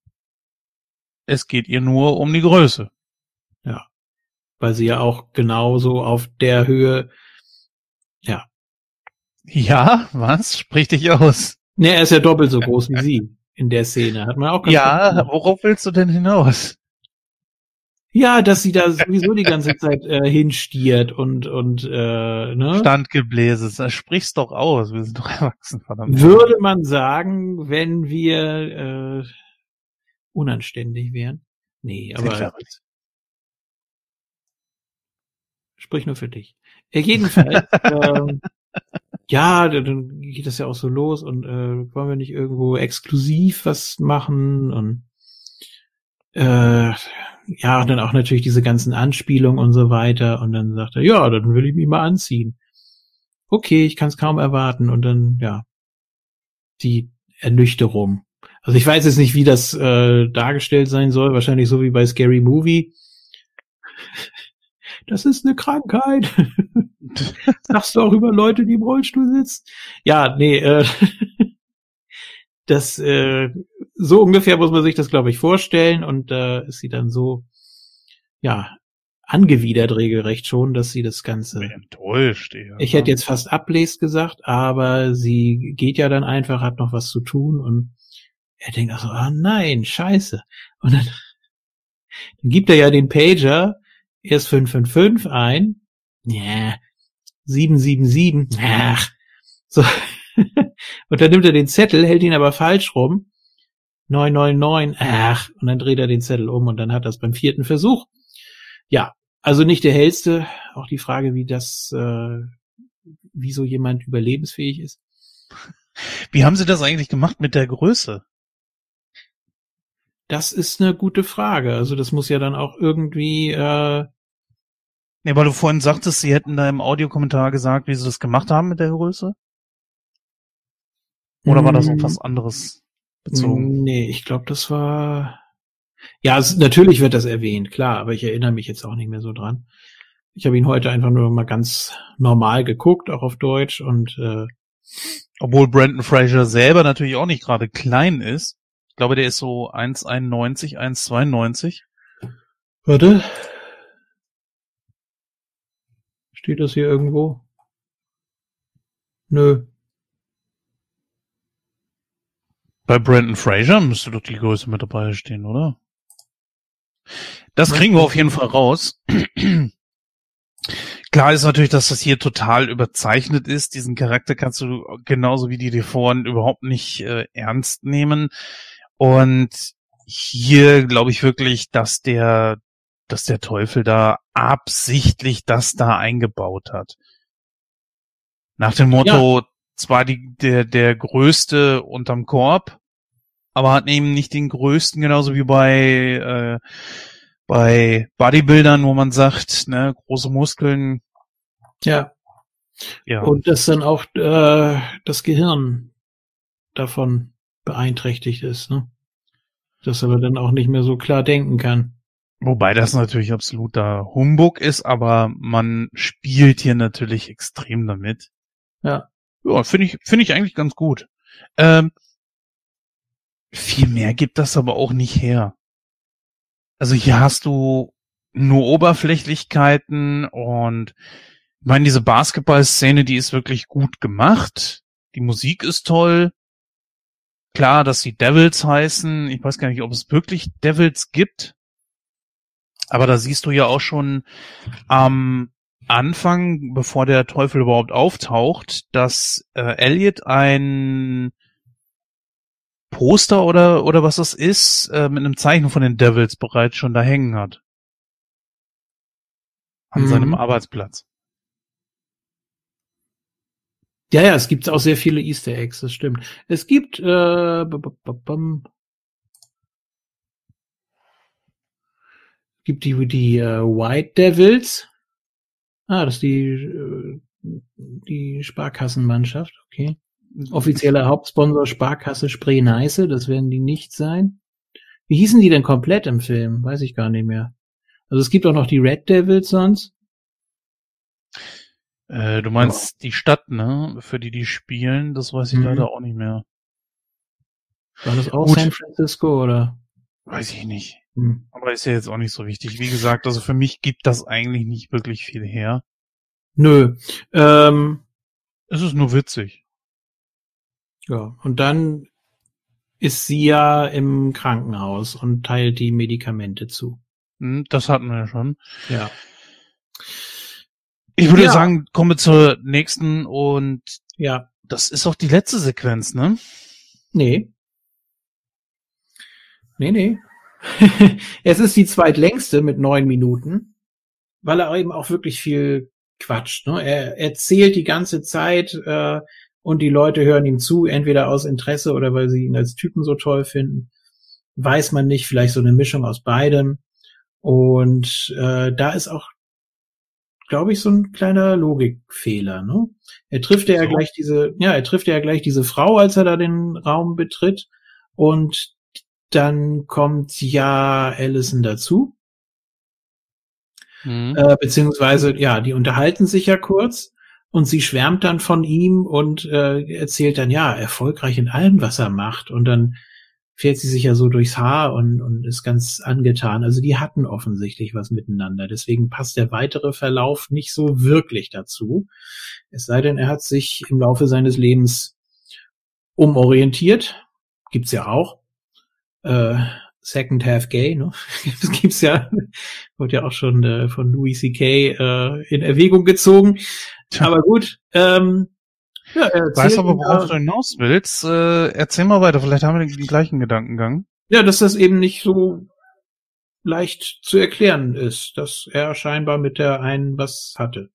[SPEAKER 1] es geht ihr nur um die Größe.
[SPEAKER 2] Ja. Weil sie ja auch genauso auf der Höhe. Ja,
[SPEAKER 1] was? Sprich dich aus.
[SPEAKER 2] Ne, er ist ja doppelt so groß wie sie in der Szene. Hat man auch
[SPEAKER 1] Ja, worauf willst du denn hinaus?
[SPEAKER 2] Ja, dass sie da sowieso die ganze Zeit äh, hinstiert und und äh, ne?
[SPEAKER 1] Standgebläses. Sprich's doch aus. Wir sind doch erwachsen,
[SPEAKER 2] verdammt. Würde man sagen, wenn wir äh, unanständig wären? Nee, aber sprich nur für dich. Jedenfalls. ähm, ja, dann geht das ja auch so los und äh, wollen wir nicht irgendwo exklusiv was machen und äh, ja, und dann auch natürlich diese ganzen Anspielungen und so weiter und dann sagt er, ja, dann will ich mich mal anziehen. Okay, ich kann es kaum erwarten und dann, ja, die Ernüchterung. Also ich weiß jetzt nicht, wie das äh, dargestellt sein soll, wahrscheinlich so wie bei Scary Movie das ist eine Krankheit. Sagst du auch über Leute, die im Rollstuhl sitzen? Ja, nee, äh, das äh, so ungefähr muss man sich das, glaube ich, vorstellen und äh, ist sie dann so, ja, angewidert regelrecht schon, dass sie das Ganze.
[SPEAKER 1] Enttäuscht, eher,
[SPEAKER 2] ich hätte jetzt fast ablest gesagt, aber sie geht ja dann einfach, hat noch was zu tun und er denkt auch so, ah nein, scheiße. Und dann, dann gibt er ja den Pager erst 555 ein. Ja, 777. Ach. So. und dann nimmt er den Zettel, hält ihn aber falsch rum. 999. Ach. Und dann dreht er den Zettel um und dann hat er es beim vierten Versuch. Ja, also nicht der hellste. Auch die Frage, wie das, äh, wie so jemand überlebensfähig ist.
[SPEAKER 1] Wie haben Sie das eigentlich gemacht mit der Größe?
[SPEAKER 2] Das ist eine gute Frage. Also das muss ja dann auch irgendwie. Äh
[SPEAKER 1] nee, weil du vorhin sagtest, sie hätten da im Audiokommentar gesagt, wie sie das gemacht haben mit der Größe. Oder war das auf was anderes bezogen?
[SPEAKER 2] Nee, ich glaube, das war. Ja, es, natürlich wird das erwähnt, klar, aber ich erinnere mich jetzt auch nicht mehr so dran. Ich habe ihn heute einfach nur mal ganz normal geguckt, auch auf Deutsch und äh,
[SPEAKER 1] obwohl Brandon Fraser selber natürlich auch nicht gerade klein ist. Ich glaube, der ist so 1,91, 1,92.
[SPEAKER 2] Warte. Steht das hier irgendwo? Nö.
[SPEAKER 1] Bei Brandon Fraser müsste doch die Größe mit dabei stehen, oder? Das kriegen wir auf jeden Fall raus. Klar ist natürlich, dass das hier total überzeichnet ist. Diesen Charakter kannst du genauso wie die Deforen überhaupt nicht äh, ernst nehmen. Und hier glaube ich wirklich, dass der, dass der Teufel da absichtlich das da eingebaut hat. Nach dem Motto, ja. zwar die, der, der größte unterm Korb, aber hat eben nicht den größten, genauso wie bei, äh, bei Bodybuildern, wo man sagt, ne, große Muskeln.
[SPEAKER 2] Ja. Ja. Und dass dann auch äh, das Gehirn davon beeinträchtigt ist, ne? Dass er dann auch nicht mehr so klar denken kann.
[SPEAKER 1] Wobei das natürlich absoluter Humbug ist, aber man spielt hier natürlich extrem damit.
[SPEAKER 2] Ja.
[SPEAKER 1] Ja, finde ich, finde ich eigentlich ganz gut. Ähm, viel mehr gibt das aber auch nicht her. Also hier hast du nur Oberflächlichkeiten und ich meine, diese Basketball-Szene, die ist wirklich gut gemacht. Die Musik ist toll klar, dass sie Devils heißen. Ich weiß gar nicht, ob es wirklich Devils gibt. Aber da siehst du ja auch schon am Anfang, bevor der Teufel überhaupt auftaucht, dass äh, Elliot ein Poster oder, oder was das ist, äh, mit einem Zeichen von den Devils bereits schon da hängen hat. An mhm. seinem Arbeitsplatz.
[SPEAKER 2] Ja, ja, es gibt auch sehr viele Easter Eggs, das stimmt. Es gibt äh, gibt die die äh, White Devils. Ah, das ist die äh, die Sparkassenmannschaft, okay. Offizieller Hauptsponsor Sparkasse Spree Neiße, das werden die nicht sein. Wie hießen die denn komplett im Film? Weiß ich gar nicht mehr. Also es gibt auch noch die Red Devils sonst.
[SPEAKER 1] Äh, du meinst ja. die Stadt, ne? Für die die spielen, das weiß ich mhm. leider auch nicht mehr.
[SPEAKER 2] War das auch Gut. San Francisco oder?
[SPEAKER 1] Weiß ich nicht. Mhm. Aber ist ja jetzt auch nicht so wichtig. Wie gesagt, also für mich gibt das eigentlich nicht wirklich viel her.
[SPEAKER 2] Nö. Ähm,
[SPEAKER 1] es ist nur witzig.
[SPEAKER 2] Ja, und dann ist sie ja im Krankenhaus und teilt die Medikamente zu.
[SPEAKER 1] Hm, das hatten wir ja schon.
[SPEAKER 2] Ja.
[SPEAKER 1] Ich würde ja. sagen, kommen wir zur nächsten und
[SPEAKER 2] ja,
[SPEAKER 1] das ist auch die letzte Sequenz, ne?
[SPEAKER 2] Nee. Nee, nee. es ist die zweitlängste mit neun Minuten, weil er eben auch wirklich viel quatscht. Ne? Er erzählt die ganze Zeit äh, und die Leute hören ihm zu, entweder aus Interesse oder weil sie ihn als Typen so toll finden. Weiß man nicht, vielleicht so eine Mischung aus beidem. Und äh, da ist auch glaube ich, so ein kleiner Logikfehler. Ne? Er trifft ja so. gleich diese, ja, er trifft ja gleich diese Frau, als er da den Raum betritt. Und dann kommt ja Allison dazu. Mhm. Äh, beziehungsweise, ja, die unterhalten sich ja kurz und sie schwärmt dann von ihm und äh, erzählt dann, ja, erfolgreich in allem, was er macht. Und dann fährt sie sich ja so durchs Haar und, und ist ganz angetan. Also die hatten offensichtlich was miteinander. Deswegen passt der weitere Verlauf nicht so wirklich dazu. Es sei denn, er hat sich im Laufe seines Lebens umorientiert. Gibt's ja auch. Äh, Second Half Gay, ne? Das gibt's ja, wird ja auch schon äh, von Louis C.K. Äh, in Erwägung gezogen. Tja. Aber gut, ähm,
[SPEAKER 1] ja, weiß aber, worauf du hinaus willst. Äh, erzähl mal weiter, vielleicht haben wir den, den gleichen Gedankengang.
[SPEAKER 2] Ja, dass das eben nicht so leicht zu erklären ist, dass er scheinbar mit der einen was hatte.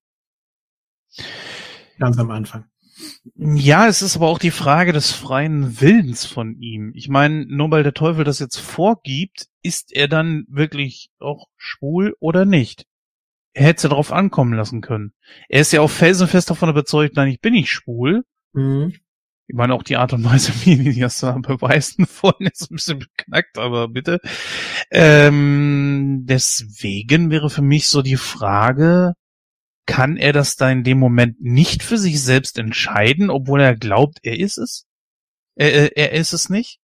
[SPEAKER 2] Ganz am Anfang.
[SPEAKER 1] Ja, es ist aber auch die Frage des freien Willens von ihm. Ich meine, nur weil der Teufel das jetzt vorgibt, ist er dann wirklich auch schwul oder nicht? Er hätte es ja darauf ankommen lassen können. Er ist ja auch felsenfest davon überzeugt, nein, ich bin nicht schwul. Mhm. Ich meine, auch die Art und Weise, wie die das da beweisen wollen, ist ein bisschen beknackt, aber bitte. Ähm, deswegen wäre für mich so die Frage, kann er das da in dem Moment nicht für sich selbst entscheiden, obwohl er glaubt, er ist es? Er, er, er ist es nicht?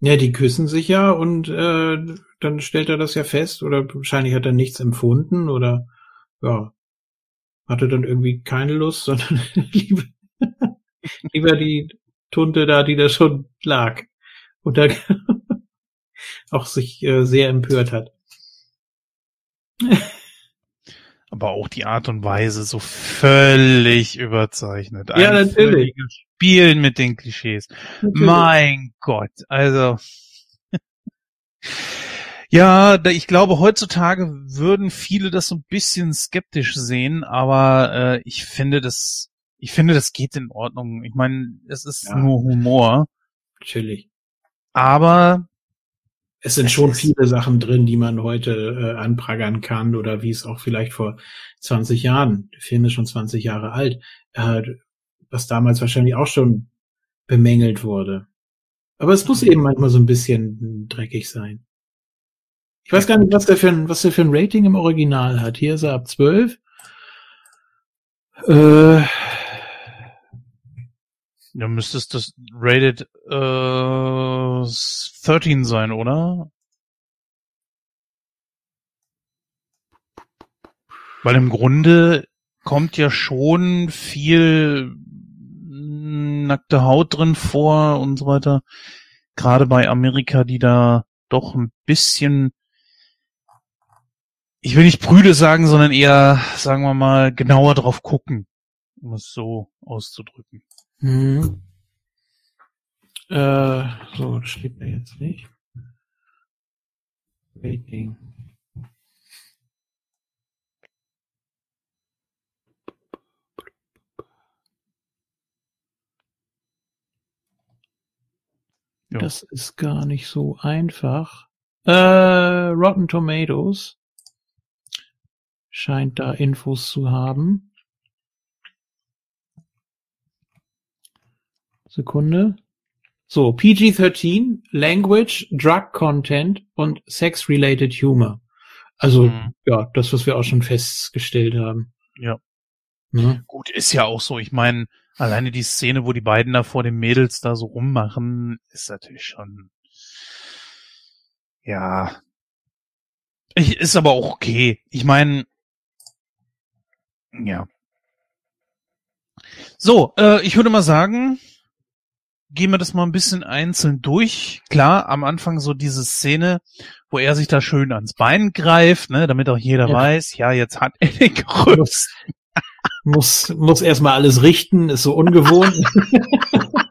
[SPEAKER 2] Ja, die küssen sich ja und äh, dann stellt er das ja fest oder wahrscheinlich hat er nichts empfunden oder ja, hatte dann irgendwie keine Lust, sondern lieber, lieber die Tunte da, die da schon lag und da auch sich äh, sehr empört hat.
[SPEAKER 1] Aber auch die Art und Weise so völlig überzeichnet.
[SPEAKER 2] Ja, natürlich.
[SPEAKER 1] Spielen mit den Klischees. Natürlich. Mein Gott, also. Ja, ich glaube, heutzutage würden viele das so ein bisschen skeptisch sehen, aber äh, ich finde das, ich finde, das geht in Ordnung. Ich meine, es ist ja. nur Humor.
[SPEAKER 2] Natürlich.
[SPEAKER 1] Aber
[SPEAKER 2] es sind schon viele Sachen drin, die man heute äh, anprangern kann oder wie es auch vielleicht vor 20 Jahren, der Film ist schon 20 Jahre alt, äh, was damals wahrscheinlich auch schon bemängelt wurde. Aber es muss eben manchmal so ein bisschen dreckig sein. Ich weiß gar nicht, was der für ein, was der für ein Rating im Original hat. Hier ist er ab 12. Äh,
[SPEAKER 1] ja, müsste es das rated äh, 13 sein, oder? Weil im Grunde kommt ja schon viel nackte Haut drin vor und so weiter. Gerade bei Amerika, die da doch ein bisschen ich will nicht prüde sagen, sondern eher, sagen wir mal, genauer drauf gucken, um es so auszudrücken.
[SPEAKER 2] Mhm. Äh, so, das steht mir jetzt nicht. Rating. Ja. Das ist gar nicht so einfach. Äh, Rotten Tomatoes scheint da Infos zu haben. Sekunde. So, PG-13, Language, Drug Content und Sex-Related Humor. Also, mhm. ja, das, was wir auch schon festgestellt haben.
[SPEAKER 1] Ja. ja. Gut, ist ja auch so. Ich meine, alleine die Szene, wo die beiden da vor den Mädels da so rummachen, ist natürlich schon, ja, ich, ist aber auch okay. Ich meine, ja. So, äh, ich würde mal sagen, gehen wir das mal ein bisschen einzeln durch. Klar, am Anfang so diese Szene, wo er sich da schön ans Bein greift, ne, damit auch jeder ja. weiß, ja, jetzt hat er den größten.
[SPEAKER 2] Muss, muss erstmal alles richten, ist so ungewohnt.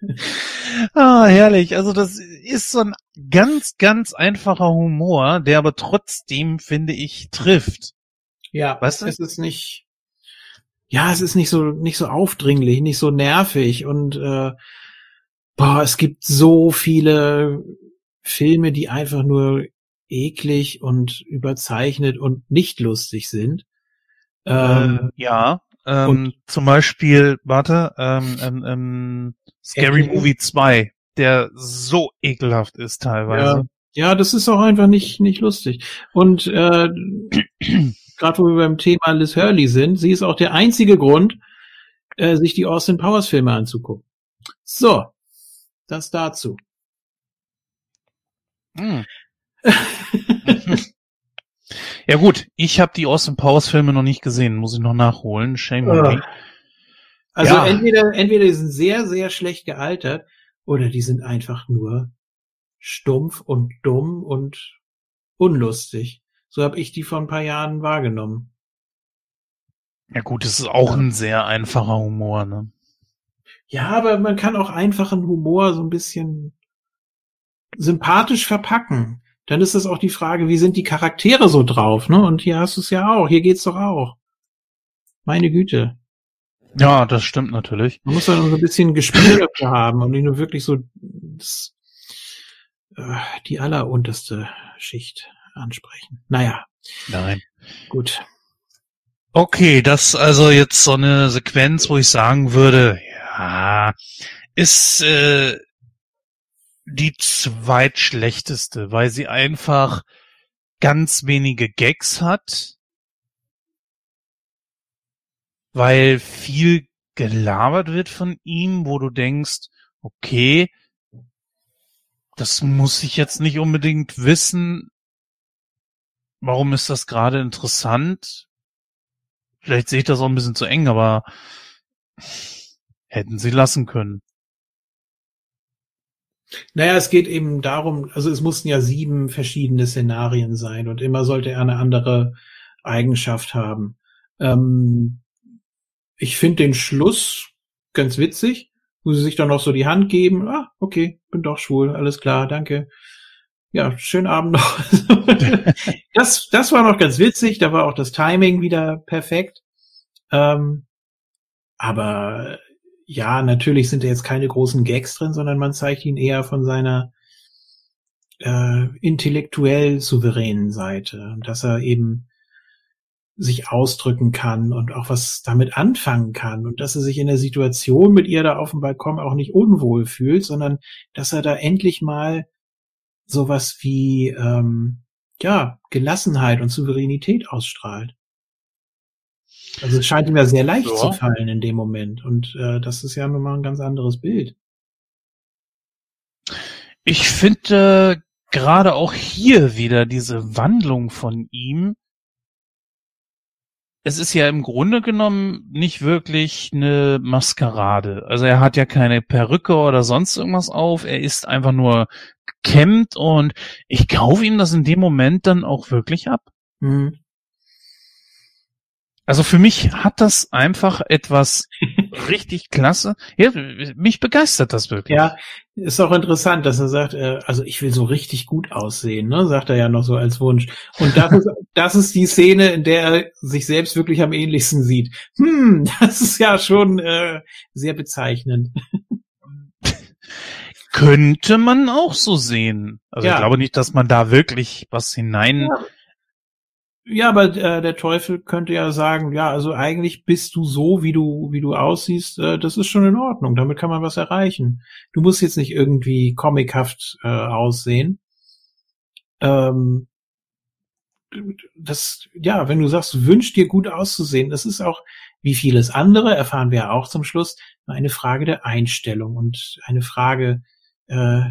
[SPEAKER 1] ah, herrlich. Also das ist so ein ganz, ganz einfacher Humor, der aber trotzdem, finde ich, trifft.
[SPEAKER 2] Ja, weißt du? es ist nicht, ja, es ist nicht so, nicht so aufdringlich, nicht so nervig und äh, boah, es gibt so viele Filme, die einfach nur eklig und überzeichnet und nicht lustig sind.
[SPEAKER 1] Ähm, äh, ja, ähm, zum Beispiel, warte, ähm, ähm, ähm Scary Movie 2, der so ekelhaft ist teilweise.
[SPEAKER 2] Ja, das ist auch einfach nicht, nicht lustig. Und äh, gerade wo wir beim Thema Liz Hurley sind, sie ist auch der einzige Grund, äh, sich die Austin Powers Filme anzugucken. So, das dazu.
[SPEAKER 1] Hm. ja gut, ich habe die Austin Powers Filme noch nicht gesehen, muss ich noch nachholen. Shame on me.
[SPEAKER 2] Also ja. entweder entweder die sind sehr sehr schlecht gealtert oder die sind einfach nur stumpf und dumm und unlustig. So habe ich die vor ein paar Jahren wahrgenommen.
[SPEAKER 1] Ja gut, es ist auch ein sehr einfacher Humor, ne?
[SPEAKER 2] Ja, aber man kann auch einfachen Humor so ein bisschen sympathisch verpacken. Dann ist es auch die Frage, wie sind die Charaktere so drauf, ne? Und hier hast du es ja auch, hier geht's doch auch. Meine Güte.
[SPEAKER 1] Ja, das stimmt natürlich.
[SPEAKER 2] Man muss dann so ein bisschen Gespiel dafür haben und nicht nur wirklich so das, äh, die allerunterste Schicht ansprechen. Naja.
[SPEAKER 1] Nein.
[SPEAKER 2] Gut.
[SPEAKER 1] Okay, das also jetzt so eine Sequenz, wo ich sagen würde, ja, ist äh, die zweitschlechteste, weil sie einfach ganz wenige Gags hat, weil viel gelabert wird von ihm, wo du denkst, okay, das muss ich jetzt nicht unbedingt wissen. Warum ist das gerade interessant? Vielleicht sehe ich das auch ein bisschen zu eng, aber hätten sie lassen können.
[SPEAKER 2] Naja, es geht eben darum, also es mussten ja sieben verschiedene Szenarien sein und immer sollte er eine andere Eigenschaft haben. Ähm, ich finde den Schluss ganz witzig, wo sie sich dann noch so die Hand geben. Ah, okay, bin doch schwul, alles klar, danke. Ja, schönen Abend noch. das, das war noch ganz witzig, da war auch das Timing wieder perfekt. Ähm, aber ja, natürlich sind da jetzt keine großen Gags drin, sondern man zeigt ihn eher von seiner äh, intellektuell souveränen Seite, dass er eben sich ausdrücken kann und auch was damit anfangen kann und dass er sich in der Situation mit ihr da auf dem Balkon auch nicht unwohl fühlt, sondern dass er da endlich mal sowas wie ähm, ja Gelassenheit und Souveränität ausstrahlt. Also es scheint ihm ja sehr leicht ja. zu fallen in dem Moment. Und äh, das ist ja nun mal ein ganz anderes Bild.
[SPEAKER 1] Ich finde äh, gerade auch hier wieder diese Wandlung von ihm. Es ist ja im Grunde genommen nicht wirklich eine Maskerade. Also er hat ja keine Perücke oder sonst irgendwas auf. Er ist einfach nur gekämmt und ich kaufe ihm das in dem Moment dann auch wirklich ab. Mhm. Also für mich hat das einfach etwas richtig klasse. Ja, mich begeistert das wirklich.
[SPEAKER 2] Ja, ist auch interessant, dass er sagt, äh, also ich will so richtig gut aussehen, ne, sagt er ja noch so als Wunsch. Und das ist, das ist die Szene, in der er sich selbst wirklich am ähnlichsten sieht. Hm, das ist ja schon äh, sehr bezeichnend.
[SPEAKER 1] Könnte man auch so sehen. Also ja. ich glaube nicht, dass man da wirklich was hinein ja
[SPEAKER 2] ja, aber äh, der Teufel könnte ja sagen, ja, also eigentlich bist du so, wie du, wie du aussiehst, äh, das ist schon in Ordnung, damit kann man was erreichen. Du musst jetzt nicht irgendwie comichaft äh, aussehen. Ähm, das, ja, wenn du sagst, du wünschst dir gut auszusehen, das ist auch, wie vieles andere, erfahren wir ja auch zum Schluss, eine Frage der Einstellung und eine Frage äh,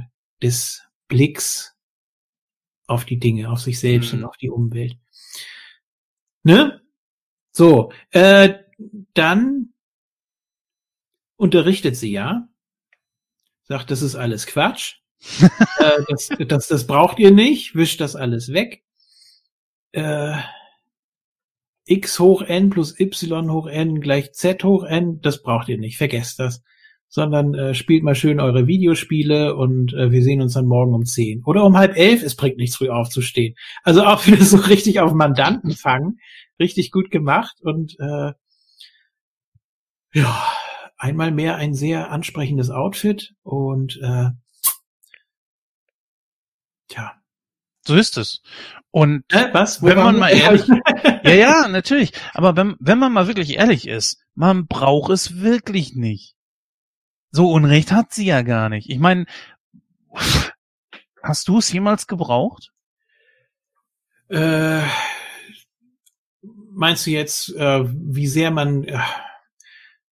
[SPEAKER 2] des Blicks auf die Dinge, auf sich selbst mhm. und auf die Umwelt. Ne? So, äh, dann unterrichtet sie ja, sagt, das ist alles Quatsch. äh, das, das, das braucht ihr nicht, wischt das alles weg. Äh, x hoch n plus y hoch n gleich z hoch n, das braucht ihr nicht, vergesst das. Sondern äh, spielt mal schön eure Videospiele und äh, wir sehen uns dann morgen um 10. Oder um halb elf, es bringt nichts früh aufzustehen. Also auch wieder so richtig auf Mandanten fangen richtig gut gemacht und äh, ja, einmal mehr ein sehr ansprechendes Outfit und äh, tja.
[SPEAKER 1] So ist es. Und
[SPEAKER 2] äh, was?
[SPEAKER 1] Wo wenn man mal ehrlich, ja, ja, natürlich. Aber wenn, wenn man mal wirklich ehrlich ist, man braucht es wirklich nicht. So Unrecht hat sie ja gar nicht. Ich meine, Hast du es jemals gebraucht?
[SPEAKER 2] Äh, meinst du jetzt, äh, wie sehr man, äh,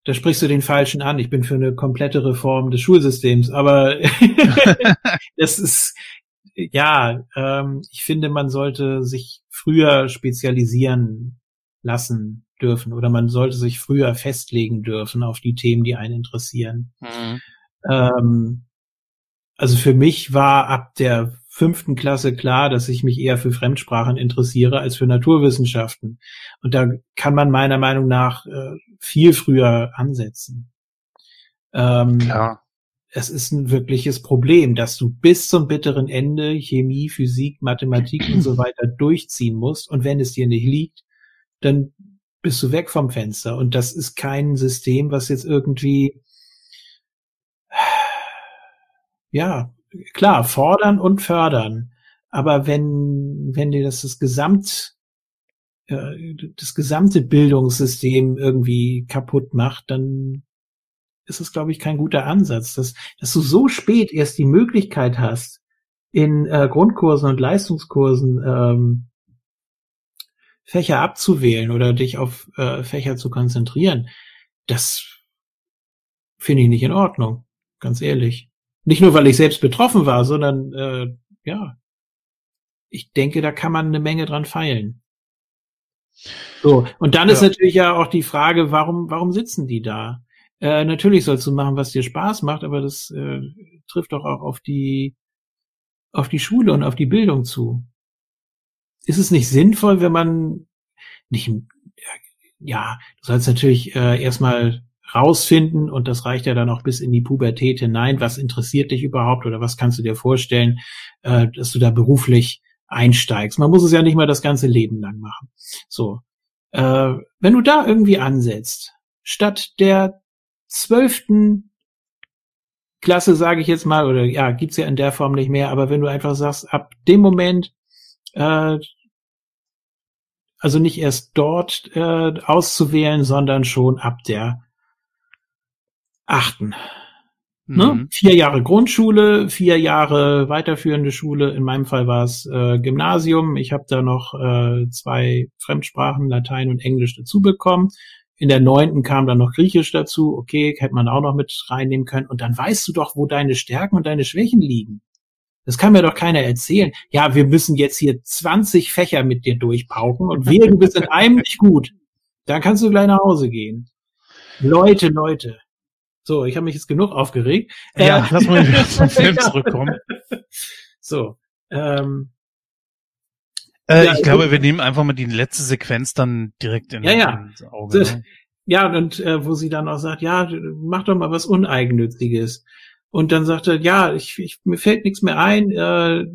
[SPEAKER 2] da sprichst du den Falschen an. Ich bin für eine komplette Reform des Schulsystems, aber das ist, ja, ähm, ich finde, man sollte sich früher spezialisieren lassen dürfen oder man sollte sich früher festlegen dürfen auf die Themen, die einen interessieren. Mhm. Ähm, also für mich war ab der fünften Klasse klar, dass ich mich eher für Fremdsprachen interessiere als für Naturwissenschaften. Und da kann man meiner Meinung nach äh, viel früher ansetzen. Ähm, Klar. Es ist ein wirkliches Problem, dass du bis zum bitteren Ende Chemie, Physik, Mathematik und so weiter durchziehen musst. Und wenn es dir nicht liegt, dann bist du weg vom Fenster. Und das ist kein System, was jetzt irgendwie, ja, klar, fordern und fördern. Aber wenn, wenn dir das, das Gesamt, äh, das gesamte Bildungssystem irgendwie kaputt macht, dann ist es, glaube ich, kein guter Ansatz, dass, dass du so spät erst die Möglichkeit hast, in äh, Grundkursen und Leistungskursen ähm, Fächer abzuwählen oder dich auf äh, Fächer zu konzentrieren. Das finde ich nicht in Ordnung, ganz ehrlich. Nicht nur, weil ich selbst betroffen war, sondern äh, ja, ich denke, da kann man eine Menge dran feilen. So, und dann ja. ist natürlich ja auch die Frage, warum, warum sitzen die da? Äh, natürlich sollst du machen, was dir Spaß macht, aber das äh, trifft doch auch auf die, auf die Schule und auf die Bildung zu. Ist es nicht sinnvoll, wenn man nicht, ja, du sollst natürlich äh, erstmal rausfinden und das reicht ja dann auch bis in die Pubertät hinein. Was interessiert dich überhaupt oder was kannst du dir vorstellen, äh, dass du da beruflich einsteigst? Man muss es ja nicht mal das ganze Leben lang machen. So, äh, wenn du da irgendwie ansetzt, statt der zwölften Klasse, sage ich jetzt mal, oder ja, gibt's ja in der Form nicht mehr, aber wenn du einfach sagst, ab dem Moment, äh, also nicht erst dort äh, auszuwählen, sondern schon ab der achten. Ne? Mhm. Vier Jahre Grundschule, vier Jahre weiterführende Schule. In meinem Fall war es äh, Gymnasium. Ich habe da noch äh, zwei Fremdsprachen, Latein und Englisch dazu bekommen. In der neunten kam dann noch Griechisch dazu. Okay, hätte man auch noch mit reinnehmen können. Und dann weißt du doch, wo deine Stärken und deine Schwächen liegen. Das kann mir doch keiner erzählen. Ja, wir müssen jetzt hier 20 Fächer mit dir durchpauken und wehe, du bist in einem nicht gut. Dann kannst du gleich nach Hause gehen. Leute, Leute. So, ich habe mich jetzt genug aufgeregt.
[SPEAKER 1] Ja, äh, lass mal wieder zum Film zurückkommen.
[SPEAKER 2] So. Ähm,
[SPEAKER 1] äh, ja, ich glaube, wir nehmen einfach mal die letzte Sequenz dann direkt in,
[SPEAKER 2] ja, ja. ins Auge. Ne? Ja, und äh, wo sie dann auch sagt, ja, mach doch mal was Uneigennütziges. Und dann sagt er, ja, ich, ich, mir fällt nichts mehr ein, äh,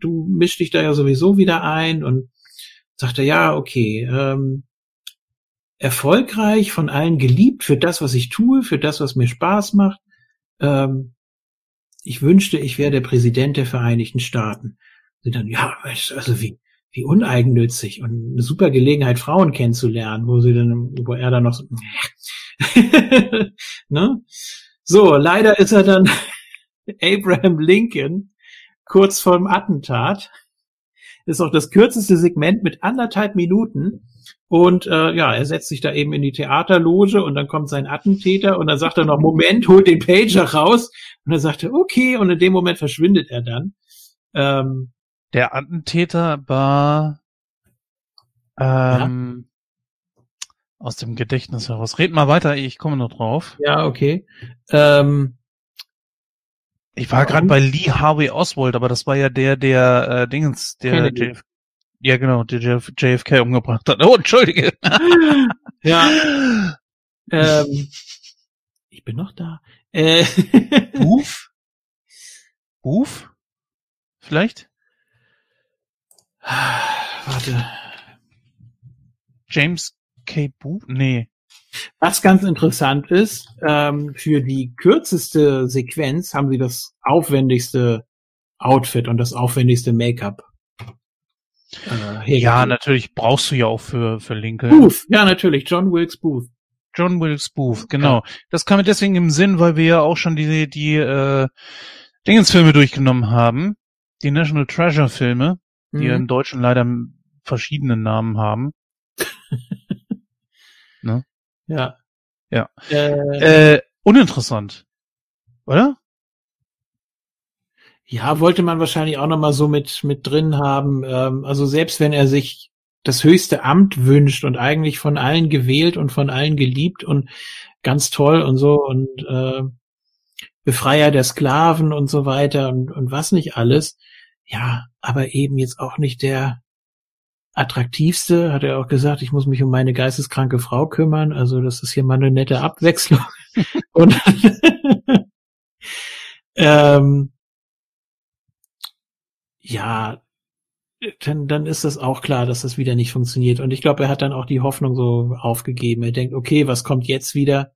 [SPEAKER 2] du mischst dich da ja sowieso wieder ein und sagt er, ja, okay, ähm, erfolgreich, von allen geliebt für das, was ich tue, für das, was mir Spaß macht. Ähm, ich wünschte, ich wäre der Präsident der Vereinigten Staaten. Und dann, ja, also wie, wie uneigennützig und eine super Gelegenheit, Frauen kennenzulernen, wo sie dann, wo er dann noch so, ne? So, leider ist er dann Abraham Lincoln kurz vorm Attentat. ist auch das kürzeste Segment mit anderthalb Minuten. Und äh, ja, er setzt sich da eben in die Theaterloge und dann kommt sein Attentäter und dann sagt er noch, Moment, holt den Pager raus. Und dann sagt er, okay, und in dem Moment verschwindet er dann.
[SPEAKER 1] Ähm, Der Attentäter war ähm, ja? Aus dem Gedächtnis heraus. Red mal weiter, ich komme noch drauf.
[SPEAKER 2] Ja, okay. Ähm,
[SPEAKER 1] ich war gerade bei Lee Harvey Oswald, aber das war ja der, der äh, Dingens, der JF, ja genau, der JF, JFK umgebracht hat. Oh, entschuldige.
[SPEAKER 2] ja. ähm, ich bin noch da. Äh,
[SPEAKER 1] Booth? Booth? Vielleicht?
[SPEAKER 2] Warte.
[SPEAKER 1] James K. Booth? Nee.
[SPEAKER 2] Was ganz interessant ist, ähm, für die kürzeste Sequenz haben sie das aufwendigste Outfit und das aufwendigste Make-up.
[SPEAKER 1] Äh, ja, natürlich brauchst du ja auch für, für Linke.
[SPEAKER 2] Booth, ja, natürlich, John Wilkes Booth.
[SPEAKER 1] John Wilkes Booth, genau. Ja. Das kam mir deswegen im Sinn, weil wir ja auch schon die, die, äh, Dingensfilme durchgenommen haben. Die National Treasure Filme, mhm. die im Deutschen leider verschiedene Namen haben.
[SPEAKER 2] ne? Ja.
[SPEAKER 1] Ja. Äh, äh, uninteressant. Oder?
[SPEAKER 2] Ja, wollte man wahrscheinlich auch nochmal so mit, mit drin haben. Ähm, also selbst wenn er sich das höchste Amt wünscht und eigentlich von allen gewählt und von allen geliebt und ganz toll und so und äh, Befreier der Sklaven und so weiter und, und was nicht alles. Ja, aber eben jetzt auch nicht der attraktivste, hat er auch gesagt, ich muss mich um meine geisteskranke Frau kümmern, also das ist hier mal eine nette Abwechslung. und ähm, ja, dann, dann ist das auch klar, dass das wieder nicht funktioniert. Und ich glaube, er hat dann auch die Hoffnung so aufgegeben. Er denkt, okay, was kommt jetzt wieder?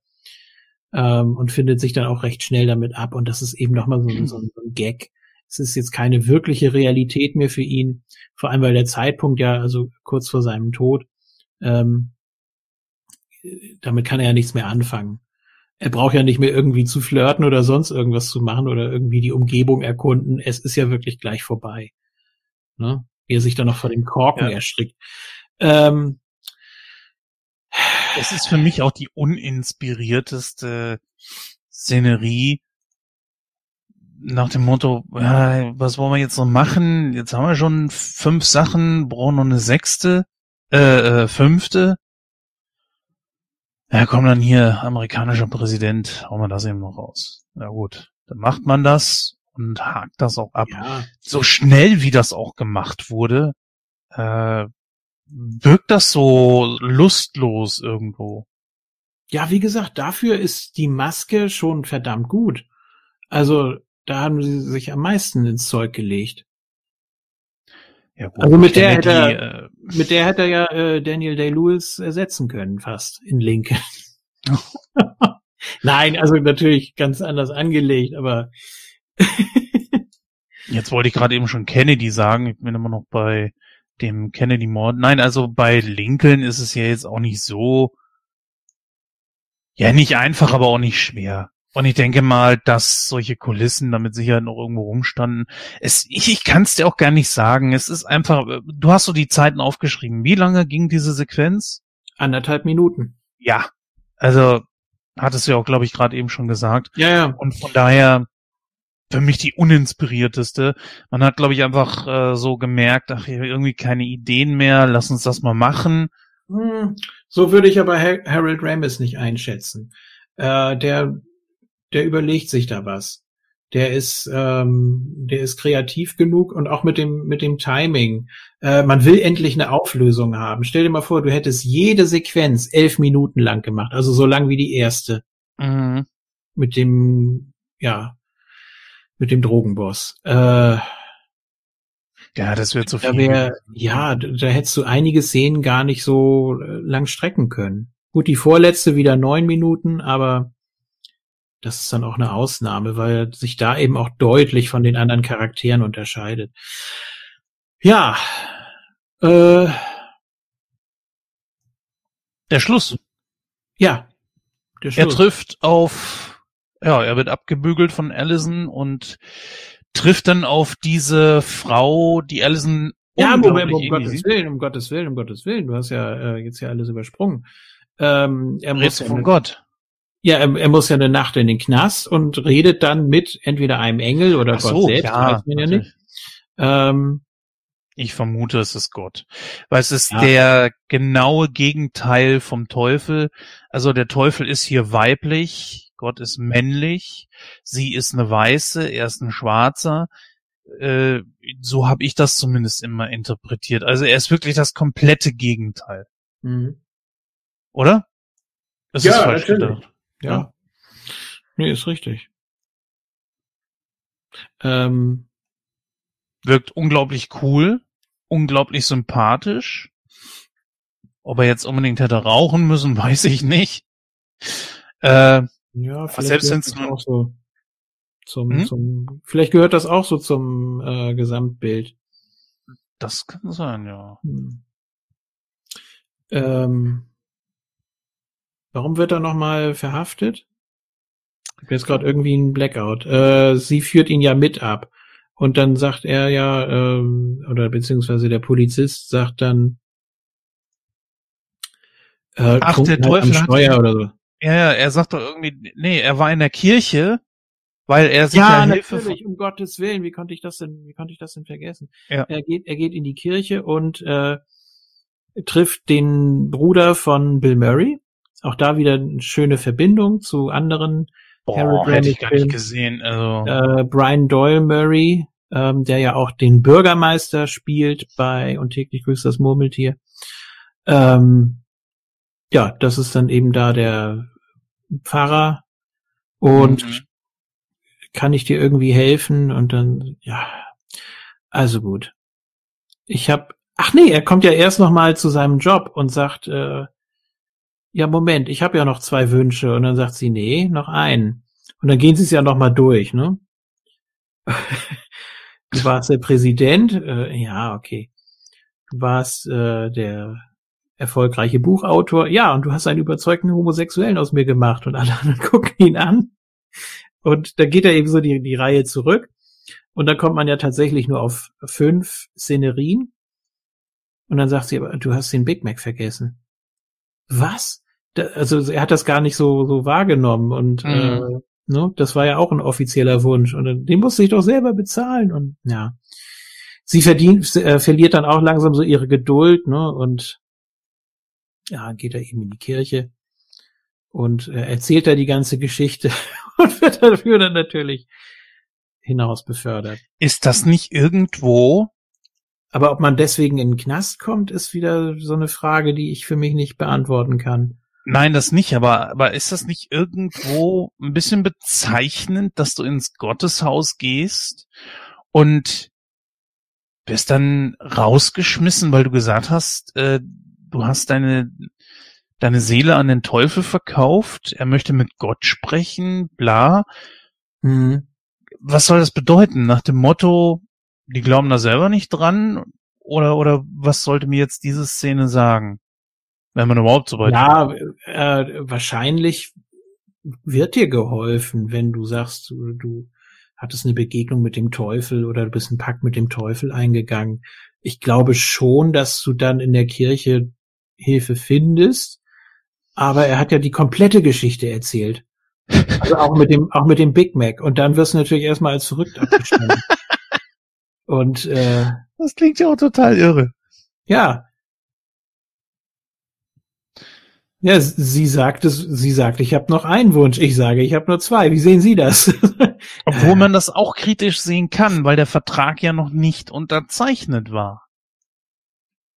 [SPEAKER 2] Ähm, und findet sich dann auch recht schnell damit ab. Und das ist eben nochmal so, so, so ein Gag. Es ist jetzt keine wirkliche Realität mehr für ihn. Vor allem, weil der Zeitpunkt ja, also kurz vor seinem Tod, ähm, damit kann er ja nichts mehr anfangen. Er braucht ja nicht mehr irgendwie zu flirten oder sonst irgendwas zu machen oder irgendwie die Umgebung erkunden. Es ist ja wirklich gleich vorbei. Ne? Wie er sich dann noch vor dem Korken ja. erstrickt. Ähm,
[SPEAKER 1] es ist für mich auch die uninspirierteste Szenerie nach dem Motto, ja, was wollen wir jetzt noch machen? Jetzt haben wir schon fünf Sachen, brauchen noch eine sechste, äh, äh fünfte. Ja, komm dann hier, amerikanischer Präsident, hauen wir das eben noch raus. Ja gut, dann macht man das und hakt das auch ab. Ja. So schnell, wie das auch gemacht wurde, äh, wirkt das so lustlos irgendwo.
[SPEAKER 2] Ja, wie gesagt, dafür ist die Maske schon verdammt gut. Also, da haben sie sich am meisten ins Zeug gelegt. Ja, gut, also mit der, hätte er, äh, mit der hätte er ja äh, Daniel Day-Lewis ersetzen können, fast in Linke. Nein, also natürlich ganz anders angelegt, aber
[SPEAKER 1] Jetzt wollte ich gerade eben schon Kennedy sagen, ich bin immer noch bei dem Kennedy-Mord. Nein, also bei Lincoln ist es ja jetzt auch nicht so, ja, nicht einfach, aber auch nicht schwer. Und ich denke mal, dass solche Kulissen damit sicher noch irgendwo rumstanden. Es, ich ich kann es dir auch gar nicht sagen. Es ist einfach, du hast so die Zeiten aufgeschrieben. Wie lange ging diese Sequenz?
[SPEAKER 2] Anderthalb Minuten.
[SPEAKER 1] Ja. Also, hattest du ja auch, glaube ich, gerade eben schon gesagt.
[SPEAKER 2] Ja, ja.
[SPEAKER 1] Und von daher, für mich die uninspirierteste. Man hat, glaube ich, einfach äh, so gemerkt, ach, irgendwie keine Ideen mehr, lass uns das mal machen.
[SPEAKER 2] Hm, so würde ich aber Harold Ramis nicht einschätzen. Äh, der der überlegt sich da was. Der ist, ähm, der ist kreativ genug und auch mit dem, mit dem Timing. Äh, man will endlich eine Auflösung haben. Stell dir mal vor, du hättest jede Sequenz elf Minuten lang gemacht, also so lang wie die erste. Mhm. Mit dem, ja, mit dem Drogenboss. Äh,
[SPEAKER 1] ja, das wird so viel.
[SPEAKER 2] Da wär, ja, da hättest du einige Szenen gar nicht so äh, lang strecken können. Gut, die vorletzte wieder neun Minuten, aber das ist dann auch eine Ausnahme, weil sich da eben auch deutlich von den anderen Charakteren unterscheidet. Ja, äh,
[SPEAKER 1] der Schluss.
[SPEAKER 2] Ja,
[SPEAKER 1] der Schluss. Er trifft auf, ja, er wird abgebügelt von Allison und trifft dann auf diese Frau, die Allison
[SPEAKER 2] ja, Moment, um Gottes Willen, um Gottes Willen, um Gottes Willen. Du hast ja äh, jetzt ja alles übersprungen.
[SPEAKER 1] Ähm, er muss von Gott.
[SPEAKER 2] Ja, er, er, muss ja eine Nacht in den Knast und redet dann mit entweder einem Engel oder Ach Gott so, selbst, ja, weiß man ja nicht. Ähm,
[SPEAKER 1] ich vermute, es ist Gott. Weil es ist ja. der genaue Gegenteil vom Teufel. Also der Teufel ist hier weiblich, Gott ist männlich, sie ist eine Weiße, er ist ein Schwarzer. Äh, so habe ich das zumindest immer interpretiert. Also er ist wirklich das komplette Gegenteil. Mhm. Oder?
[SPEAKER 2] Das ja, ist falsch natürlich. gedacht. Ja. ja. Nee, ist richtig.
[SPEAKER 1] Ähm, Wirkt unglaublich cool, unglaublich sympathisch. Ob er jetzt unbedingt hätte rauchen müssen, weiß ich nicht.
[SPEAKER 2] Äh, ja, vielleicht selbst wenn es auch so zum, hm? zum, vielleicht gehört das auch so zum äh, Gesamtbild.
[SPEAKER 1] Das kann sein, ja. Hm.
[SPEAKER 2] Ähm, Warum wird er nochmal verhaftet? Jetzt gerade irgendwie ein Blackout. Äh, sie führt ihn ja mit ab. Und dann sagt er ja, ähm, oder beziehungsweise der Polizist sagt dann,
[SPEAKER 1] äh, Ach, der Teufel hat, oder so. Ja, ja, er sagt doch irgendwie, nee, er war in der Kirche, weil er sich
[SPEAKER 2] ja, ja Hilfe natürlich, um Gottes Willen, wie konnte ich das denn, wie konnte ich das denn vergessen? Ja. Er geht, er geht in die Kirche und äh, trifft den Bruder von Bill Murray. Auch da wieder eine schöne Verbindung zu anderen
[SPEAKER 1] Boah, hätte ich gar nicht gesehen. Also.
[SPEAKER 2] Äh, Brian Doyle Murray, ähm, der ja auch den Bürgermeister spielt bei Und täglich grüßt das Murmeltier. Ähm, ja, das ist dann eben da der Pfarrer und mhm. kann ich dir irgendwie helfen? Und dann, ja, also gut. Ich hab, ach nee, er kommt ja erst noch mal zu seinem Job und sagt, äh, ja Moment, ich habe ja noch zwei Wünsche. Und dann sagt sie, nee, noch einen. Und dann gehen sie es ja noch mal durch, ne? du warst der Präsident, äh, ja, okay. Du warst äh, der erfolgreiche Buchautor. Ja, und du hast einen überzeugten Homosexuellen aus mir gemacht und alle anderen gucken ihn an. Und da geht er eben so die, die Reihe zurück. Und dann kommt man ja tatsächlich nur auf fünf Szenerien. Und dann sagt sie, aber du hast den Big Mac vergessen. Was? Da, also er hat das gar nicht so, so wahrgenommen. Und mhm. äh, ne, das war ja auch ein offizieller Wunsch. Und den musste ich doch selber bezahlen. Und ja. Sie verdient, äh, verliert dann auch langsam so ihre Geduld, ne? Und ja, geht er eben in die Kirche und äh, erzählt da die ganze Geschichte und wird dafür dann natürlich hinaus befördert.
[SPEAKER 1] Ist das nicht irgendwo?
[SPEAKER 2] Aber ob man deswegen in den Knast kommt, ist wieder so eine Frage, die ich für mich nicht beantworten kann.
[SPEAKER 1] Nein, das nicht, aber, aber ist das nicht irgendwo ein bisschen bezeichnend, dass du ins Gotteshaus gehst und wirst dann rausgeschmissen, weil du gesagt hast, äh, du hast deine, deine Seele an den Teufel verkauft, er möchte mit Gott sprechen, bla. Mhm. Was soll das bedeuten? Nach dem Motto, die glauben da selber nicht dran? Oder, oder was sollte mir jetzt diese Szene sagen? Wenn man überhaupt so weit
[SPEAKER 2] Ja, äh, wahrscheinlich wird dir geholfen, wenn du sagst, du, du hattest eine Begegnung mit dem Teufel oder du bist einen Pakt mit dem Teufel eingegangen. Ich glaube schon, dass du dann in der Kirche Hilfe findest. Aber er hat ja die komplette Geschichte erzählt. Also auch mit dem, auch mit dem Big Mac. Und dann wirst du natürlich erstmal als verrückt abgestanden. Und äh,
[SPEAKER 1] das klingt ja auch total irre.
[SPEAKER 2] Ja. Ja, sie sagt es, sie sagt, ich habe noch einen Wunsch. Ich sage, ich habe nur zwei. Wie sehen Sie das?
[SPEAKER 1] Obwohl man das auch kritisch sehen kann, weil der Vertrag ja noch nicht unterzeichnet war.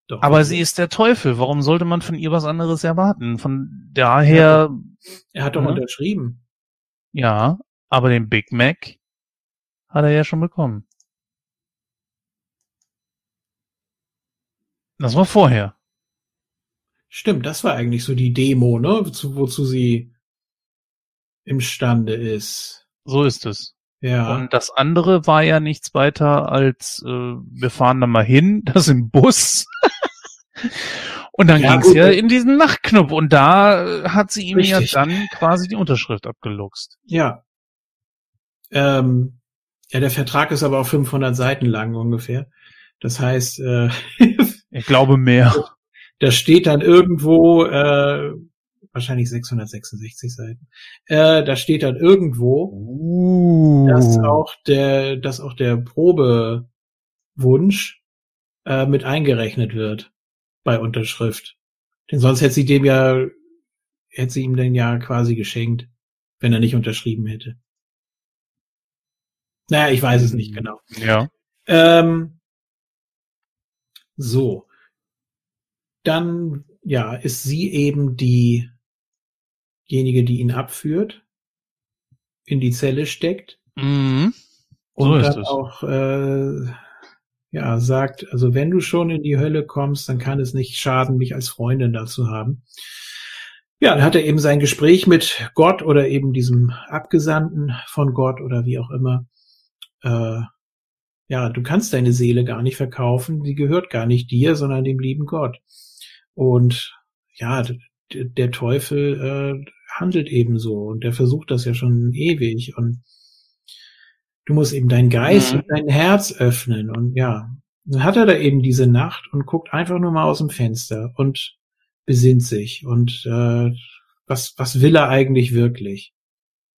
[SPEAKER 1] Doch, aber sie ist der Teufel. Warum sollte man von ihr was anderes erwarten? Von daher.
[SPEAKER 2] Er hat doch, er hat doch unterschrieben.
[SPEAKER 1] Ja, aber den Big Mac hat er ja schon bekommen. Das war vorher.
[SPEAKER 2] Stimmt, das war eigentlich so die Demo, ne? Wozu, wozu sie imstande ist.
[SPEAKER 1] So ist es. Ja. Und das andere war ja nichts weiter als, äh, wir fahren da mal hin, das im Bus. und dann ja, ging's ja in diesen Nachtclub und da äh, hat sie ihm Richtig. ja dann quasi die Unterschrift abgeluchst.
[SPEAKER 2] Ja. Ähm, ja, der Vertrag ist aber auch 500 Seiten lang ungefähr. Das heißt, äh,
[SPEAKER 1] ich glaube mehr.
[SPEAKER 2] Da steht dann irgendwo, äh, wahrscheinlich 666 Seiten. Äh, da steht dann irgendwo, uh. dass auch der, dass auch der Probewunsch äh, mit eingerechnet wird bei Unterschrift. Denn sonst hätte sie dem ja, hätte sie ihm den ja quasi geschenkt, wenn er nicht unterschrieben hätte. Naja, ich weiß es nicht genau.
[SPEAKER 1] Ja.
[SPEAKER 2] Ähm, so. Dann, ja, ist sie eben die diejenige, die ihn abführt, in die Zelle steckt.
[SPEAKER 1] Mhm.
[SPEAKER 2] So und dann es. auch äh, ja sagt, also wenn du schon in die Hölle kommst, dann kann es nicht schaden, mich als Freundin dazu haben. Ja, dann hat er eben sein Gespräch mit Gott oder eben diesem Abgesandten von Gott oder wie auch immer. Äh, ja, du kannst deine Seele gar nicht verkaufen, die gehört gar nicht dir, sondern dem lieben Gott. Und ja, der Teufel äh, handelt eben so und der versucht das ja schon ewig und du musst eben deinen Geist mhm. und dein Herz öffnen und ja, dann hat er da eben diese Nacht und guckt einfach nur mal aus dem Fenster und besinnt sich und äh, was was will er eigentlich wirklich?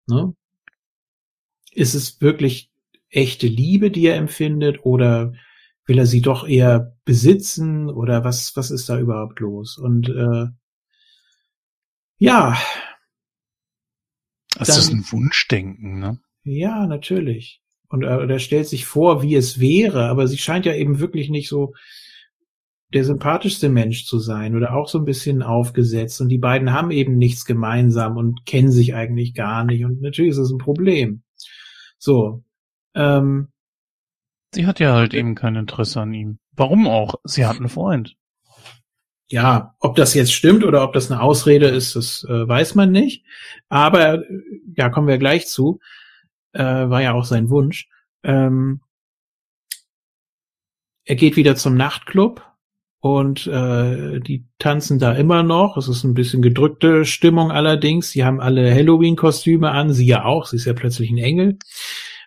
[SPEAKER 2] Ne? Ist es wirklich echte Liebe, die er empfindet oder will er sie doch eher besitzen oder was was ist da überhaupt los? Und äh, ja.
[SPEAKER 1] Das dann, ist ein Wunschdenken, ne?
[SPEAKER 2] Ja, natürlich. Und äh, er stellt sich vor, wie es wäre, aber sie scheint ja eben wirklich nicht so der sympathischste Mensch zu sein oder auch so ein bisschen aufgesetzt. Und die beiden haben eben nichts gemeinsam und kennen sich eigentlich gar nicht. Und natürlich ist es ein Problem. So. Ähm,
[SPEAKER 1] sie hat ja halt eben kein Interesse an ihm. Warum auch? Sie hat einen Freund
[SPEAKER 2] ja, ob das jetzt stimmt oder ob das eine Ausrede ist, das äh, weiß man nicht. Aber ja, kommen wir gleich zu. Äh, war ja auch sein Wunsch. Ähm, er geht wieder zum Nachtclub und äh, die tanzen da immer noch. Es ist ein bisschen gedrückte Stimmung allerdings. Sie haben alle Halloween-Kostüme an, sie ja auch. Sie ist ja plötzlich ein Engel.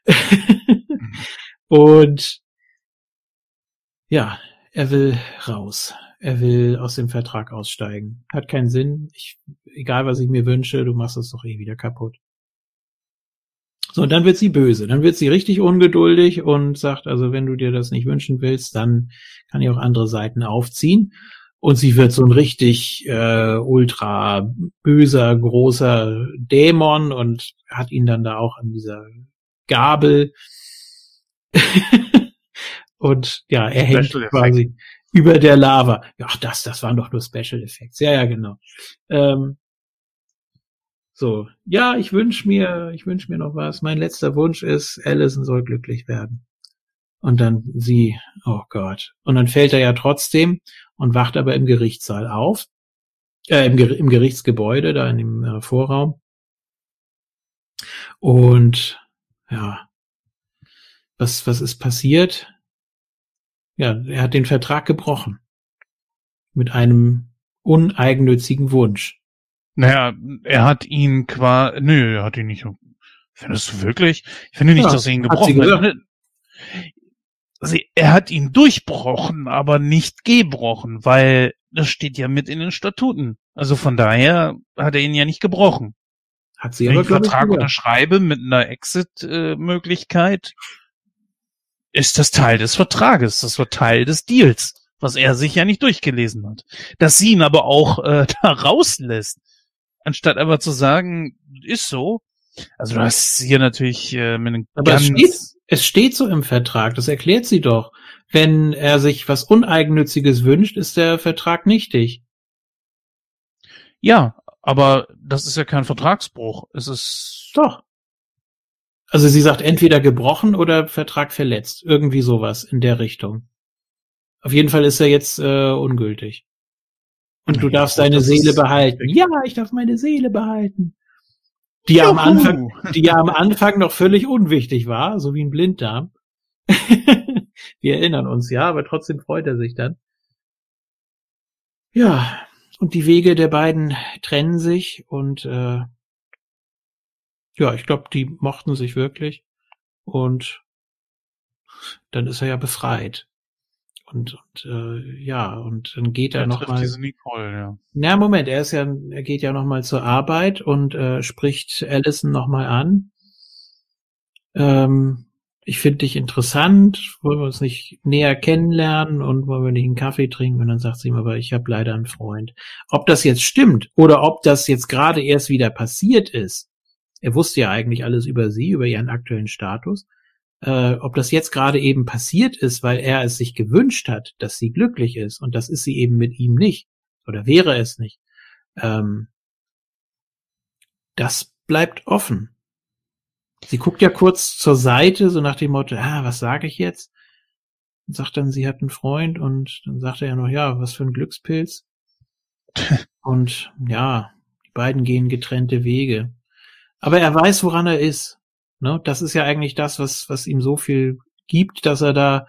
[SPEAKER 2] und ja, er will raus er will aus dem Vertrag aussteigen. Hat keinen Sinn. Ich, egal was ich mir wünsche, du machst es doch eh wieder kaputt. So, und dann wird sie böse. Dann wird sie richtig ungeduldig und sagt, also wenn du dir das nicht wünschen willst, dann kann ich auch andere Seiten aufziehen. Und sie wird so ein richtig äh, ultra böser, großer Dämon und hat ihn dann da auch an dieser Gabel. und ja, er hängt quasi, über der Lava. Ach, das, das waren doch nur Special Effects. Ja, ja, genau. Ähm, so, ja, ich wünsche mir, ich wünsche mir noch was. Mein letzter Wunsch ist, Allison soll glücklich werden. Und dann sie, oh Gott. Und dann fällt er ja trotzdem und wacht aber im Gerichtssaal auf. Äh, im, Ger im Gerichtsgebäude, da in dem äh, Vorraum. Und ja, was, was ist passiert? Ja, er hat den Vertrag gebrochen. Mit einem uneigennützigen Wunsch.
[SPEAKER 1] Naja, er hat ihn qua, nö, er hat ihn nicht, findest du wirklich? Ich finde nicht, ja, dass er ihn gebrochen hat. Also, er hat ihn durchbrochen, aber nicht gebrochen, weil das steht ja mit in den Statuten. Also von daher hat er ihn ja nicht gebrochen.
[SPEAKER 2] Hat sie Wenn aber,
[SPEAKER 1] ich einen Vertrag unterschreibe mit einer Exit-Möglichkeit, ist das Teil des Vertrages, das war Teil des Deals, was er sich ja nicht durchgelesen hat. Dass sie ihn aber auch äh, da rauslässt, anstatt einfach zu sagen, ist so. Also du hast hier natürlich äh, mit einem
[SPEAKER 2] Aber es steht, es steht so im Vertrag, das erklärt sie doch. Wenn er sich was Uneigennütziges wünscht, ist der Vertrag nichtig.
[SPEAKER 1] Ja, aber das ist ja kein Vertragsbruch. Es ist.
[SPEAKER 2] Doch. Also sie sagt entweder gebrochen oder Vertrag verletzt. Irgendwie sowas in der Richtung. Auf jeden Fall ist er jetzt äh, ungültig. Und du darfst deine Seele behalten. Ja, ich darf meine Seele behalten. Die ja am Anfang, die ja am Anfang noch völlig unwichtig war, so wie ein Blinddarm. Wir erinnern uns, ja, aber trotzdem freut er sich dann. Ja, und die Wege der beiden trennen sich und äh, ja, ich glaube, die mochten sich wirklich. Und dann ist er ja befreit. Und, und äh, ja, und dann geht er, er noch mal. Diese Nicole, ja. Na Moment, er ist ja, er geht ja noch mal zur Arbeit und äh, spricht Allison noch mal an. Ähm, ich finde dich interessant, wollen wir uns nicht näher kennenlernen und wollen wir nicht einen Kaffee trinken? Und dann sagt sie ihm aber, ich habe leider einen Freund. Ob das jetzt stimmt oder ob das jetzt gerade erst wieder passiert ist, er wusste ja eigentlich alles über sie, über ihren aktuellen Status. Äh, ob das jetzt gerade eben passiert ist, weil er es sich gewünscht hat, dass sie glücklich ist und das ist sie eben mit ihm nicht oder wäre es nicht. Ähm, das bleibt offen. Sie guckt ja kurz zur Seite, so nach dem Motto, ah, was sage ich jetzt? Und sagt dann, sie hat einen Freund und dann sagt er ja noch, ja, was für ein Glückspilz. und ja, die beiden gehen getrennte Wege. Aber er weiß, woran er ist. Ne? Das ist ja eigentlich das, was, was ihm so viel gibt, dass er da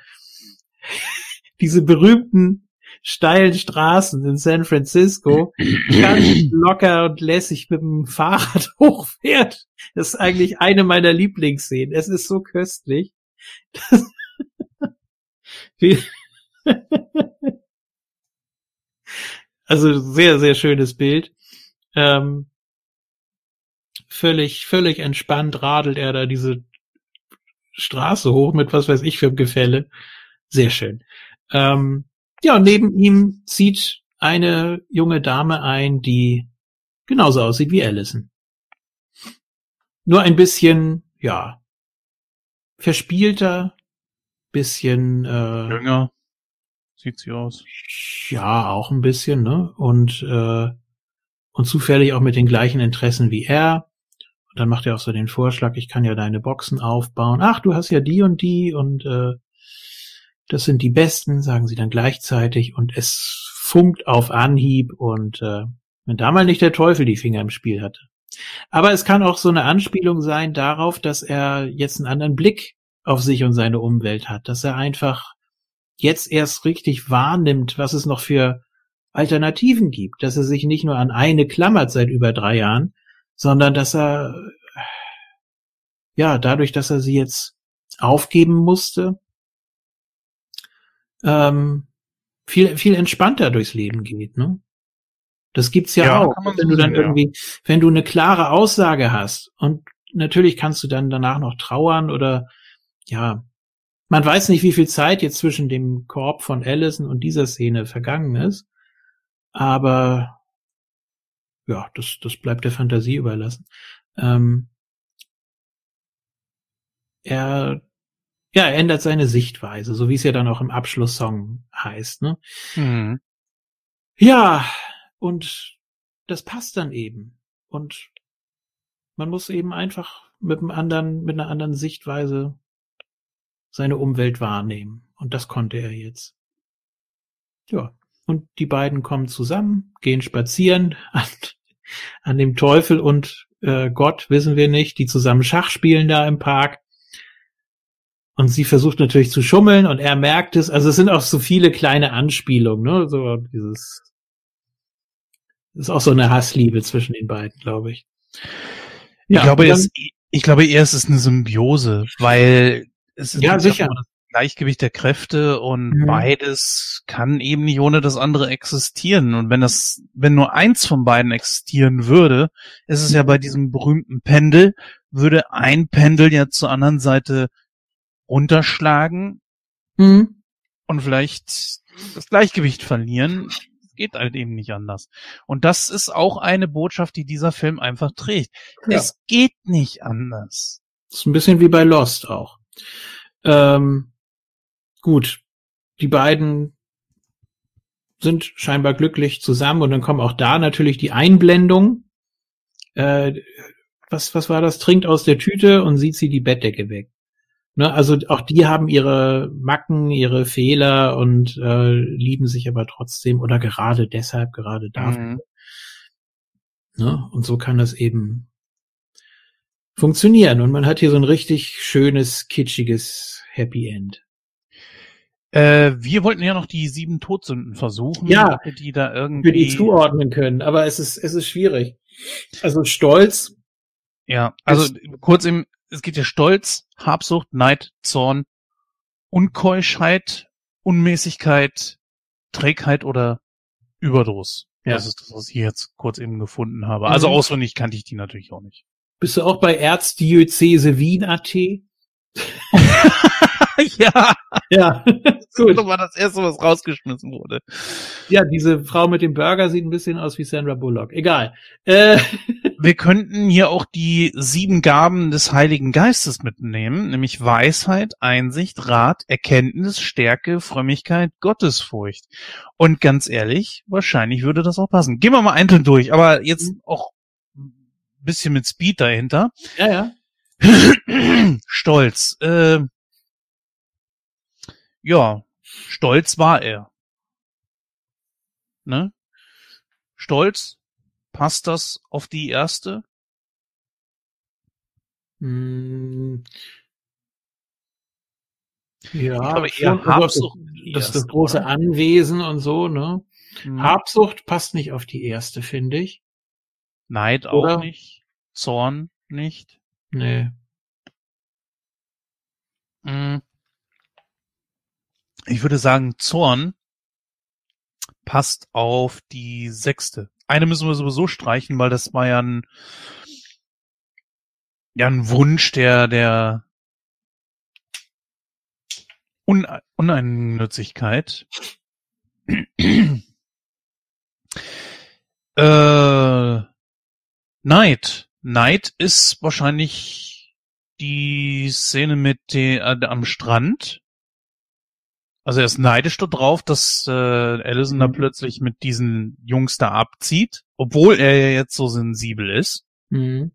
[SPEAKER 2] diese berühmten steilen Straßen in San Francisco ganz locker und lässig mit dem Fahrrad hochfährt. Das ist eigentlich eine meiner Lieblingsszenen. Es ist so köstlich. also sehr, sehr schönes Bild. Ähm, völlig, völlig entspannt radelt er da diese Straße hoch mit was weiß ich für Gefälle. Sehr schön. Ähm, ja, neben ihm zieht eine junge Dame ein, die genauso aussieht wie Allison. Nur ein bisschen, ja, verspielter, bisschen äh,
[SPEAKER 1] jünger sieht sie aus.
[SPEAKER 2] Ja, auch ein bisschen, ne? Und äh, und zufällig auch mit den gleichen Interessen wie er. Und dann macht er auch so den Vorschlag, ich kann ja deine Boxen aufbauen. Ach, du hast ja die und die und äh, das sind die besten, sagen sie dann gleichzeitig und es funkt auf Anhieb und äh, wenn da mal nicht der Teufel die Finger im Spiel hatte. Aber es kann auch so eine Anspielung sein darauf, dass er jetzt einen anderen Blick auf sich und seine Umwelt hat, dass er einfach jetzt erst richtig wahrnimmt, was es noch für Alternativen gibt, dass er sich nicht nur an eine klammert seit über drei Jahren, sondern dass er, ja, dadurch, dass er sie jetzt aufgeben musste, ähm, viel, viel entspannter durchs Leben geht, ne? Das gibt's ja, ja auch. Wenn du dann ja. irgendwie, wenn du eine klare Aussage hast und natürlich kannst du dann danach noch trauern oder, ja, man weiß nicht, wie viel Zeit jetzt zwischen dem Korb von Allison und dieser Szene vergangen ist, aber ja, das, das bleibt der Fantasie überlassen. Ähm, er ja, er ändert seine Sichtweise, so wie es ja dann auch im Abschlusssong heißt. Ne? Mhm. Ja, und das passt dann eben. Und man muss eben einfach mit einem anderen, mit einer anderen Sichtweise seine Umwelt wahrnehmen. Und das konnte er jetzt. Ja. Und die beiden kommen zusammen, gehen spazieren an, an dem Teufel und äh, Gott, wissen wir nicht, die zusammen Schach spielen da im Park. Und sie versucht natürlich zu schummeln und er merkt es. Also es sind auch so viele kleine Anspielungen, ne? So dieses ist auch so eine Hassliebe zwischen den beiden, glaube ich.
[SPEAKER 1] Ja, ich glaube, dann, es, ich glaube eher, es ist eine Symbiose, weil es ist
[SPEAKER 2] ja sicher
[SPEAKER 1] das Gleichgewicht der Kräfte und mhm. beides kann eben nicht ohne das andere existieren. Und wenn das, wenn nur eins von beiden existieren würde, ist es ja bei diesem berühmten Pendel, würde ein Pendel ja zur anderen Seite runterschlagen mhm. und vielleicht das Gleichgewicht verlieren. Geht halt eben nicht anders. Und das ist auch eine Botschaft, die dieser Film einfach trägt. Ja. Es geht nicht anders.
[SPEAKER 2] Das ist ein bisschen wie bei Lost auch. Ähm, gut, die beiden sind scheinbar glücklich zusammen und dann kommen auch da natürlich die Einblendungen. Äh, was, was war das? Trinkt aus der Tüte und sieht sie die Bettdecke weg. Ne, also auch die haben ihre Macken, ihre Fehler und äh, lieben sich aber trotzdem oder gerade deshalb, gerade dafür. Mhm. Ne, und so kann das eben funktionieren. Und man hat hier so ein richtig schönes, kitschiges Happy End.
[SPEAKER 1] Äh, wir wollten ja noch die sieben Todsünden versuchen,
[SPEAKER 2] ja,
[SPEAKER 1] die da irgendwie
[SPEAKER 2] für die zuordnen können, aber es ist es ist schwierig. Also Stolz.
[SPEAKER 1] Ja, also kurz im es geht ja Stolz, Habsucht, Neid, Zorn, Unkeuschheit, Unmäßigkeit, Trägheit oder Überdruss. Ja. Das ist das, was ich jetzt kurz eben gefunden habe. Also mhm. Auswendig kannte ich die natürlich auch nicht.
[SPEAKER 2] Bist du auch bei Erzdiözese Wien.at?
[SPEAKER 1] ja.
[SPEAKER 2] Ja.
[SPEAKER 1] Gut. Das war das erste, was rausgeschmissen wurde.
[SPEAKER 2] Ja, diese Frau mit dem Burger sieht ein bisschen aus wie Sandra Bullock. Egal. Äh.
[SPEAKER 1] Wir könnten hier auch die sieben Gaben des Heiligen Geistes mitnehmen, nämlich Weisheit, Einsicht, Rat, Erkenntnis, Stärke, Frömmigkeit, Gottesfurcht. Und ganz ehrlich, wahrscheinlich würde das auch passen. Gehen wir mal einzeln durch, aber jetzt mhm. auch ein bisschen mit Speed dahinter.
[SPEAKER 2] Ja, ja.
[SPEAKER 1] Stolz. Äh, ja, stolz war er. Ne? Stolz, passt das auf die erste?
[SPEAKER 2] Hm. Ja, glaube eher Habsucht. Das, das, das große oder? Anwesen und so, ne? Mhm. Habsucht passt nicht auf die erste, finde ich.
[SPEAKER 1] Neid oder? auch nicht. Zorn nicht.
[SPEAKER 2] Nee.
[SPEAKER 1] Mhm. Ich würde sagen, Zorn passt auf die sechste. Eine müssen wir sowieso streichen, weil das war ja ein, ja ein Wunsch der, der Un Uneinnützigkeit. äh, Neid. Neid ist wahrscheinlich die Szene mit der, äh, am Strand. Also er ist neidisch darauf, dass äh, Allison mhm. da plötzlich mit diesen Jungs da abzieht, obwohl er ja jetzt so sensibel ist. Mhm.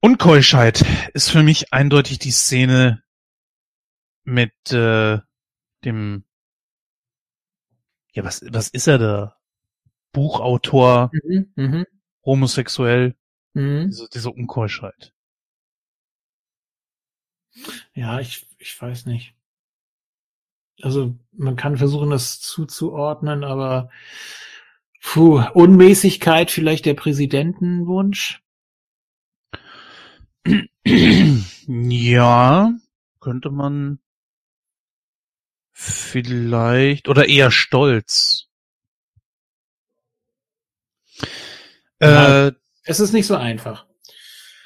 [SPEAKER 1] Unkeuschheit ist für mich eindeutig die Szene mit äh, dem ja was was ist er da Buchautor mhm, mh. Homosexuell mhm. diese, diese Unkeuschheit
[SPEAKER 2] ja ich ich weiß nicht also man kann versuchen das zuzuordnen aber puh, Unmäßigkeit vielleicht der Präsidentenwunsch
[SPEAKER 1] ja könnte man vielleicht oder eher stolz.
[SPEAKER 2] Ja, äh, es ist nicht so einfach.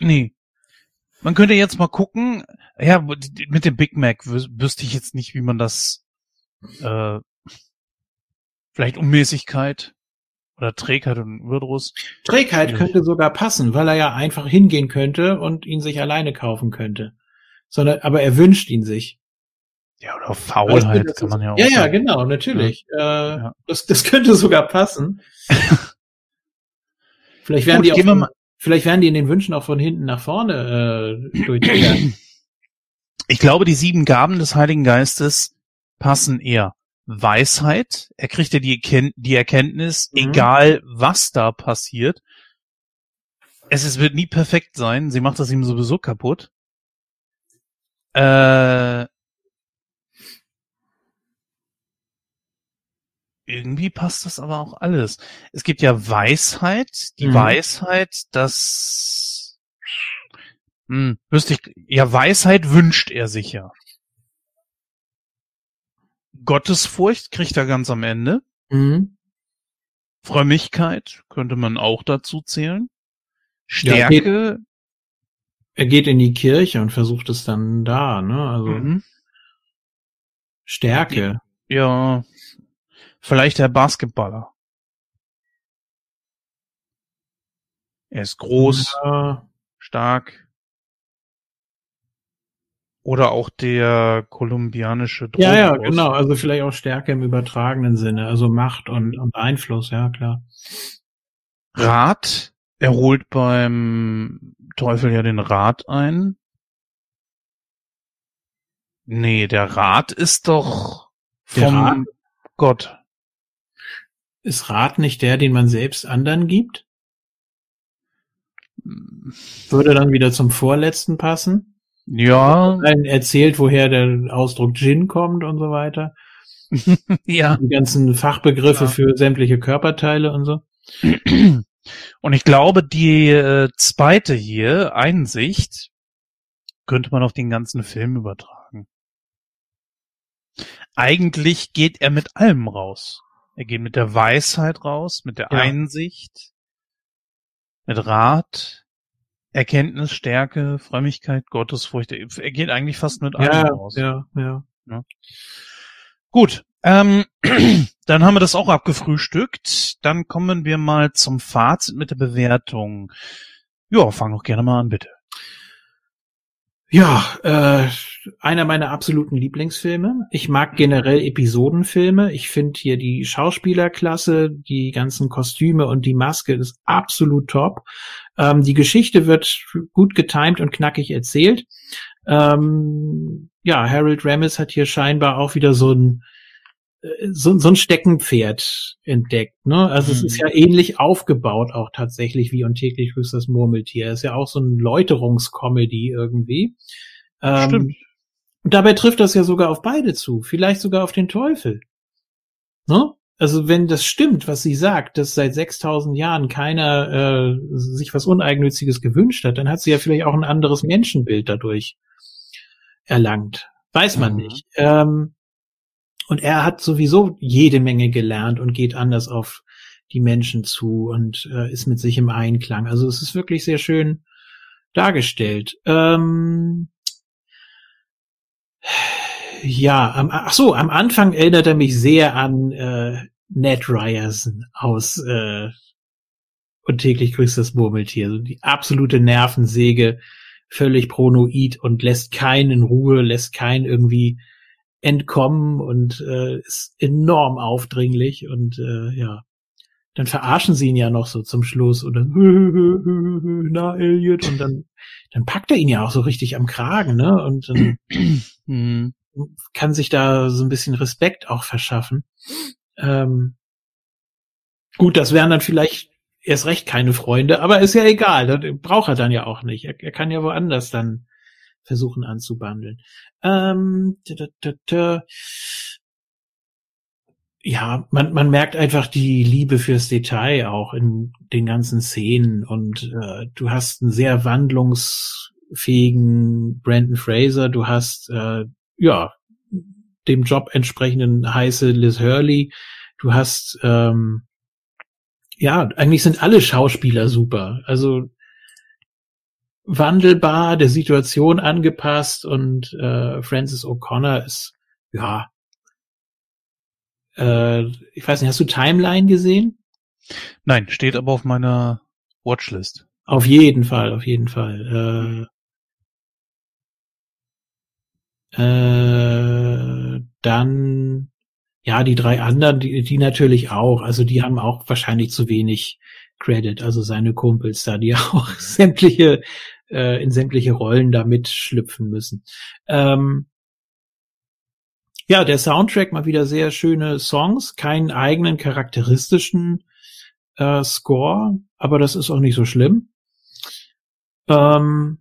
[SPEAKER 1] Nee. Man könnte jetzt mal gucken, ja, mit dem Big Mac wüsste ich jetzt nicht, wie man das äh, vielleicht Unmäßigkeit oder Trägheit und Würdrus.
[SPEAKER 2] Trägheit könnte sogar passen, weil er ja einfach hingehen könnte und ihn sich alleine kaufen könnte. Sondern, aber er wünscht ihn sich.
[SPEAKER 1] Ja, oder Faulheit kann man ja auch
[SPEAKER 2] Ja, sagen. ja, genau, natürlich. Ja. Äh, ja. Das, das könnte sogar passen. vielleicht werden Gut, die auch, vielleicht werden die in den Wünschen auch von hinten nach vorne äh, durchgegangen.
[SPEAKER 1] Ich glaube, die sieben Gaben des Heiligen Geistes passen eher. Weisheit, er kriegt ja die, Erkennt die Erkenntnis, mhm. egal was da passiert. Es, es wird nie perfekt sein, sie macht das ihm sowieso kaputt. Äh, irgendwie passt das aber auch alles. Es gibt ja Weisheit, die mhm. Weisheit, dass hm, wüsste ich, ja, Weisheit wünscht er sich ja. Gottesfurcht kriegt er ganz am Ende. Mhm. Frömmigkeit könnte man auch dazu zählen. Stärke. Ja, er,
[SPEAKER 2] geht, er geht in die Kirche und versucht es dann da, ne? Also mhm. Stärke.
[SPEAKER 1] Ja, Vielleicht der Basketballer. Er ist groß, ja. stark. Oder auch der kolumbianische
[SPEAKER 2] Drogen Ja, ja, genau. Also vielleicht auch Stärke im übertragenen Sinne. Also Macht und, und Einfluss, ja, klar.
[SPEAKER 1] Rat. Er holt beim Teufel ja den Rat ein. Nee, der Rat ist doch vom Gott.
[SPEAKER 2] Ist Rat nicht der, den man selbst anderen gibt? Würde dann wieder zum vorletzten passen?
[SPEAKER 1] Ja.
[SPEAKER 2] Erzählt, woher der Ausdruck Gin kommt und so weiter.
[SPEAKER 1] ja.
[SPEAKER 2] Die ganzen Fachbegriffe ja. für sämtliche Körperteile und so.
[SPEAKER 1] Und ich glaube, die äh, zweite hier, Einsicht, könnte man auf den ganzen Film übertragen. Eigentlich geht er mit allem raus. Er geht mit der Weisheit raus, mit der ja. Einsicht, mit Rat, Erkenntnis, Stärke, Frömmigkeit, Gottesfurcht. Er geht eigentlich fast mit allem
[SPEAKER 2] ja,
[SPEAKER 1] raus.
[SPEAKER 2] Ja, ja,
[SPEAKER 1] ja. Gut, ähm, dann haben wir das auch abgefrühstückt. Dann kommen wir mal zum Fazit mit der Bewertung. Ja, fang doch gerne mal an, bitte.
[SPEAKER 2] Ja, äh, einer meiner absoluten Lieblingsfilme. Ich mag generell Episodenfilme. Ich finde hier die Schauspielerklasse, die ganzen Kostüme und die Maske ist absolut top. Ähm, die Geschichte wird gut getimt und knackig erzählt. Ähm, ja, Harold Ramis hat hier scheinbar auch wieder so ein so, so ein Steckenpferd entdeckt. Ne? Also mhm. es ist mhm. ja ähnlich aufgebaut auch tatsächlich wie und täglich grüßt das Murmeltier. Es ist ja auch so ein Läuterungscomedy irgendwie.
[SPEAKER 1] Ähm, Stimmt.
[SPEAKER 2] Und dabei trifft das ja sogar auf beide zu, vielleicht sogar auf den Teufel. Ne? Also wenn das stimmt, was sie sagt, dass seit 6000 Jahren keiner äh, sich was Uneigennütziges gewünscht hat, dann hat sie ja vielleicht auch ein anderes Menschenbild dadurch erlangt. Weiß man mhm. nicht. Ähm, und er hat sowieso jede Menge gelernt und geht anders auf die Menschen zu und äh, ist mit sich im Einklang. Also es ist wirklich sehr schön dargestellt. Ähm, ja, am, ach so, am Anfang erinnert er mich sehr an äh, Ned Ryerson aus äh, und täglich grüßt das Murmeltier. Also die absolute Nervensäge, völlig pronoid und lässt keinen in Ruhe, lässt keinen irgendwie entkommen und äh, ist enorm aufdringlich und äh, ja, dann verarschen sie ihn ja noch so zum Schluss und dann na Elliot und dann dann packt er ihn ja auch so richtig am Kragen, ne? Und dann mhm. kann sich da so ein bisschen Respekt auch verschaffen. Ähm, gut, das wären dann vielleicht erst recht keine Freunde, aber ist ja egal, das braucht er dann ja auch nicht. Er, er kann ja woanders dann versuchen anzubandeln. Ähm, da, da, ja, man, man merkt einfach die Liebe fürs Detail auch in den ganzen Szenen und äh, du hast einen sehr wandlungsfähigen Brandon Fraser, du hast äh, ja dem Job entsprechenden heiße Liz Hurley, du hast ähm, ja, eigentlich sind alle Schauspieler super. Also wandelbar, der Situation angepasst und äh, Francis O'Connor ist ja äh, ich weiß nicht, hast du Timeline gesehen?
[SPEAKER 1] Nein, steht aber auf meiner Watchlist.
[SPEAKER 2] Auf jeden Fall, auf jeden Fall. Äh, äh, dann, ja, die drei anderen, die, die natürlich auch. Also die haben auch wahrscheinlich zu wenig Credit. Also seine Kumpels da, die auch sämtliche, äh, in sämtliche Rollen da mitschlüpfen müssen. Ähm, ja, der Soundtrack mal wieder sehr schöne Songs, keinen eigenen charakteristischen äh, Score, aber das ist auch nicht so schlimm. Ähm,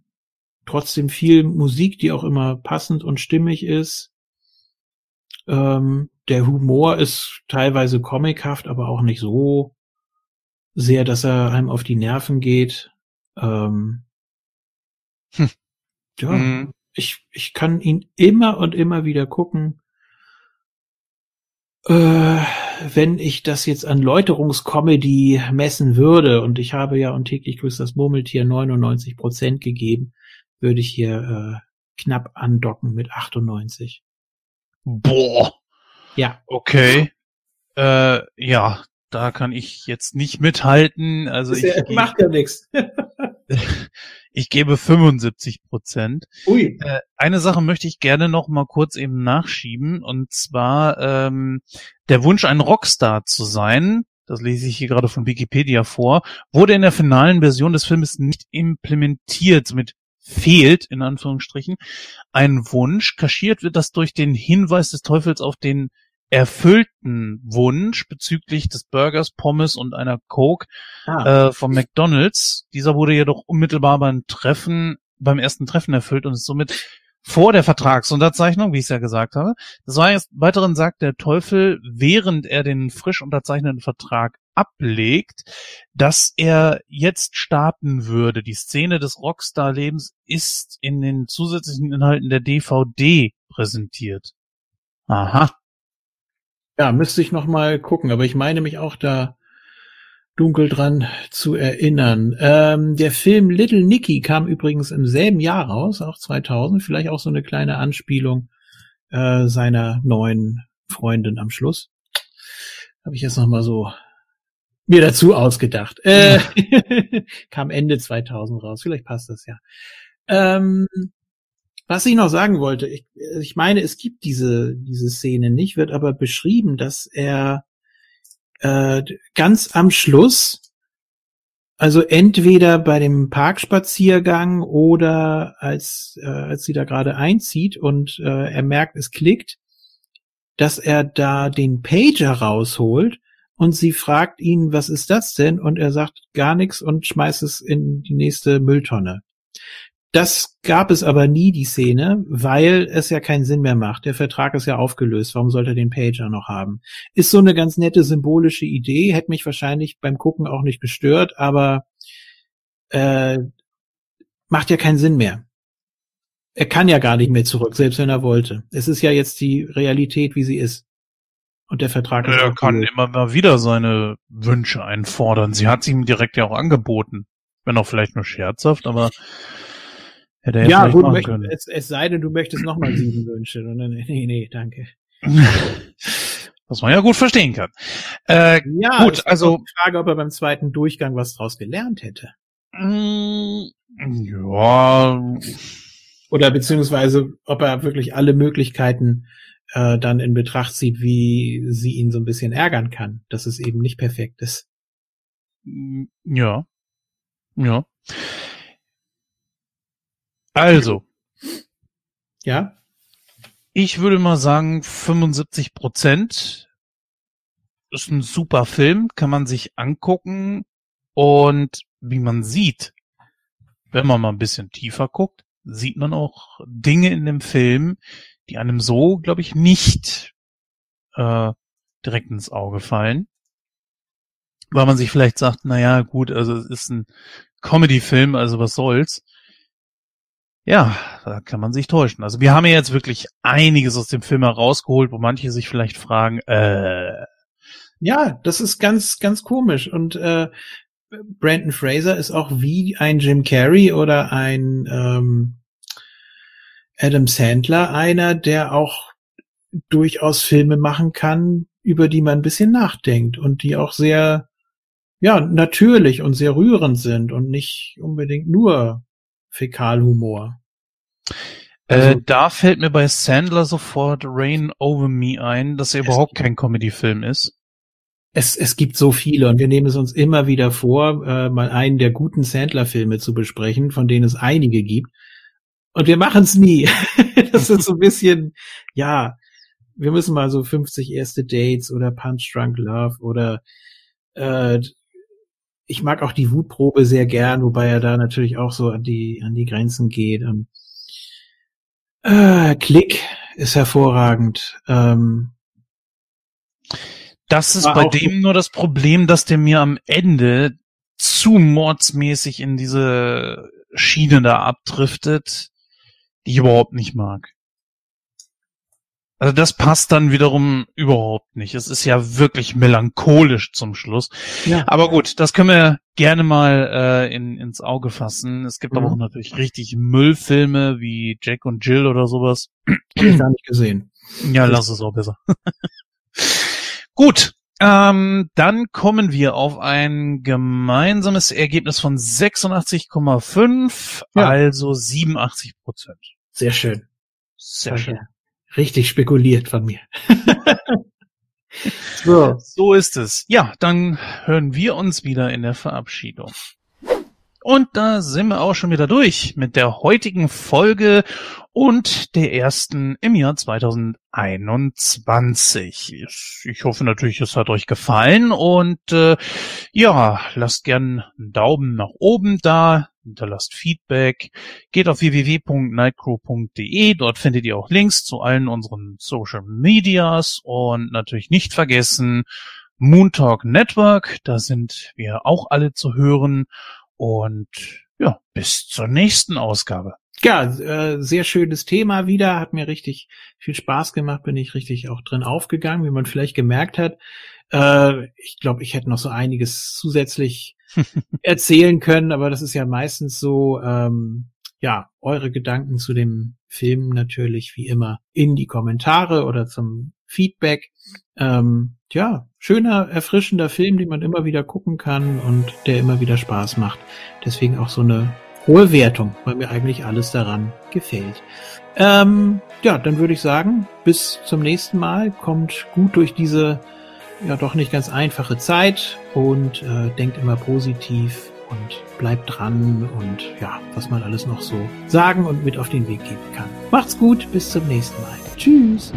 [SPEAKER 2] trotzdem viel Musik, die auch immer passend und stimmig ist. Ähm, der Humor ist teilweise comichaft, aber auch nicht so sehr, dass er einem auf die Nerven geht. Ähm, hm. Ja, mhm. ich, ich kann ihn immer und immer wieder gucken. Äh, wenn ich das jetzt an Läuterungscomedy messen würde, und ich habe ja und täglich grüßt das Murmeltier 99 Prozent gegeben, würde ich hier äh, knapp andocken mit 98.
[SPEAKER 1] Boah. Ja. Okay. Äh, ja, da kann ich jetzt nicht mithalten. Also ich
[SPEAKER 2] macht ja nichts.
[SPEAKER 1] Ich gebe 75 Prozent. Ui. Äh, eine Sache möchte ich gerne noch mal kurz eben nachschieben und zwar ähm, der Wunsch, ein Rockstar zu sein. Das lese ich hier gerade von Wikipedia vor, wurde in der finalen Version des Filmes nicht implementiert, mit fehlt, in Anführungsstrichen, ein Wunsch. Kaschiert wird das durch den Hinweis des Teufels auf den erfüllten Wunsch bezüglich des Burgers, Pommes und einer Coke ah. äh, vom McDonald's. Dieser wurde jedoch unmittelbar beim Treffen, beim ersten Treffen erfüllt und ist somit vor der Vertragsunterzeichnung, wie ich es ja gesagt habe. Des Weiteren sagt der Teufel, während er den frisch unterzeichneten Vertrag ablegt, dass er jetzt starten würde. Die Szene des Rockstar-Lebens ist in den zusätzlichen Inhalten der DVD präsentiert.
[SPEAKER 2] Aha. Ja, müsste ich noch mal gucken, aber ich meine mich auch da dunkel dran zu erinnern. Ähm, der Film Little Nicky kam übrigens im selben Jahr raus, auch 2000, vielleicht auch so eine kleine Anspielung äh, seiner neuen Freundin am Schluss. Habe ich jetzt noch mal so mir dazu ausgedacht. Äh, kam Ende 2000 raus, vielleicht passt das ja. Ähm, was ich noch sagen wollte, ich, ich meine, es gibt diese, diese Szene nicht, wird aber beschrieben, dass er äh, ganz am Schluss, also entweder bei dem Parkspaziergang oder als, äh, als sie da gerade einzieht und äh, er merkt, es klickt, dass er da den Pager rausholt und sie fragt ihn, was ist das denn? Und er sagt gar nichts und schmeißt es in die nächste Mülltonne Das gab es aber nie, die Szene, weil es ja keinen Sinn mehr macht. Der Vertrag ist ja aufgelöst. Warum sollte er den Pager noch haben? Ist so eine ganz nette symbolische Idee, hätte mich wahrscheinlich beim Gucken auch nicht gestört, aber äh, macht ja keinen Sinn mehr. Er kann ja gar nicht mehr zurück, selbst wenn er wollte. Es ist ja jetzt die Realität, wie sie ist. Und der Vertrag
[SPEAKER 1] ist. Er kann immer mal wieder seine Wünsche einfordern. Sie hat sie ihm direkt ja auch angeboten. Wenn auch vielleicht nur scherzhaft, aber
[SPEAKER 2] Hätte er ja, gut, möchte, es, es, sei denn, du möchtest nochmal sieben Wünsche. Nee, nee, danke.
[SPEAKER 1] Was man ja gut verstehen kann. Äh,
[SPEAKER 2] ja, gut, also. Die Frage, ob er beim zweiten Durchgang was draus gelernt hätte.
[SPEAKER 1] Mm, ja.
[SPEAKER 2] Oder beziehungsweise, ob er wirklich alle Möglichkeiten äh, dann in Betracht zieht, wie sie ihn so ein bisschen ärgern kann, dass es eben nicht perfekt ist.
[SPEAKER 1] Ja. Ja. Also.
[SPEAKER 2] Ja.
[SPEAKER 1] Ich würde mal sagen, 75 Prozent ist ein super Film, kann man sich angucken und wie man sieht, wenn man mal ein bisschen tiefer guckt, sieht man auch Dinge in dem Film, die einem so, glaube ich, nicht äh, direkt ins Auge fallen. Weil man sich vielleicht sagt, na ja, gut, also es ist ein Comedy-Film, also was soll's. Ja, da kann man sich täuschen. Also wir haben ja jetzt wirklich einiges aus dem Film herausgeholt, wo manche sich vielleicht fragen, äh.
[SPEAKER 2] Ja, das ist ganz, ganz komisch. Und äh, Brandon Fraser ist auch wie ein Jim Carrey oder ein ähm, Adam Sandler einer, der auch durchaus Filme machen kann, über die man ein bisschen nachdenkt und die auch sehr, ja, natürlich und sehr rührend sind und nicht unbedingt nur Fäkalhumor.
[SPEAKER 1] Äh, also, äh, da fällt mir bei Sandler sofort Rain Over Me ein, dass er überhaupt kein Comedy-Film ist.
[SPEAKER 2] Es, es gibt so viele und wir nehmen es uns immer wieder vor, äh, mal einen der guten Sandler-Filme zu besprechen, von denen es einige gibt. Und wir machen es nie. das ist so ein bisschen, ja, wir müssen mal so 50 erste Dates oder Punch Drunk Love oder äh, ich mag auch die Wutprobe sehr gern, wobei er da natürlich auch so an die, an die Grenzen geht. Und, äh, Klick ist hervorragend. Ähm,
[SPEAKER 1] das ist bei dem nur das Problem, dass der mir am Ende zu mordsmäßig in diese Schiene da abdriftet, die ich überhaupt nicht mag. Also das passt dann wiederum überhaupt nicht. Es ist ja wirklich melancholisch zum Schluss. Ja. Aber gut, das können wir gerne mal äh, in, ins Auge fassen. Es gibt mhm. aber auch natürlich richtig Müllfilme wie Jack und Jill oder sowas.
[SPEAKER 2] Hab ich gar nicht gesehen.
[SPEAKER 1] Ja, lass es auch besser. gut, ähm, dann kommen wir auf ein gemeinsames Ergebnis von 86,5, ja. also 87 Prozent.
[SPEAKER 2] Sehr schön.
[SPEAKER 1] Sehr schön.
[SPEAKER 2] Richtig spekuliert von mir.
[SPEAKER 1] so. so ist es. Ja, dann hören wir uns wieder in der Verabschiedung. Und da sind wir auch schon wieder durch mit der heutigen Folge und der ersten im Jahr 2021. Ich hoffe natürlich, es hat euch gefallen und äh, ja, lasst gern einen Daumen nach oben da, hinterlasst Feedback, geht auf www.nightcrow.de, dort findet ihr auch Links zu allen unseren Social Medias. Und natürlich nicht vergessen Moon Talk Network, da sind wir auch alle zu hören. Und ja, bis zur nächsten Ausgabe.
[SPEAKER 2] Ja, äh, sehr schönes Thema wieder, hat mir richtig viel Spaß gemacht, bin ich richtig auch drin aufgegangen, wie man vielleicht gemerkt hat. Äh, ich glaube, ich hätte noch so einiges zusätzlich erzählen können, aber das ist ja meistens so, ähm, ja, eure Gedanken zu dem Film natürlich wie immer in die Kommentare oder zum Feedback. Ähm, ja, schöner, erfrischender Film, den man immer wieder gucken kann und der immer wieder Spaß macht. Deswegen auch so eine hohe Wertung, weil mir eigentlich alles daran gefällt. Ähm, ja, dann würde ich sagen, bis zum nächsten Mal. Kommt gut durch diese ja doch nicht ganz einfache Zeit und äh, denkt immer positiv und bleibt dran und ja, was man alles noch so sagen und mit auf den Weg geben kann. Macht's gut, bis zum nächsten Mal. Tschüss.